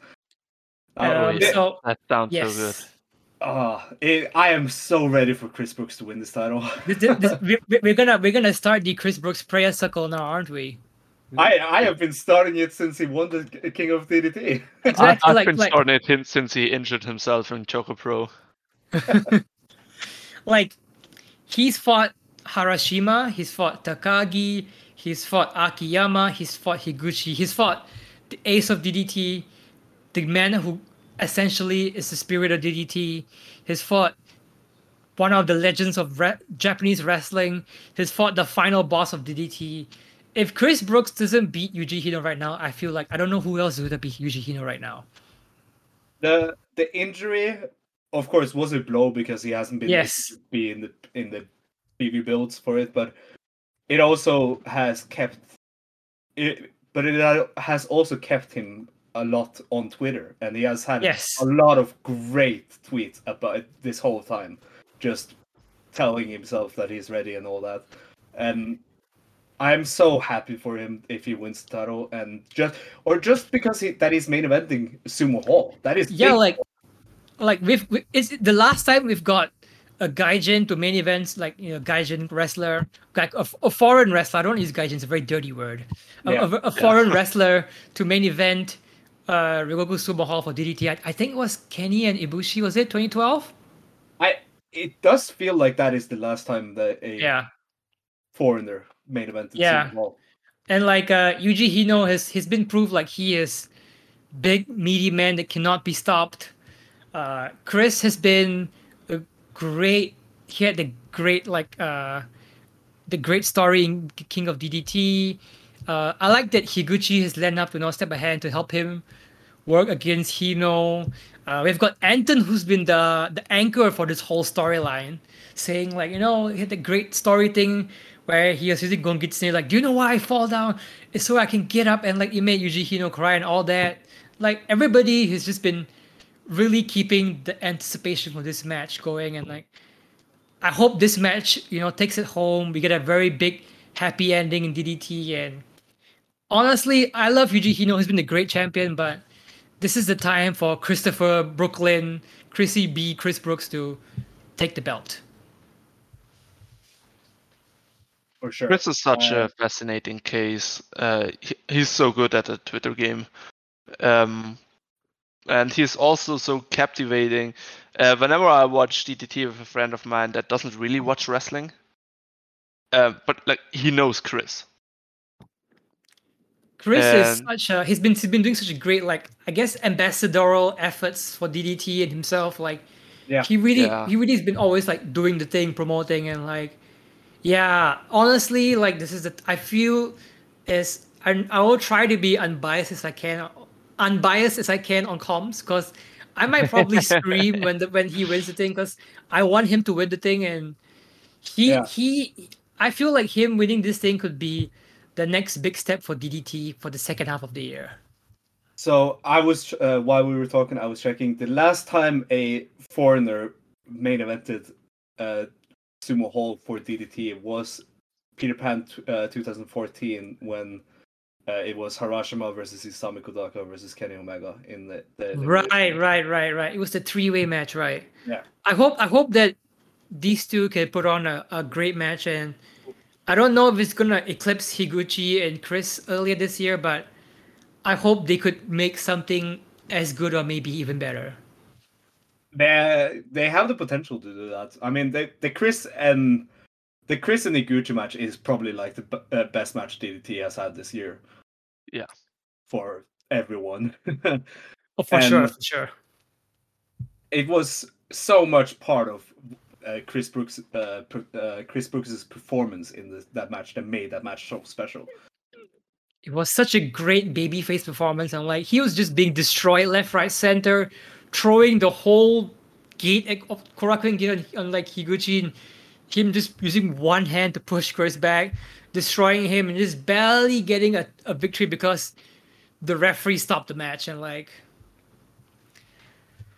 Speaker 2: Um,
Speaker 3: yeah.
Speaker 2: so
Speaker 3: that sounds so good.
Speaker 2: yes,
Speaker 1: Ah, it, I am so ready for Chris Brooks to win this title. *laughs*
Speaker 2: this, this, this, we, we- we're gonna we're gonna start the Chris Brooks prayer circle now, aren't we?
Speaker 1: I I have been starting it since he won the King of DDT.
Speaker 3: I,
Speaker 2: Exactly, *laughs*
Speaker 3: I've
Speaker 2: like
Speaker 3: been
Speaker 2: like
Speaker 3: starting it hin- since he injured himself in Choco Pro. *laughs*
Speaker 2: like he's fought Harashima, he's fought Takagi, he's fought Akiyama, he's fought Higuchi, he's fought the ace of DDT, the man who essentially is the spirit of DDT. He's fought one of the legends of re- Japanese wrestling. He's fought the final boss of DDT. If Chris Brooks doesn't beat Yuji Hino right now, I feel like I don't know who else would beat Yuji Hino right now.
Speaker 1: the the injury, of course, was a blow because he hasn't been
Speaker 2: Yes.
Speaker 1: be in the in the PV builds for it, but it also has kept it. But it has also kept him a lot on Twitter, and he has had
Speaker 2: Yes.
Speaker 1: a lot of great tweets about it this whole time, just telling himself that he's ready and all that. And I'm so happy for him if he wins the title, and just or just because he, that he's main eventing Sumo Hall. That is
Speaker 2: Yeah,
Speaker 1: big.
Speaker 2: like like we've we, it's the last time we've got a gaijin to main events, like you know, gaijin wrestler, like a, a foreign wrestler. I don't use gaijin; it's a very dirty word. A,
Speaker 1: Yeah.
Speaker 2: a, a foreign *laughs* wrestler to main event, uh, Ryogoku Sumo Hall for DDT. I, I think it was Kenny and Ibushi. Was it 2012?
Speaker 1: I it does feel like that is the last time that a
Speaker 2: Yeah.
Speaker 1: foreigner main event.
Speaker 2: Yeah. And like uh, Yuji Hino has he's been proved like he is big meaty man that cannot be stopped. Uh, Chris has been a great. He had the great like uh, the great story in King of DDT. Uh, I like that Higuchi has led up to no step ahead to help him work against Hino. Uh, we've got Anton who's been the the anchor for this whole storyline, saying like you know he had the great story thing where he was using Gongitsune like do you know why I fall down? It's so I can get up and like it made Yuji Hino cry and all that. Like everybody has just been really keeping the anticipation for this match going and like I hope this match you know takes it home. We get a very big happy ending in DDT and honestly I love Yuji Hino. He's been a great champion, but this is the time for Christopher Brooklyn, Chrissy B, Chris Brooks to take the belt.
Speaker 1: For sure.
Speaker 3: Chris is such
Speaker 1: Uh,
Speaker 3: a fascinating case. Uh, he, he's so good at the Twitter game, um, and he's also so captivating. Uh, whenever I watch DDT with a friend of mine that doesn't really watch wrestling, uh, but like he knows Chris.
Speaker 2: Chris is such a he's been he's been doing such a great like I guess ambassadorial efforts for DDT and himself like
Speaker 1: Yeah.
Speaker 2: he really
Speaker 3: Yeah.
Speaker 2: he really has been always like doing the thing promoting and like yeah honestly like this is the I feel is and I will try to be unbiased as I can unbiased as I can on comms because I might probably *laughs* scream when the when he wins the thing because I want him to win the thing and he
Speaker 1: Yeah.
Speaker 2: he I feel like him winning this thing could be the next big step for DDT for the second half of the year.
Speaker 1: So I was uh, while we were talking, I was checking the last time a foreigner main evented uh, Sumo Hall for DDT was Peter Pan t- uh, 2014 when uh, it was Harashima versus Isami Kodaka versus Kenny Omega in the, the, the
Speaker 2: Right, right, right, right. It was the three-way match, right?
Speaker 1: Yeah.
Speaker 2: I hope I hope that these two can put on a, a great match and I don't know if it's gonna eclipse Higuchi and Chris earlier this year, but I hope they could make something as good or maybe even better.
Speaker 1: They they have the potential to do that. I mean, the the Chris and the Chris and Higuchi match is probably like the b- uh, best match DDT has had this year.
Speaker 3: Yeah.
Speaker 1: For everyone. *laughs*
Speaker 2: Oh, for sure, for sure.
Speaker 1: it was so much part of uh, Chris Brooks uh, uh, Chris Brooks's performance in this, that match that made that match so special.
Speaker 2: It was such a great babyface performance, and like he was just being destroyed left, right, center, throwing the whole gate of Korakuen gate on, on like Higuchi, and him just using one hand to push Chris back, destroying him, and just barely getting a, a victory because the referee stopped the match. And like,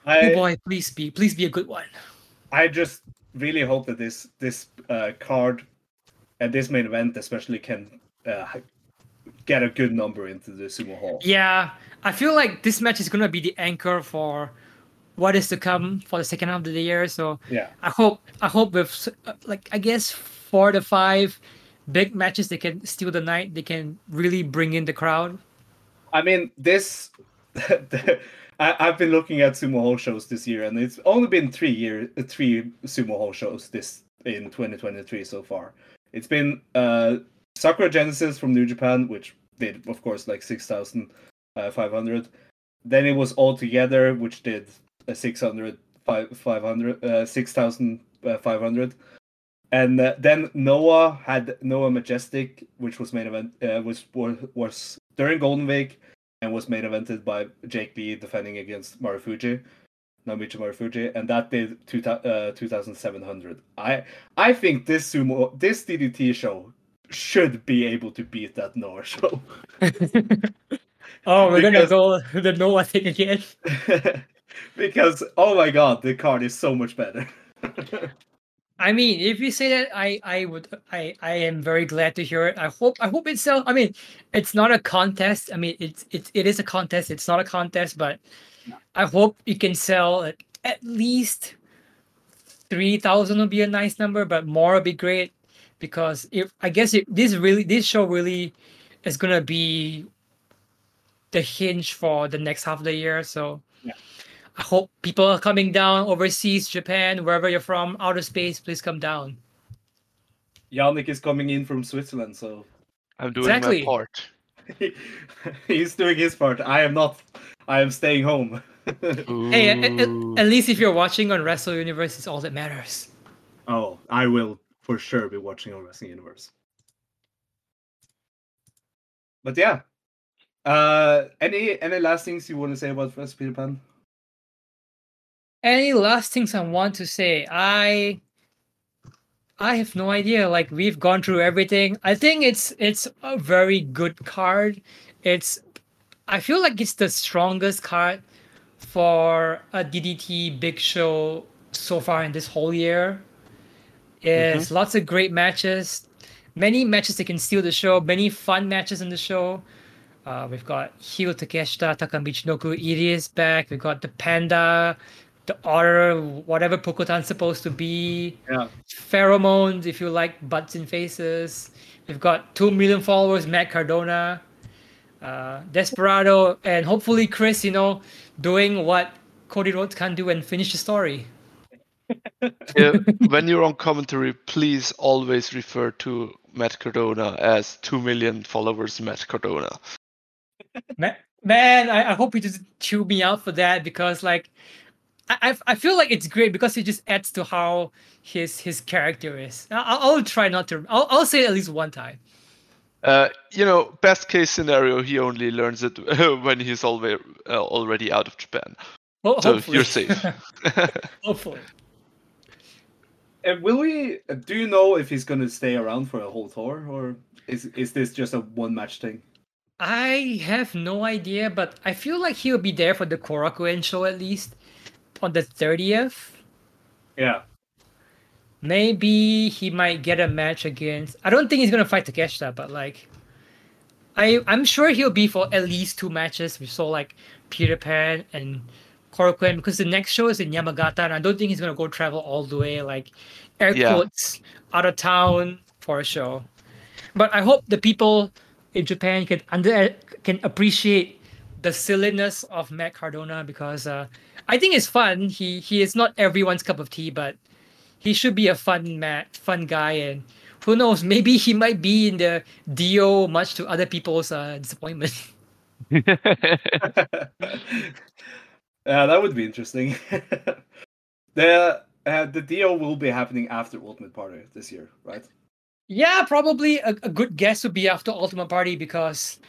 Speaker 2: oh
Speaker 1: I
Speaker 2: boy, please be, please be a good one.
Speaker 1: I just really hope that this this uh, card and this main event especially can uh, get a good number into the Sumo Hall.
Speaker 2: Yeah, I feel like this match is gonna be the anchor for what is to come for the second half of the year. So
Speaker 1: Yeah.
Speaker 2: I hope I hope with uh, like I guess four to five big matches they can steal the night. They can really bring in the crowd.
Speaker 1: I mean, this. *laughs* I, I've been looking at sumo hall shows this year, and it's only been three year, uh, three sumo hall shows this in 2023 so far. It's been uh, Sakura Genesis from New Japan, which did, of course, like 6,500. Then it was All Together, which did a 600, five- 500, uh, 6,500. And uh, then Noah had Noah Majestic, which was main event, uh, was was was during Golden Week, and was main evented by Jake Lee defending against Marufuji, Naomichi Marufuji, and that did two, uh, 2,700. I I think this sumo this DDT show should be able to beat that Noah show. *laughs* *laughs*
Speaker 2: oh, we're gonna go the Noah thing again. *laughs*
Speaker 1: because oh my god, the card is so much better.
Speaker 2: I mean, if you say that, I I would I I am very glad to hear it. I hope I hope it's so. I mean, it's not a contest. I mean, it's it's it is a contest. It's not a contest, but I hope you can sell at, at least three thousand would be a nice number, but more would be great because if I guess it, this really this show really is gonna be the hinge for the next half of the year. So. I hope people are coming down overseas, Japan, wherever you're from, outer space, please come down.
Speaker 1: Yannik is coming in from Switzerland, so
Speaker 3: I'm doing
Speaker 2: Exactly.
Speaker 3: my part. *laughs*
Speaker 1: he's doing his part. I am not. I am staying home. *laughs*
Speaker 2: Hey, at, at- at least if you're watching on Wrestle Universe, it's all that matters.
Speaker 1: oh, I will for sure be watching on Wrestling Universe. But yeah, uh, any any last things you want to say about Wrestle Peter Pan?
Speaker 2: Any last things I want to say? I I have no idea. Like we've gone through everything. I think it's it's a very good card. It's I feel like it's the strongest card for a DDT big show so far in this whole year. It's lots of great matches, many matches that can steal the show, many fun matches in the show. Uh, we've got Hiro Takeshita, Takamichinoku Irie is back. We've got the Panda, the order, whatever Pokotan's supposed to be.
Speaker 1: Yeah.
Speaker 2: Pheromones, if you like butts and faces. We've got 2 million followers, Matt Cardona, uh, Desperado, and hopefully Chris, you know, doing what Cody Rhodes can do and finish the story. *laughs*
Speaker 3: Yeah, when you're on commentary, please always refer to Matt Cardona as 2 million followers Matt Cardona.
Speaker 2: Man, man I, I hope he doesn't chew me out for that because like I, I I feel like it's great because it just adds to how his his character is. I, I'll, I'll try not to. I'll, I'll say it at least one time.
Speaker 3: Uh, you know, best case scenario, he only learns it *laughs* when he's already, uh, already out of Japan.
Speaker 2: Ho-
Speaker 3: So
Speaker 2: hopefully.
Speaker 3: you're safe. *laughs* *laughs*
Speaker 2: hopefully.
Speaker 1: And will we? uh, Do you know if he's going to stay around for a whole tour, or is is this just a one match thing?
Speaker 2: I have no idea, but I feel like he'll be there for the Korakuen show at least on the 30th.
Speaker 1: Yeah.
Speaker 2: Maybe he might get a match against. I don't think he's gonna fight Takeshita, but like, I I'm sure he'll be for at least two matches. We saw like Peter Pan and Korakuen because the next show is in Yamagata, and I don't think he's gonna go travel all the way like air
Speaker 3: Yeah.
Speaker 2: quotes out of town for a show. But I hope the people in Japan can under can appreciate the silliness of Matt Cardona because uh, I think it's fun. He he is not everyone's cup of tea, but he should be a fun Matt, fun guy, and who knows, *laughs* maybe he might be in the D-Oh, much to other people's uh, disappointment. *laughs* *laughs*
Speaker 1: yeah, that would be interesting. the uh, the D-Oh will be happening after Ultimate Party this year, right?
Speaker 2: yeah, probably a, a good guess would be after Ultimate Party because,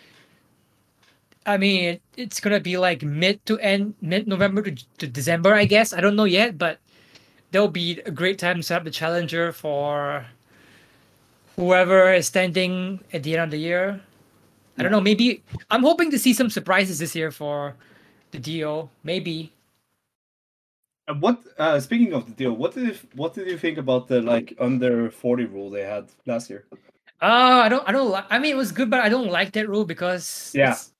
Speaker 2: I mean, it, it's gonna be like mid to end mid November to, to December, I guess. I don't know yet, but there'll be a great time to set up the challenger for whoever is standing at the end of the year. I don't know. Maybe I'm hoping to see some surprises this year for the D-Oh. Maybe.
Speaker 1: And what? Uh, speaking of the D-Oh, what did you, what did you think about the like under forty rule they had last year?
Speaker 2: Uh, I don't. I don't like. I mean, it was good, but I don't like that rule because
Speaker 1: Yeah.
Speaker 2: it's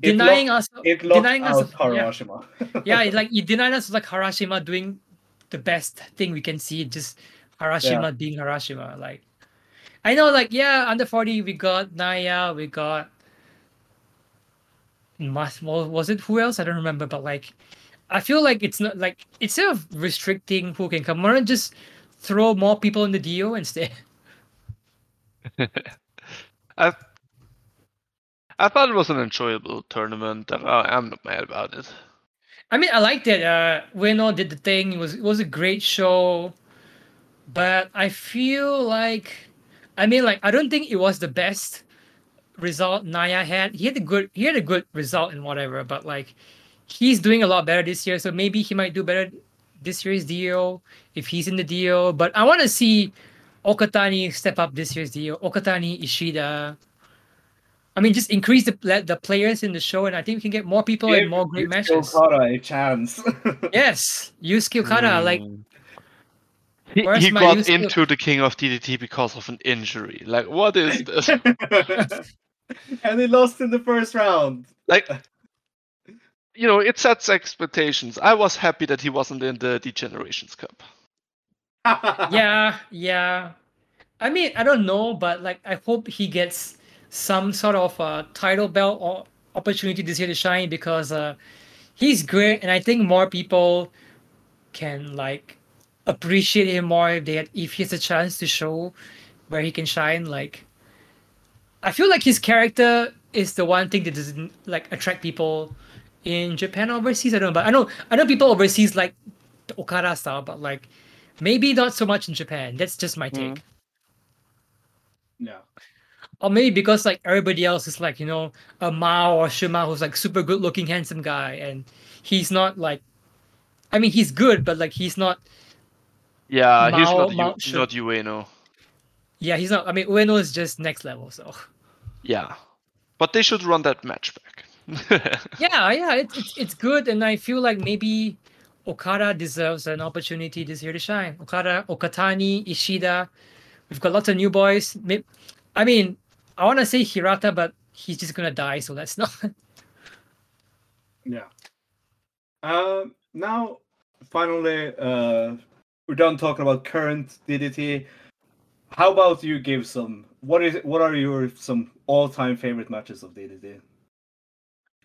Speaker 2: denying us.
Speaker 1: It locked
Speaker 2: denying us.
Speaker 1: out
Speaker 2: yeah,
Speaker 1: Harashima. *laughs*
Speaker 2: yeah, it, like you denied us like Harashima doing the best thing we can see, just Harashima being Harashima. Like, I know, like yeah, under forty we got Naya, we got. Mas, well, was it who else? I don't remember, but like, I feel like it's not like instead of restricting who can come, why not just throw more people in the D-Oh instead? *laughs*
Speaker 3: I I thought it was an enjoyable tournament. and I, I'm not mad about it.
Speaker 2: I mean, I liked it. Uh, Ueno did the thing. It was it was a great show, but I feel like, I mean, like I don't think it was the best result Naya had. He had a good he had a good result in whatever, but like he's doing a lot better this year. So maybe he might do better this year's D-Oh if he's in the D-Oh. But I want to see Okatani step up this year's D-Oh. Okatani, Ishida. I mean, just increase the the players in the show, and I think we can get more people and more great
Speaker 1: Give
Speaker 2: matches.
Speaker 1: Okada a chance. *laughs*
Speaker 2: Yes, Yusuke Okada. Like,
Speaker 3: Mm. He, he got
Speaker 2: useful-
Speaker 3: into the King of DDT because of an injury. Like, what is this? *laughs* *laughs*
Speaker 1: and he lost in the first round.
Speaker 3: like, you know, it sets expectations. I was happy that he wasn't in the D Generations Cup.
Speaker 2: yeah, yeah. I mean, I don't know, but like, I hope he gets some sort of uh, title belt or opportunity this year to shine because uh, he's great, and I think more people can like appreciate him more if they had, if he has a chance to show where he can shine. Like, I feel like his character is the one thing that doesn't like attract people in Japan overseas. I don't know, but I know I know people overseas like the Okada style, but like maybe not so much in Japan. That's just my take.
Speaker 3: Mm.
Speaker 1: yeah.
Speaker 2: Or maybe because like everybody else is like, you know, a Mao or Shima who's like super good looking, handsome guy, and he's not like I mean he's good, but like he's not
Speaker 3: Yeah, he's
Speaker 2: Mao-
Speaker 3: not
Speaker 2: Mao
Speaker 3: Yu-
Speaker 2: should-
Speaker 3: not Ueno.
Speaker 2: yeah, he's not I mean Ueno is just next level, so
Speaker 3: Yeah, but they should run that match back. *laughs*
Speaker 2: yeah, yeah, it's it's it's good, and I feel like maybe Okada deserves an opportunity this year to shine. Okada, Okatani, Ishida, we've got lots of new boys. I mean, I want to say Hirata, but he's just gonna die, so let's not. *laughs*
Speaker 1: Yeah. Um. Now, finally, uh, we're done talking about current DDT. How about you give some? What is? What are your some all-time favorite matches of DDT?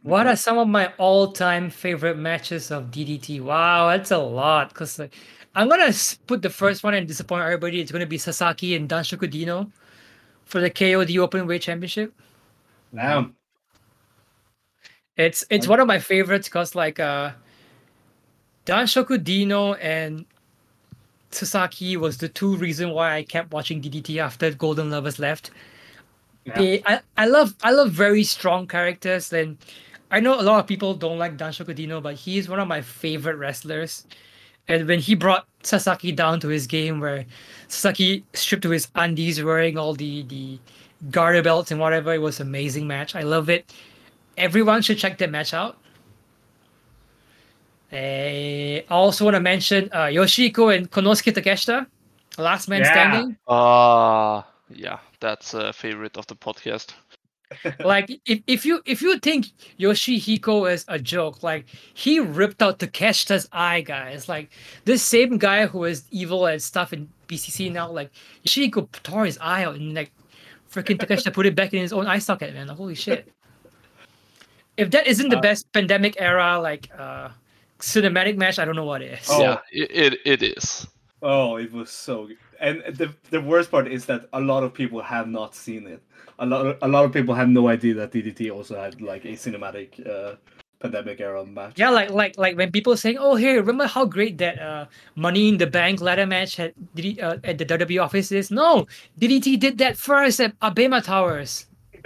Speaker 2: what are some of my all-time favorite matches of DDT? Wow, that's a lot. Cause like, I'm gonna put the first one and disappoint everybody. It's gonna be Sasaki and Danshoku Dino for the KOD Openweight Championship.
Speaker 1: Wow.
Speaker 2: It's it's one of my favorites because like uh Danshoku Dino and Sasaki was the two reason why I kept watching DDT after Golden Lovers left.
Speaker 1: Yeah.
Speaker 2: They I, I love I love very strong characters and I know a lot of people don't like Danshoku Dino, but he is one of my favorite wrestlers. And when he brought Sasaki down to his game where Sasaki stripped to his undies wearing all the the garter belts and whatever, it was an amazing match. I love it everyone should check that match out. Eh, I also want to mention uh, Yoshihiko and Konosuke Takeshita, Last Man
Speaker 1: Yeah.
Speaker 2: Standing.
Speaker 3: Ah, yeah, that's a favorite of the podcast.
Speaker 2: Like if, if you if you think Yoshihiko is a joke, like he ripped out Takeshita's eye, guys. Like this same guy who is evil and stuff in BCC now, like Yoshihiko tore his eye out and like freaking Takeshita put it back in his own eye socket, man. Like, holy shit. If that isn't the
Speaker 1: Uh,
Speaker 2: best pandemic era like uh cinematic match, I don't know what is.
Speaker 1: Oh.
Speaker 3: Yeah, it, it, it is.
Speaker 1: Oh, it was so good. And the the worst part is that a lot of people have not seen it. A lot of, a lot of people have no idea that DDT also had like a cinematic uh, pandemic era match.
Speaker 2: Yeah, like like like when people saying, "Oh, hey, remember how great that uh, Money in the Bank ladder match had DD, uh, at the WWE office is?" No, DDT did that first at Abema Towers, *laughs*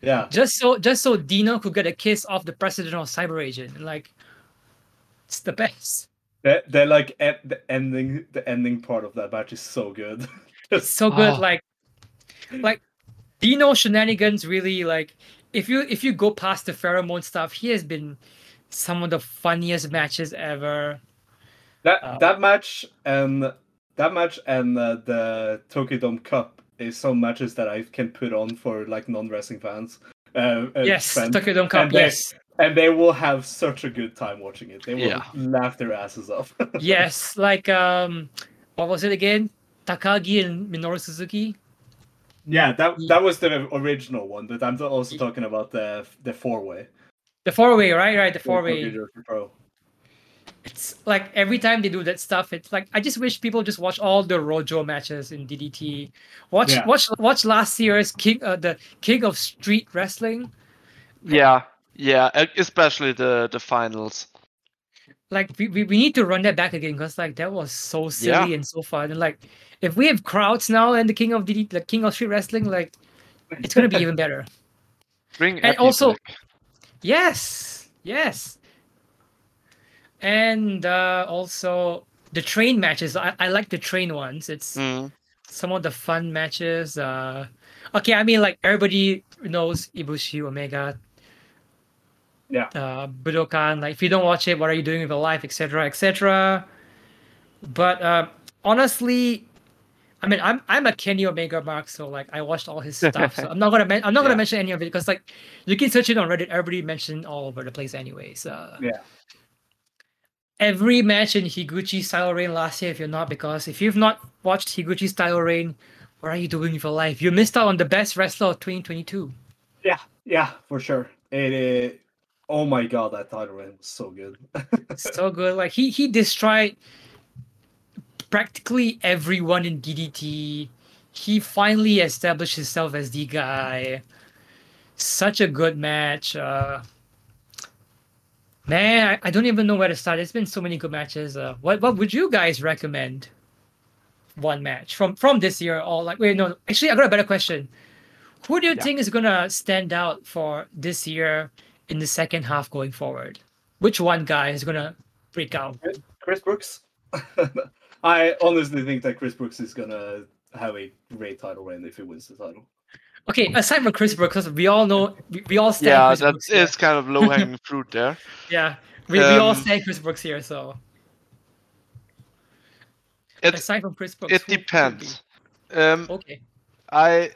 Speaker 1: yeah.
Speaker 2: just so just so Dino could get a kiss off the president of CyberAgent. Like, it's the best.
Speaker 1: They're, they're like e- the ending the ending part of that match is so good. *laughs*
Speaker 2: It's so good.
Speaker 3: Oh.
Speaker 2: Like, like Dino shenanigans really like. If you if you go past the pheromone stuff, he has been some of the funniest matches ever.
Speaker 1: That
Speaker 2: Uh,
Speaker 1: that match and that match and uh, the Tokyo Dome Cup is some matches that I can put on for like non wrestling fans. Uh, uh,
Speaker 2: yes,
Speaker 1: fans.
Speaker 2: Tokyo Dome Cup.
Speaker 1: and they-
Speaker 2: Yes.
Speaker 1: And they will have such a good time watching it. They will
Speaker 3: Yeah.
Speaker 1: laugh their asses off. *laughs*
Speaker 2: yes, like um, what was it again? Takagi and Minoru Suzuki.
Speaker 1: yeah, that that was the original one, but I'm also talking about the the four way.
Speaker 2: The four way, right? Right, the four way. It's like every time they do that stuff, it's like I just wish people just watch all the Rojo matches in DDT. Watch,
Speaker 1: Yeah.
Speaker 2: watch, watch last year's King, uh, the King of Street Wrestling.
Speaker 3: Yeah, yeah, especially the the finals.
Speaker 2: Like we, we, we need to run that back again because like that was so silly
Speaker 3: Yeah.
Speaker 2: and so fun. And like if we have crowds now and the King of the like King of Street Wrestling, like it's gonna be *laughs* even better.
Speaker 3: Bring
Speaker 2: And also-
Speaker 3: back.
Speaker 2: Yes, yes. And uh, also the train matches. I, I like the train ones. It's
Speaker 3: Mm.
Speaker 2: some of the fun matches. Uh, okay, I mean like everybody knows Ibushi Omega.
Speaker 1: Yeah.
Speaker 2: Uh, Budokan. Like if you don't watch it, what are you doing with your life, etc., etc. But uh, honestly, I mean, I'm I'm a Kenny Omega mark, so like I watched all his stuff. So *laughs* I'm not gonna I'm not
Speaker 3: Yeah.
Speaker 2: gonna mention any of it because like you can search it on Reddit. Everybody mentioned all over the place, anyways. Uh,
Speaker 1: Yeah.
Speaker 2: Every match in Higuchi's Style reign last year, if you're not, because if you've not watched Higuchi's Style reign, what are you doing with your life? You missed out on the best wrestler of 2022.
Speaker 1: Yeah, yeah, for sure. It. Uh, oh my god, that title reign was so good. *laughs*
Speaker 2: so good. Like he he destroyed practically everyone in DDT. He finally established himself as the guy. Such a good match. Uh, man, I, I don't even know where to start. It's been so many good matches. Uh, what what would you guys recommend? One match from from this year, or like wait no, actually I got a better question. Who do you
Speaker 3: Yeah.
Speaker 2: think is gonna stand out for this year in the second half going forward? Which one guy is gonna break out?
Speaker 1: Chris Brooks. *laughs* I honestly think that Chris Brooks is gonna have a great title reign if he wins the title.
Speaker 2: Okay, aside from Chris Brooks, 'cause we all know we, we all stand
Speaker 3: Yeah,
Speaker 2: Chris
Speaker 3: that
Speaker 2: Brooks here.
Speaker 3: is kind of low hanging *laughs* fruit there.
Speaker 2: Yeah, we, we all
Speaker 3: Um,
Speaker 2: stand Chris Brooks here. So
Speaker 3: It
Speaker 2: aside from Chris Brooks,
Speaker 3: it
Speaker 2: who would be?
Speaker 3: depends. Um,
Speaker 2: Okay,
Speaker 3: I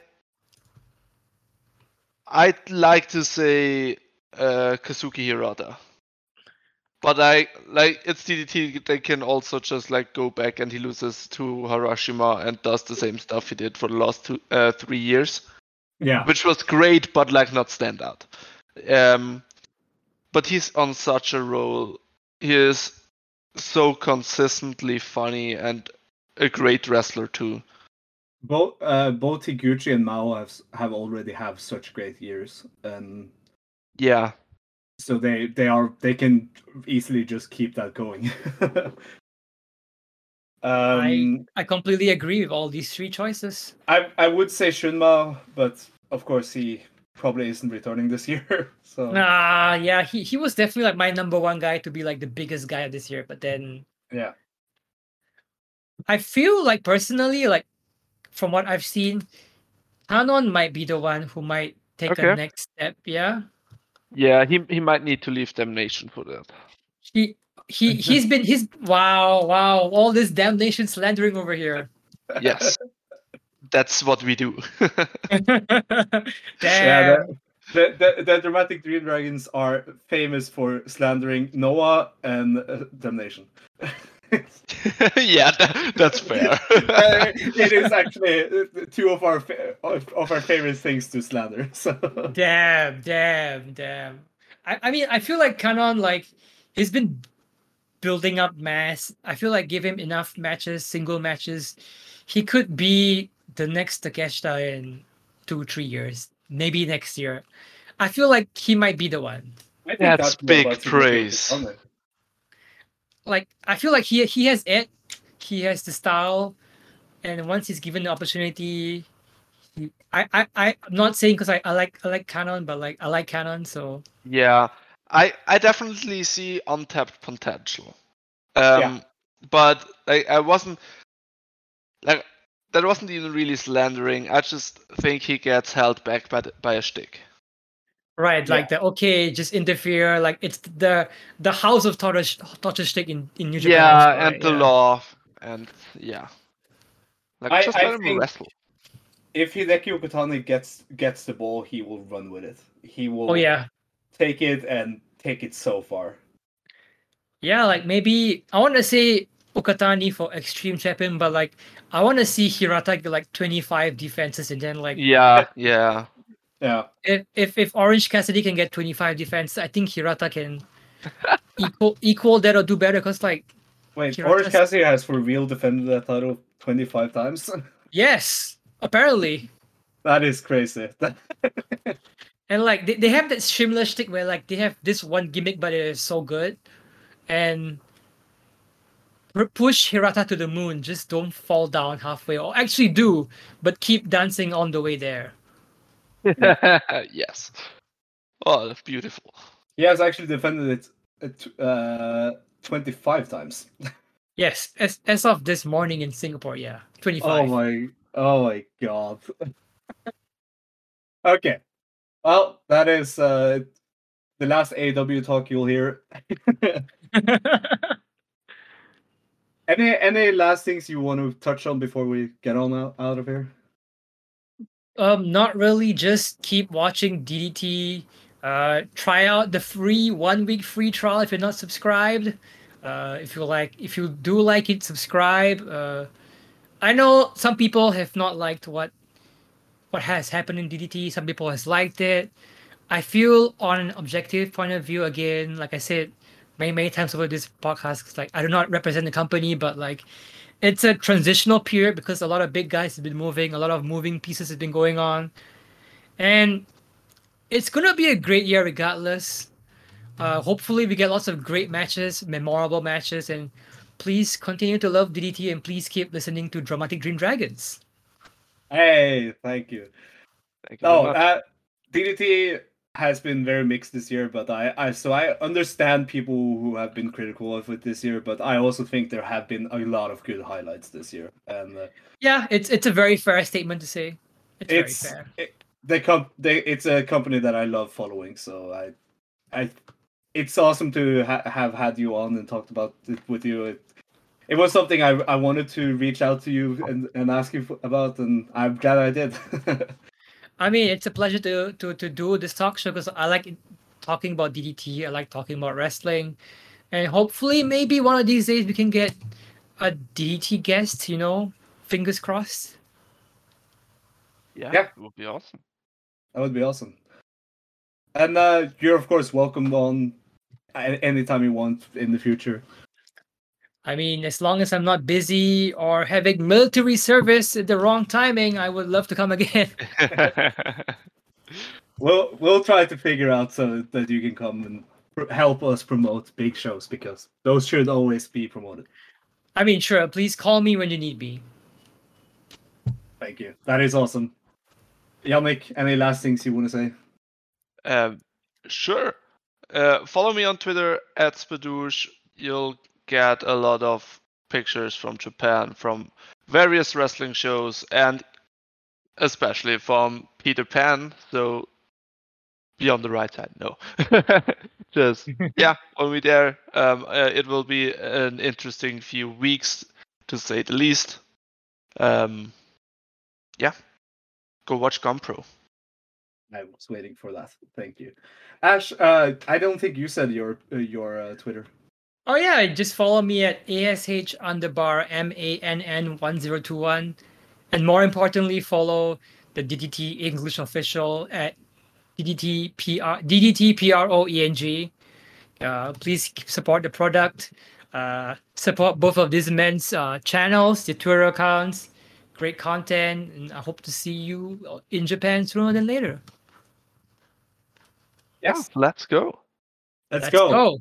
Speaker 3: I'd like to say uh, Kazuki Hirata, but I like it's DDT. They can also just like go back and he loses to Harashima and does the same stuff he did for the last two uh, three years,
Speaker 1: Yeah.
Speaker 3: which was great, but like not stand out. Um, but he's on such a roll. He is so consistently funny and a great wrestler too.
Speaker 1: Both uh, both Higuchi and Mao have have already have such great years, and
Speaker 3: Yeah.
Speaker 1: so they they are they can easily just keep that going. *laughs* um,
Speaker 2: I completely agree with all these three choices.
Speaker 1: I I would say Shunmao, but of course he probably isn't returning this year. *laughs* So
Speaker 2: Nah, yeah, he, he was definitely like my number one guy to be like the biggest guy of this year. But then
Speaker 1: yeah,
Speaker 2: I feel like personally, like from what I've seen, Kanon might be the one who might take
Speaker 3: Okay.
Speaker 2: a next step. Yeah,
Speaker 3: Yeah, he he might need to leave Damnation for that.
Speaker 2: he he *laughs* he's been he's wow wow all this damnation slandering over here.
Speaker 3: Yes. That's what we do. *laughs*
Speaker 2: Damn.
Speaker 1: yeah. The, the, the dramatic Dream Dragons are famous for slandering Noah and uh, Damnation. *laughs* *laughs*
Speaker 3: yeah, that, that's fair. *laughs*
Speaker 1: Uh, it is actually uh, two of our fa- of, of our favorite things to slander. *laughs* So
Speaker 2: Damn, damn, damn. I, I mean, I feel like Kanon, like, he's been building up mass. I feel like give him enough matches, single matches, he could be the next Takeshita in two, three years, maybe next year. I feel like he might be the one.
Speaker 1: I think
Speaker 3: That's
Speaker 1: what
Speaker 3: big
Speaker 1: Watson
Speaker 3: praise.
Speaker 1: Did, wasn't it?
Speaker 2: Like, I feel like he he has it, he has the style, and once he's given the opportunity, he, I I I- I'm not saying because I, I like I like Kanon, but like I like Kanon, so
Speaker 3: yeah, I I definitely see untapped potential. Um,
Speaker 1: Yeah.
Speaker 3: but like I wasn't like that wasn't even really slandering. I just think he gets held back by the, by a stick.
Speaker 2: Right,
Speaker 1: Yeah.
Speaker 2: like the okay, just interfere. Like it's the the house of torture torture stick in in New Japan.
Speaker 3: yeah,
Speaker 2: also,
Speaker 3: and the
Speaker 2: Yeah.
Speaker 3: law and yeah. Like
Speaker 1: I-
Speaker 3: just
Speaker 1: I
Speaker 3: let him
Speaker 1: think-
Speaker 3: wrestle.
Speaker 1: If Hideki Okatani gets gets the ball, he will run with it. He will
Speaker 2: Oh yeah,
Speaker 1: take it and take it so far.
Speaker 2: yeah. Like maybe I want to say Okatani for extreme champion, but like I want to see Hirata get like twenty five defenses, and then like
Speaker 3: Yeah, yeah.
Speaker 1: Yeah.
Speaker 2: if if if Orange Cassidy can get twenty five defense, I think Hirata can *laughs* equal equal that or do better. Cause like
Speaker 1: Wait,
Speaker 2: Hirata's-
Speaker 1: Orange Cassidy has for real defended that title 25 times. *laughs*
Speaker 2: yes, apparently.
Speaker 1: that is crazy. *laughs*
Speaker 2: And like they, they have that similar stick where like they have this one gimmick but it is so good. And push Hirata to the moon. Just don't fall down halfway. Or actually do, but keep dancing on the way there. *laughs*
Speaker 3: yes. Oh, that's beautiful.
Speaker 1: he has actually defended it uh, uh, 25 times.
Speaker 2: Yes, as as of this morning in Singapore, yeah. 25.
Speaker 1: Oh
Speaker 2: 25.
Speaker 1: my, oh my god. *laughs* okay. Well, that is uh, the last AEW talk you'll hear. *laughs* Any any last things you want to touch on before we get on out, out of here?
Speaker 2: Um, not really. Just keep watching DDT. Uh, try out the free one week free trial if you're not subscribed. Uh, if you like, if you do like it, subscribe. Uh, I know some people have not liked what what has happened in DDT. Some people has liked it. I feel on an objective point of view, again, like I said many many times over this podcast, like I do not represent the company, but like it's a transitional period because a lot of big guys have been moving, a lot of moving pieces have been going on, and it's gonna be a great year regardless. Uh, hopefully, we get lots of great matches, memorable matches, and please continue to love DDT and please keep listening to Dramatic Dream Dragons.
Speaker 1: Hey, thank you.
Speaker 3: Thank you
Speaker 1: No,
Speaker 3: very much.
Speaker 1: uh, DDT has been very mixed this year, but I, I so I understand people who have been critical of it this year, but I also think there have been a lot of good highlights this year, and uh,
Speaker 2: Yeah, it's it's a very fair statement to say. It's,
Speaker 1: it's
Speaker 2: very fair.
Speaker 1: it, they come they it's a company that I love following, so I I it's awesome to ha- have had you on and talked about it with you. It, it was something I, I wanted to reach out to you and, and ask you about, and I'm glad I did. *laughs*
Speaker 2: I mean, it's a pleasure to to to do this talk show because I like talking about DDT. I like talking about wrestling, and hopefully, maybe one of these days we can get a DDT guest. You know, fingers crossed.
Speaker 3: yeah,
Speaker 1: yeah.
Speaker 3: it would be awesome.
Speaker 1: That would be awesome. And uh, you're of course welcome on a- anytime you want in the future.
Speaker 2: I mean, as long as I'm not busy or having military service at the wrong timing, I would love to come again. *laughs* *laughs*
Speaker 1: We'll we'll try to figure out so that you can come and pr- help us promote big shows because those should always be promoted.
Speaker 2: I mean, sure. Please call me when you need me.
Speaker 1: Thank you. That is awesome. Yannik, any last things you want to say?
Speaker 3: Um, sure. Uh, follow me on Twitter at Sbadoosh. You'll get a lot of pictures from Japan, from various wrestling shows, and especially from Peter Pan. So be on the right side. No, *laughs* just *laughs* yeah. When we're there, um, uh, it will be an interesting few weeks, to say the least. Um, yeah, go watch GanPro.
Speaker 1: I was waiting for that. Thank you, Ash. Uh, I don't think you said your uh, your uh, Twitter.
Speaker 2: Oh yeah, just follow me at ash underbar m a n n one zero two one, and more importantly, follow the DDT English official at DDT PR DDT P R O E N G. Uh, please support the product. Uh, support both of these men's uh, channels, the Twitter accounts. Great content, and I hope to see you in Japan sooner than later.
Speaker 1: Yes,
Speaker 3: Let's go.
Speaker 1: let's,
Speaker 2: Let's
Speaker 1: go.
Speaker 2: go.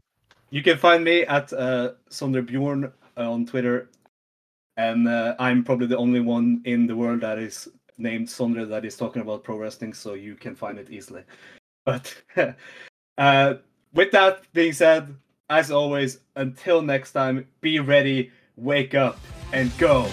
Speaker 1: You can find me at uh, Sondre Bjorn on Twitter, and uh, I'm probably the only one in the world that is named Sondre that is talking about pro wrestling, so you can find it easily. But *laughs* uh, with that being said, as always, until next time, be ready, wake up, and go.